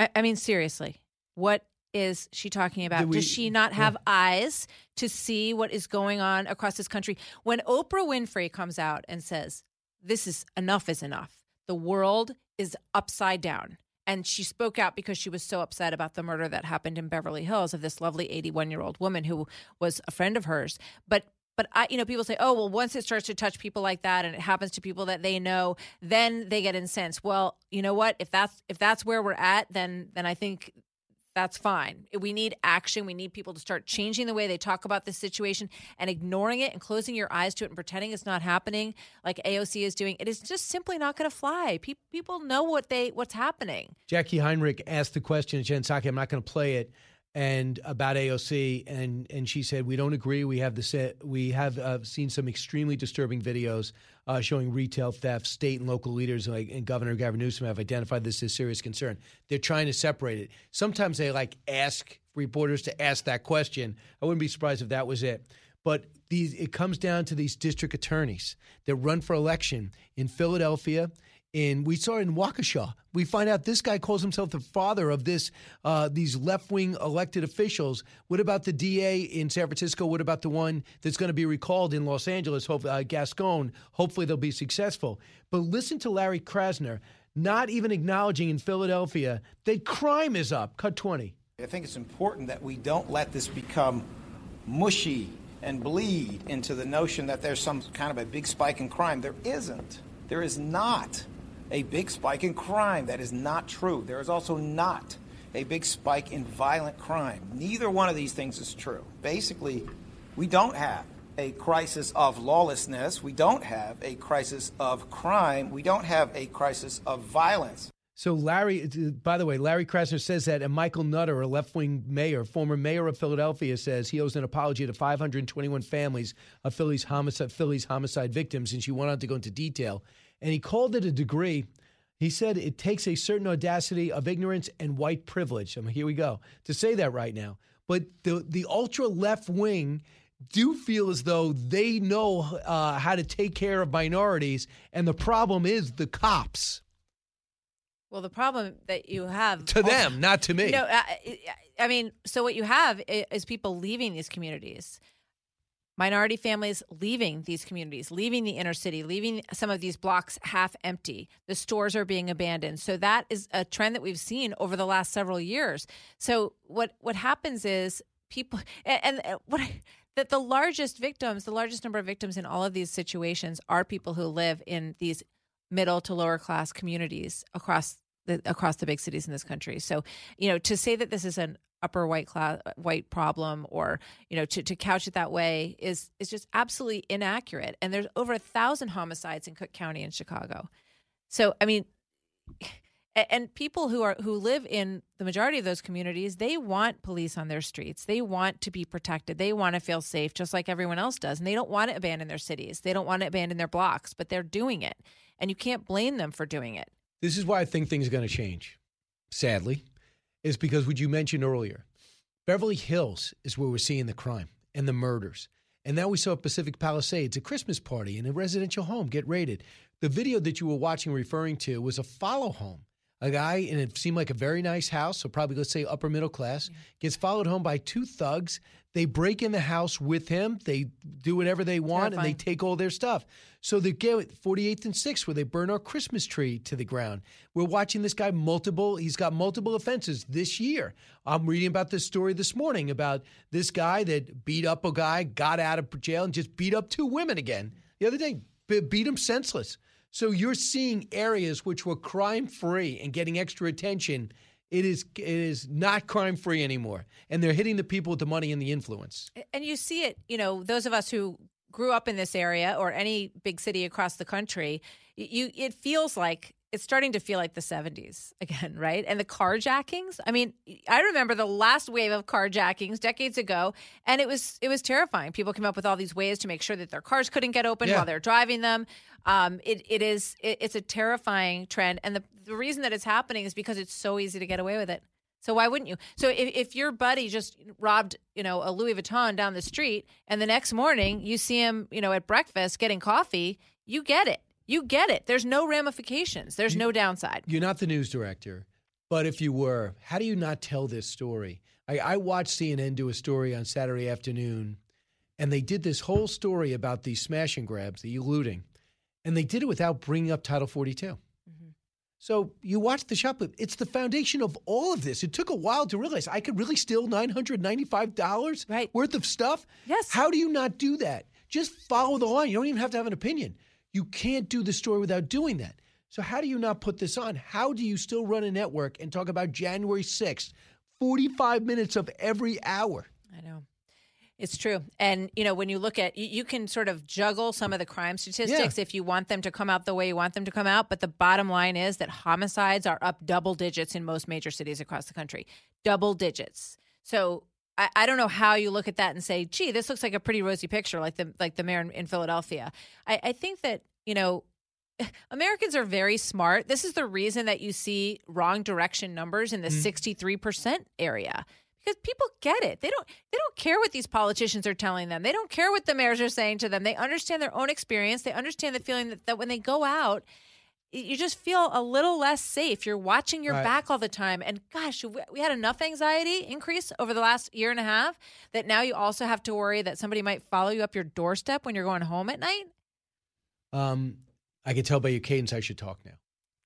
Speaker 39: I, I mean, seriously, what is she talking about?
Speaker 44: We-
Speaker 39: Does she not have eyes to see what is going on across this country? When Oprah Winfrey comes out and says, This is enough is enough, the world is upside down. And she spoke out because she was so upset about the murder that happened in Beverly Hills of this lovely 81 year old woman who was a friend of hers. But but I, you know, people say, "Oh, well, once it starts to touch people like that, and it happens to people that they know, then they get incensed." Well, you know what? If that's if that's where we're at, then then I think that's fine. We need action. We need people to start changing the way they talk about this situation and ignoring it and closing your eyes to it and pretending it's not happening, like AOC is doing. It is just simply not going to fly. Pe- people know what they what's happening.
Speaker 2: Jacqui Heinrich asked the question Jen Psaki. I'm not going to play it. And about AOC, and and she said we don't agree. We have the. We have uh, seen some extremely disturbing videos uh, showing retail theft. State and local leaders, like and Governor Gavin Newsom, have identified this as serious concern. They're trying to separate it. Sometimes they like ask reporters to ask that question. I wouldn't be surprised if that was it. But these, it comes down to these district attorneys that run for election in Philadelphia. In we saw in Waukesha, we find out this guy calls himself the father of this uh, these left wing elected officials. What about the DA in San Francisco? What about the one that's going to be recalled in Los Angeles? Uh, Gascon. Hopefully they'll be successful. But listen to Larry Krasner, not even acknowledging in Philadelphia that crime is up. Cut twenty.
Speaker 45: I think it's important that we don't let this become mushy and bleed into the notion that there's some kind of a big spike in crime. There isn't. There is not a big spike in crime. That is not true. There is also not a big spike in violent crime. Neither one of these things is true. Basically, we don't have a crisis of lawlessness. We don't have a crisis of crime. We don't have a crisis of violence.
Speaker 2: So Larry, by the way, Larry Krasner says that, and Michael Nutter, a left-wing mayor, former mayor of Philadelphia, says he owes an apology to 521 families of Philly's homicide, Philly's homicide victims, and she went on to go into detail. And he called it a degree. He said it takes a certain audacity of ignorance and white privilege. I mean, here we go to say that right now. But the the ultra left wing do feel as though they know uh, how to take care of minorities, and the problem is the cops.
Speaker 39: Well, the problem that you have
Speaker 2: To them, not to me.
Speaker 39: No, I, I mean, so what you have is people leaving these communities, minority families leaving these communities, leaving the inner city, leaving some of these blocks half empty. The stores are being abandoned. So that is a trend that we've seen over the last several years. So what what happens is people and, and what I, that the largest victims, the largest number of victims in all of these situations are people who live in these middle to lower class communities across the across the big cities in this country. So, you know, to say that this is an upper white class white problem or you know to, to couch it that way is is just absolutely inaccurate. And there's over a thousand homicides in cook county in chicago. So i mean and people who are who live in the majority of those communities they want police on their streets. They want to be protected. They want to feel safe just like everyone else does. And they don't want to abandon their cities. They don't want to abandon their blocks but they're doing it. And you can't blame them for doing it
Speaker 2: This is why I think things are going to change, sadly, is because what you mentioned earlier. Beverly Hills is where we're seeing the crime and the murders. And now we saw Pacific Palisades, a Christmas party in a residential home get raided. The video that you were watching referring to was a follow home. A guy, and it seemed like a very nice house, so probably let's say upper middle class, gets followed home by two thugs. They break in the house with him. They do whatever they want, and they take all their stuff. So they get 48th and 6th, where they burn our Christmas tree to the ground. We're watching this guy multiple, he's got multiple offenses this year. I'm reading about this story this morning about this guy that beat up a guy, got out of jail, and just beat up two women again the other day, be- beat him senseless. So you're seeing areas which were crime free and getting extra attention. It is it is not crime free anymore, and they're hitting the people with the money and the influence.
Speaker 39: and you see it you know those of us who grew up in this area or any big city across the country you it feels like it's starting to feel like the 70s again right and the carjackings i mean i remember the last wave of carjackings decades ago and it was it was terrifying people came up with all these ways to make sure that their cars couldn't get open
Speaker 46: Yeah.
Speaker 39: while they're driving them um, it, it is it, it's a terrifying trend and the, the reason that it's happening is because it's so easy to get away with it so why wouldn't you? So if, if your buddy just robbed, you know, a Louis Vuitton down the street, and the next morning you see him, you know, at breakfast getting coffee, you get it. You get it. There's no ramifications. There's no downside.
Speaker 2: You're not the news director, but if you were, how do you not tell this story? I, I watched CNN do a story on Saturday afternoon, and they did this whole story about these smash and grabs, the looting, and they did it without bringing up Title 42. Mm-hmm. So you watch the shop. It's the foundation of all of this. It took a while to realize I could really steal nine hundred ninety-five dollars worth of stuff.
Speaker 39: Yes.
Speaker 2: How do you not do that? Just follow the line. You don't even have to have an opinion. You can't do the story without doing that. So how do you not put this on? How do you still run a network and talk about January sixth, forty-five minutes of every hour?
Speaker 39: I know. It's true. And, you know, when you look at, you, you can sort of juggle some of the crime statistics if you want them to come out the way you want them to come out. But the bottom line is that homicides are up double digits in most major cities across the country. Double digits. So I, I don't know how you look at that and say, gee, this looks like a pretty rosy picture, like the like the mayor in, in Philadelphia. I, I think that, you know, Americans are very smart. This is the reason that you see wrong direction numbers in the
Speaker 46: Mm.
Speaker 39: 63% area because people get it. They don't they don't care what these politicians are telling them. They don't care what the mayors are saying to them. They understand their own experience. They understand the feeling that, that when they go out you just feel a little less safe. You're watching your
Speaker 46: Right.
Speaker 39: back all the time. And gosh, we, we had enough anxiety increase over the last year and a half that now you also have to worry that somebody might follow you up your doorstep when you're going home at night.
Speaker 2: Um, I can tell by your cadence I should talk now.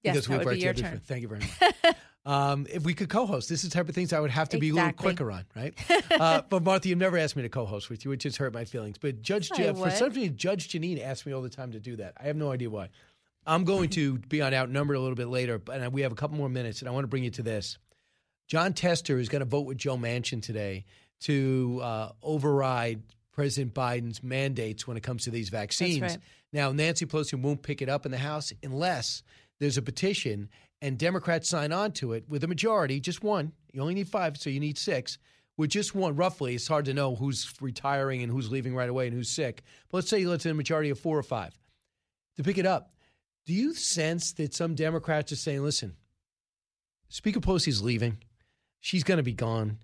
Speaker 39: Yes,
Speaker 2: because
Speaker 39: that would be your turn.
Speaker 2: Thank you very much. um, if we could co-host, this is the type of things I would have to be a little quicker on, right? uh, but Martha, you've never asked me to co-host with you, which just hurt my feelings. But Judge, Je- for some reason, Judge Jeanine asks me all the time to do that. I have no idea why. I'm going to be on outnumbered a little bit later, but and we have a couple more minutes, and I want to bring you to this. Jon Tester is going to vote with Joe Manchin today to uh, override President Biden's mandates when it comes to these vaccines.
Speaker 39: right.
Speaker 2: Now, Nancy Pelosi won't pick it up in the House unless there's a petition and Democrats sign on to it with a majority, just one. You only need five, so you need six. With just one, roughly, it's hard to know who's retiring and who's leaving right away and who's sick. But let's say let's say a majority of four or five to pick it up. Do you sense that some Democrats are saying, listen, Speaker Pelosi's leaving. She's going to be gone.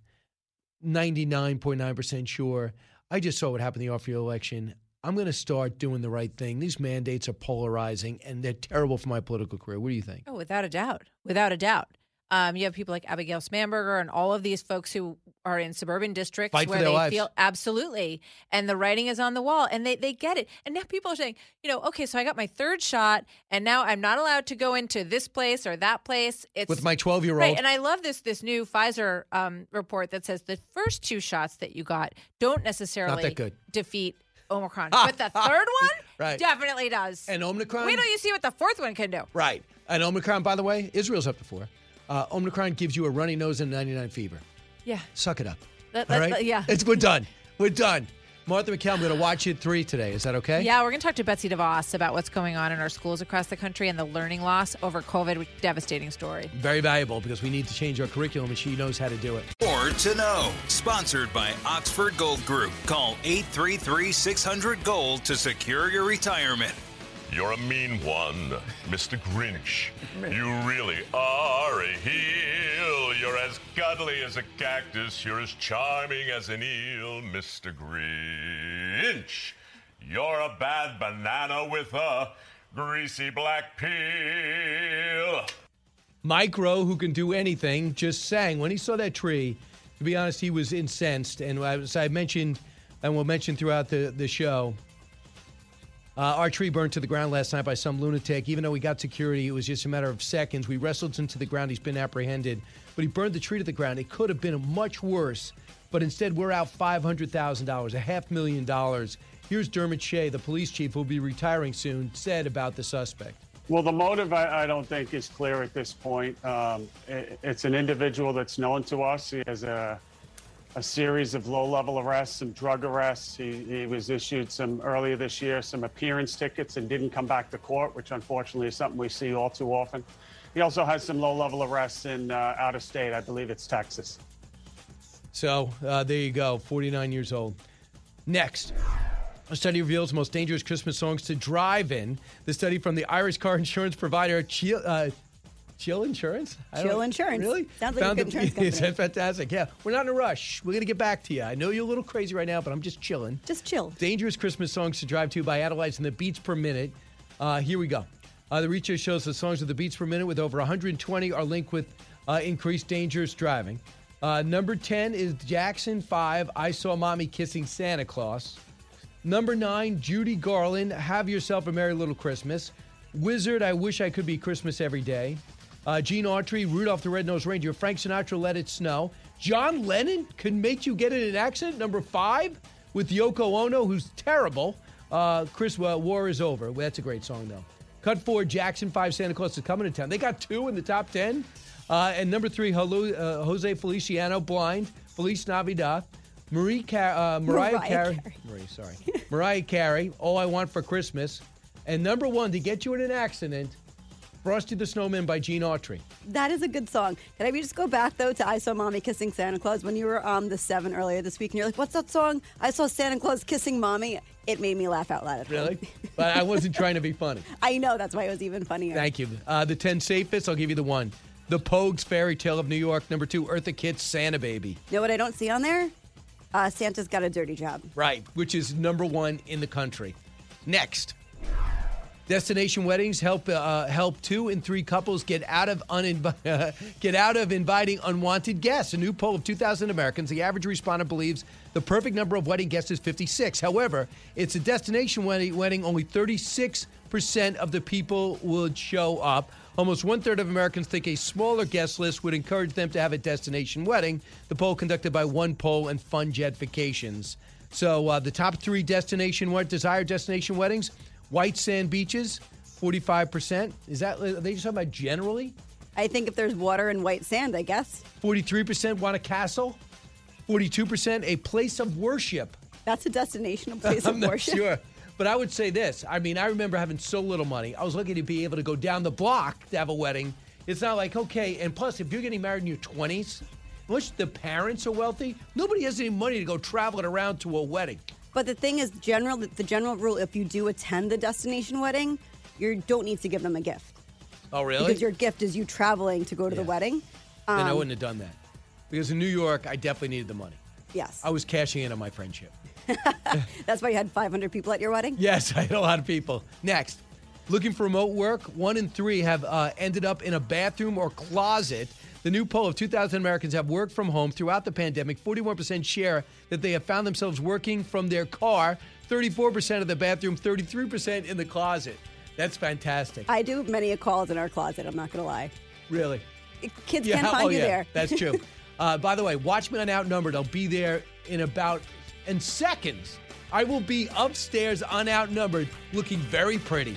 Speaker 2: 99.9% sure. I just saw what happened in the off year election. I'm going to start doing the right thing. These mandates are polarizing and they're terrible for my political career. What do you think?
Speaker 39: Oh, without a doubt. Without a doubt. Um, you have people like Abigail Spanberger and all of these folks who are in suburban districts
Speaker 2: Fight for
Speaker 39: where
Speaker 2: their
Speaker 39: they
Speaker 2: lives.
Speaker 39: feel absolutely, and the writing is on the wall, and they they get it. And now people are saying, you know, okay, so I got my third shot, and now I'm not allowed to go into this place or that place. It's
Speaker 2: With my 12-year-old.
Speaker 39: right? And I love this this new Pfizer um, report that says the first two shots that you got don't necessarily defeat Omicron, but the third one
Speaker 2: Right.
Speaker 39: definitely does.
Speaker 2: And Omicron?
Speaker 39: Wait till you see what the fourth one can do.
Speaker 2: Right. And Omicron, by the way, Israel's up to four. Uh, Omicron gives you a runny nose and 99 fever.
Speaker 39: Yeah.
Speaker 2: Suck it up.
Speaker 39: That- that-
Speaker 2: right?
Speaker 39: that- yeah.
Speaker 2: It's, we're done. We're done. Martha McCall, I'm going to watch it three today. Is that okay?
Speaker 39: Yeah, we're going to talk to Betsy DeVos about what's going on in our schools across the country and the learning loss over COVID. Devastating story.
Speaker 2: Very valuable because we need to change our curriculum and she knows how to do it.
Speaker 1: More to know. Sponsored by Oxford Gold Group. Call 833 600 Gold to secure your retirement.
Speaker 46: You're a mean one, Mr. Grinch. You really are a heel. You're as cuddly as a cactus. You're as charming as an eel, Mr. Grinch. You're a bad banana with a greasy black peel.
Speaker 2: Mike Rowe, who can do anything, just sang when he saw that tree. To be honest, he was incensed, and as I mentioned, and we'll mention throughout the the show, uh, our tree burned to the ground last night by some lunatic. Even though we got security, it was just a matter of seconds. We wrestled him to the ground. He's been apprehended, but he burned the tree to the ground. It could have been much worse, but instead we're out five hundred thousand dollars, a half million dollars. Here's Dermot Shea, the police chief, who will be retiring soon, said about the suspect.
Speaker 43: Well, the motive, I, I don't think, is clear at this point. Um, it, it's an individual that's known to us. He has a, a series of low level arrests, some drug arrests. He, he was issued some earlier this year, some appearance tickets, and didn't come back to court, which unfortunately is something we see all too often. He also has some low level arrests in uh, out of state. I believe it's Texas.
Speaker 2: So uh, there you go, 49 years old. Next, a study reveals most dangerous Christmas songs to drive in. The study from the Irish car insurance provider uh, Chill Insurance. I
Speaker 47: Chill Insurance.
Speaker 2: Really?
Speaker 47: Sounds like a good insurance company.
Speaker 2: Is that fantastic? Yeah, we're not in a rush. We're gonna get back to you. I know you're a little crazy right now, but I'm just chilling.
Speaker 47: Just chill.
Speaker 2: Dangerous Christmas songs to drive to by analyzing the beats per minute. Uh, here we go. Uh, the research shows the songs with the beats per minute with over 120 are linked with uh, increased dangerous driving. Uh, number 10 is Jackson 5, I Saw Mommy Kissing Santa Claus. Number 9, Judy Garland, Have Yourself a Merry Little Christmas. Wizzard, I Wish I Could Be Christmas Every Day. Uh, Gene Autry, Rudolph the Red-Nosed Reindeer. Frank Sinatra, Let It Snow. John Lennon can make you get in an accident. Number 5 with Yoko Ono, who's terrible. Uh, Chris, uh, War is Over. Well, that's a great song, though. Cut four, Jackson 5, Santa Claus is coming to town. They got two in the top 10. Uh, and number three, Hello, uh, Jose Feliciano, Blind, Feliz Navidad. Marie Car- uh, Mariah,
Speaker 47: Mariah
Speaker 2: Carey.
Speaker 47: Carey.
Speaker 2: Marie, sorry. Mariah Carey, All I Want for Christmas. And number one, to get you in an accident, Frosty the Snowman by Gene Autry.
Speaker 47: That is a good song. Can I just go back though to I Saw Mommy Kissing Santa Claus when you were on the seven earlier this week and you're like, what's that song? I saw Santa Claus kissing mommy. It made me laugh out loud.
Speaker 2: Really? but I wasn't trying to be funny.
Speaker 47: I know that's why it was even funnier.
Speaker 2: Thank you. Uh, the 10 safest, I'll give you the one. The Pogues Fairy Tale of New York. Number two, Eartha Kitt's Santa Baby.
Speaker 47: You know what I don't see on there? Uh, Santa's got a dirty job.
Speaker 2: Right, which is number one in the country. Next, destination weddings help uh, help two and three couples get out of uninv- get out of inviting unwanted guests. A new poll of 2,000 Americans, the average respondent believes the perfect number of wedding guests is 56. However, it's a destination wedding. only 36 percent of the people would show up. Almost one third of Americans think a smaller guest list would encourage them to have a destination wedding. The poll conducted by OnePoll and Funjet Vacations. So uh, the top three destination desired destination weddings: White Sand Beaches, forty-five percent. Is that are they just talking about generally?
Speaker 47: I think if there's water and white sand, I guess.
Speaker 2: Forty-three percent want a castle. Forty-two percent a place of worship.
Speaker 47: That's a destination, a place of worship.
Speaker 2: sure. But I would say this. I mean, I remember having so little money. I was lucky to be able to go down the block to have a wedding. It's not like, okay, and plus, if you're getting married in your 20s, unless the parents are wealthy, nobody has any money to go traveling around to a wedding.
Speaker 47: But the thing is, general the general rule: if you do attend the destination wedding, you don't need to give them a gift
Speaker 2: Oh, really?
Speaker 47: because your gift is you traveling to go to the wedding.
Speaker 2: then I
Speaker 47: Um,
Speaker 2: wouldn't have done that. Because in New York, I definitely needed the money.
Speaker 47: Yes,
Speaker 2: I was cashing in on my friendship.
Speaker 47: that's why you had 500 people at your wedding.
Speaker 2: Yes, I had a lot of people. Next, looking for remote work, one in three have uh, ended up in a bathroom or closet. The new poll of 2,000 Americans have worked from home throughout the pandemic. 41% share that they have found themselves working from their car, 34% of the bathroom, 33% in the closet. That's fantastic.
Speaker 33: I do many calls in our closet. I'm not going to lie.
Speaker 2: Really?
Speaker 33: Kids
Speaker 2: Yeah,
Speaker 33: can't find
Speaker 2: oh,
Speaker 33: you
Speaker 2: yeah,
Speaker 33: there.
Speaker 2: That's true. uh, by the way, watch me on Outnumbered. I'll be there in about in seconds. I will be upstairs on Outnumbered, looking very pretty.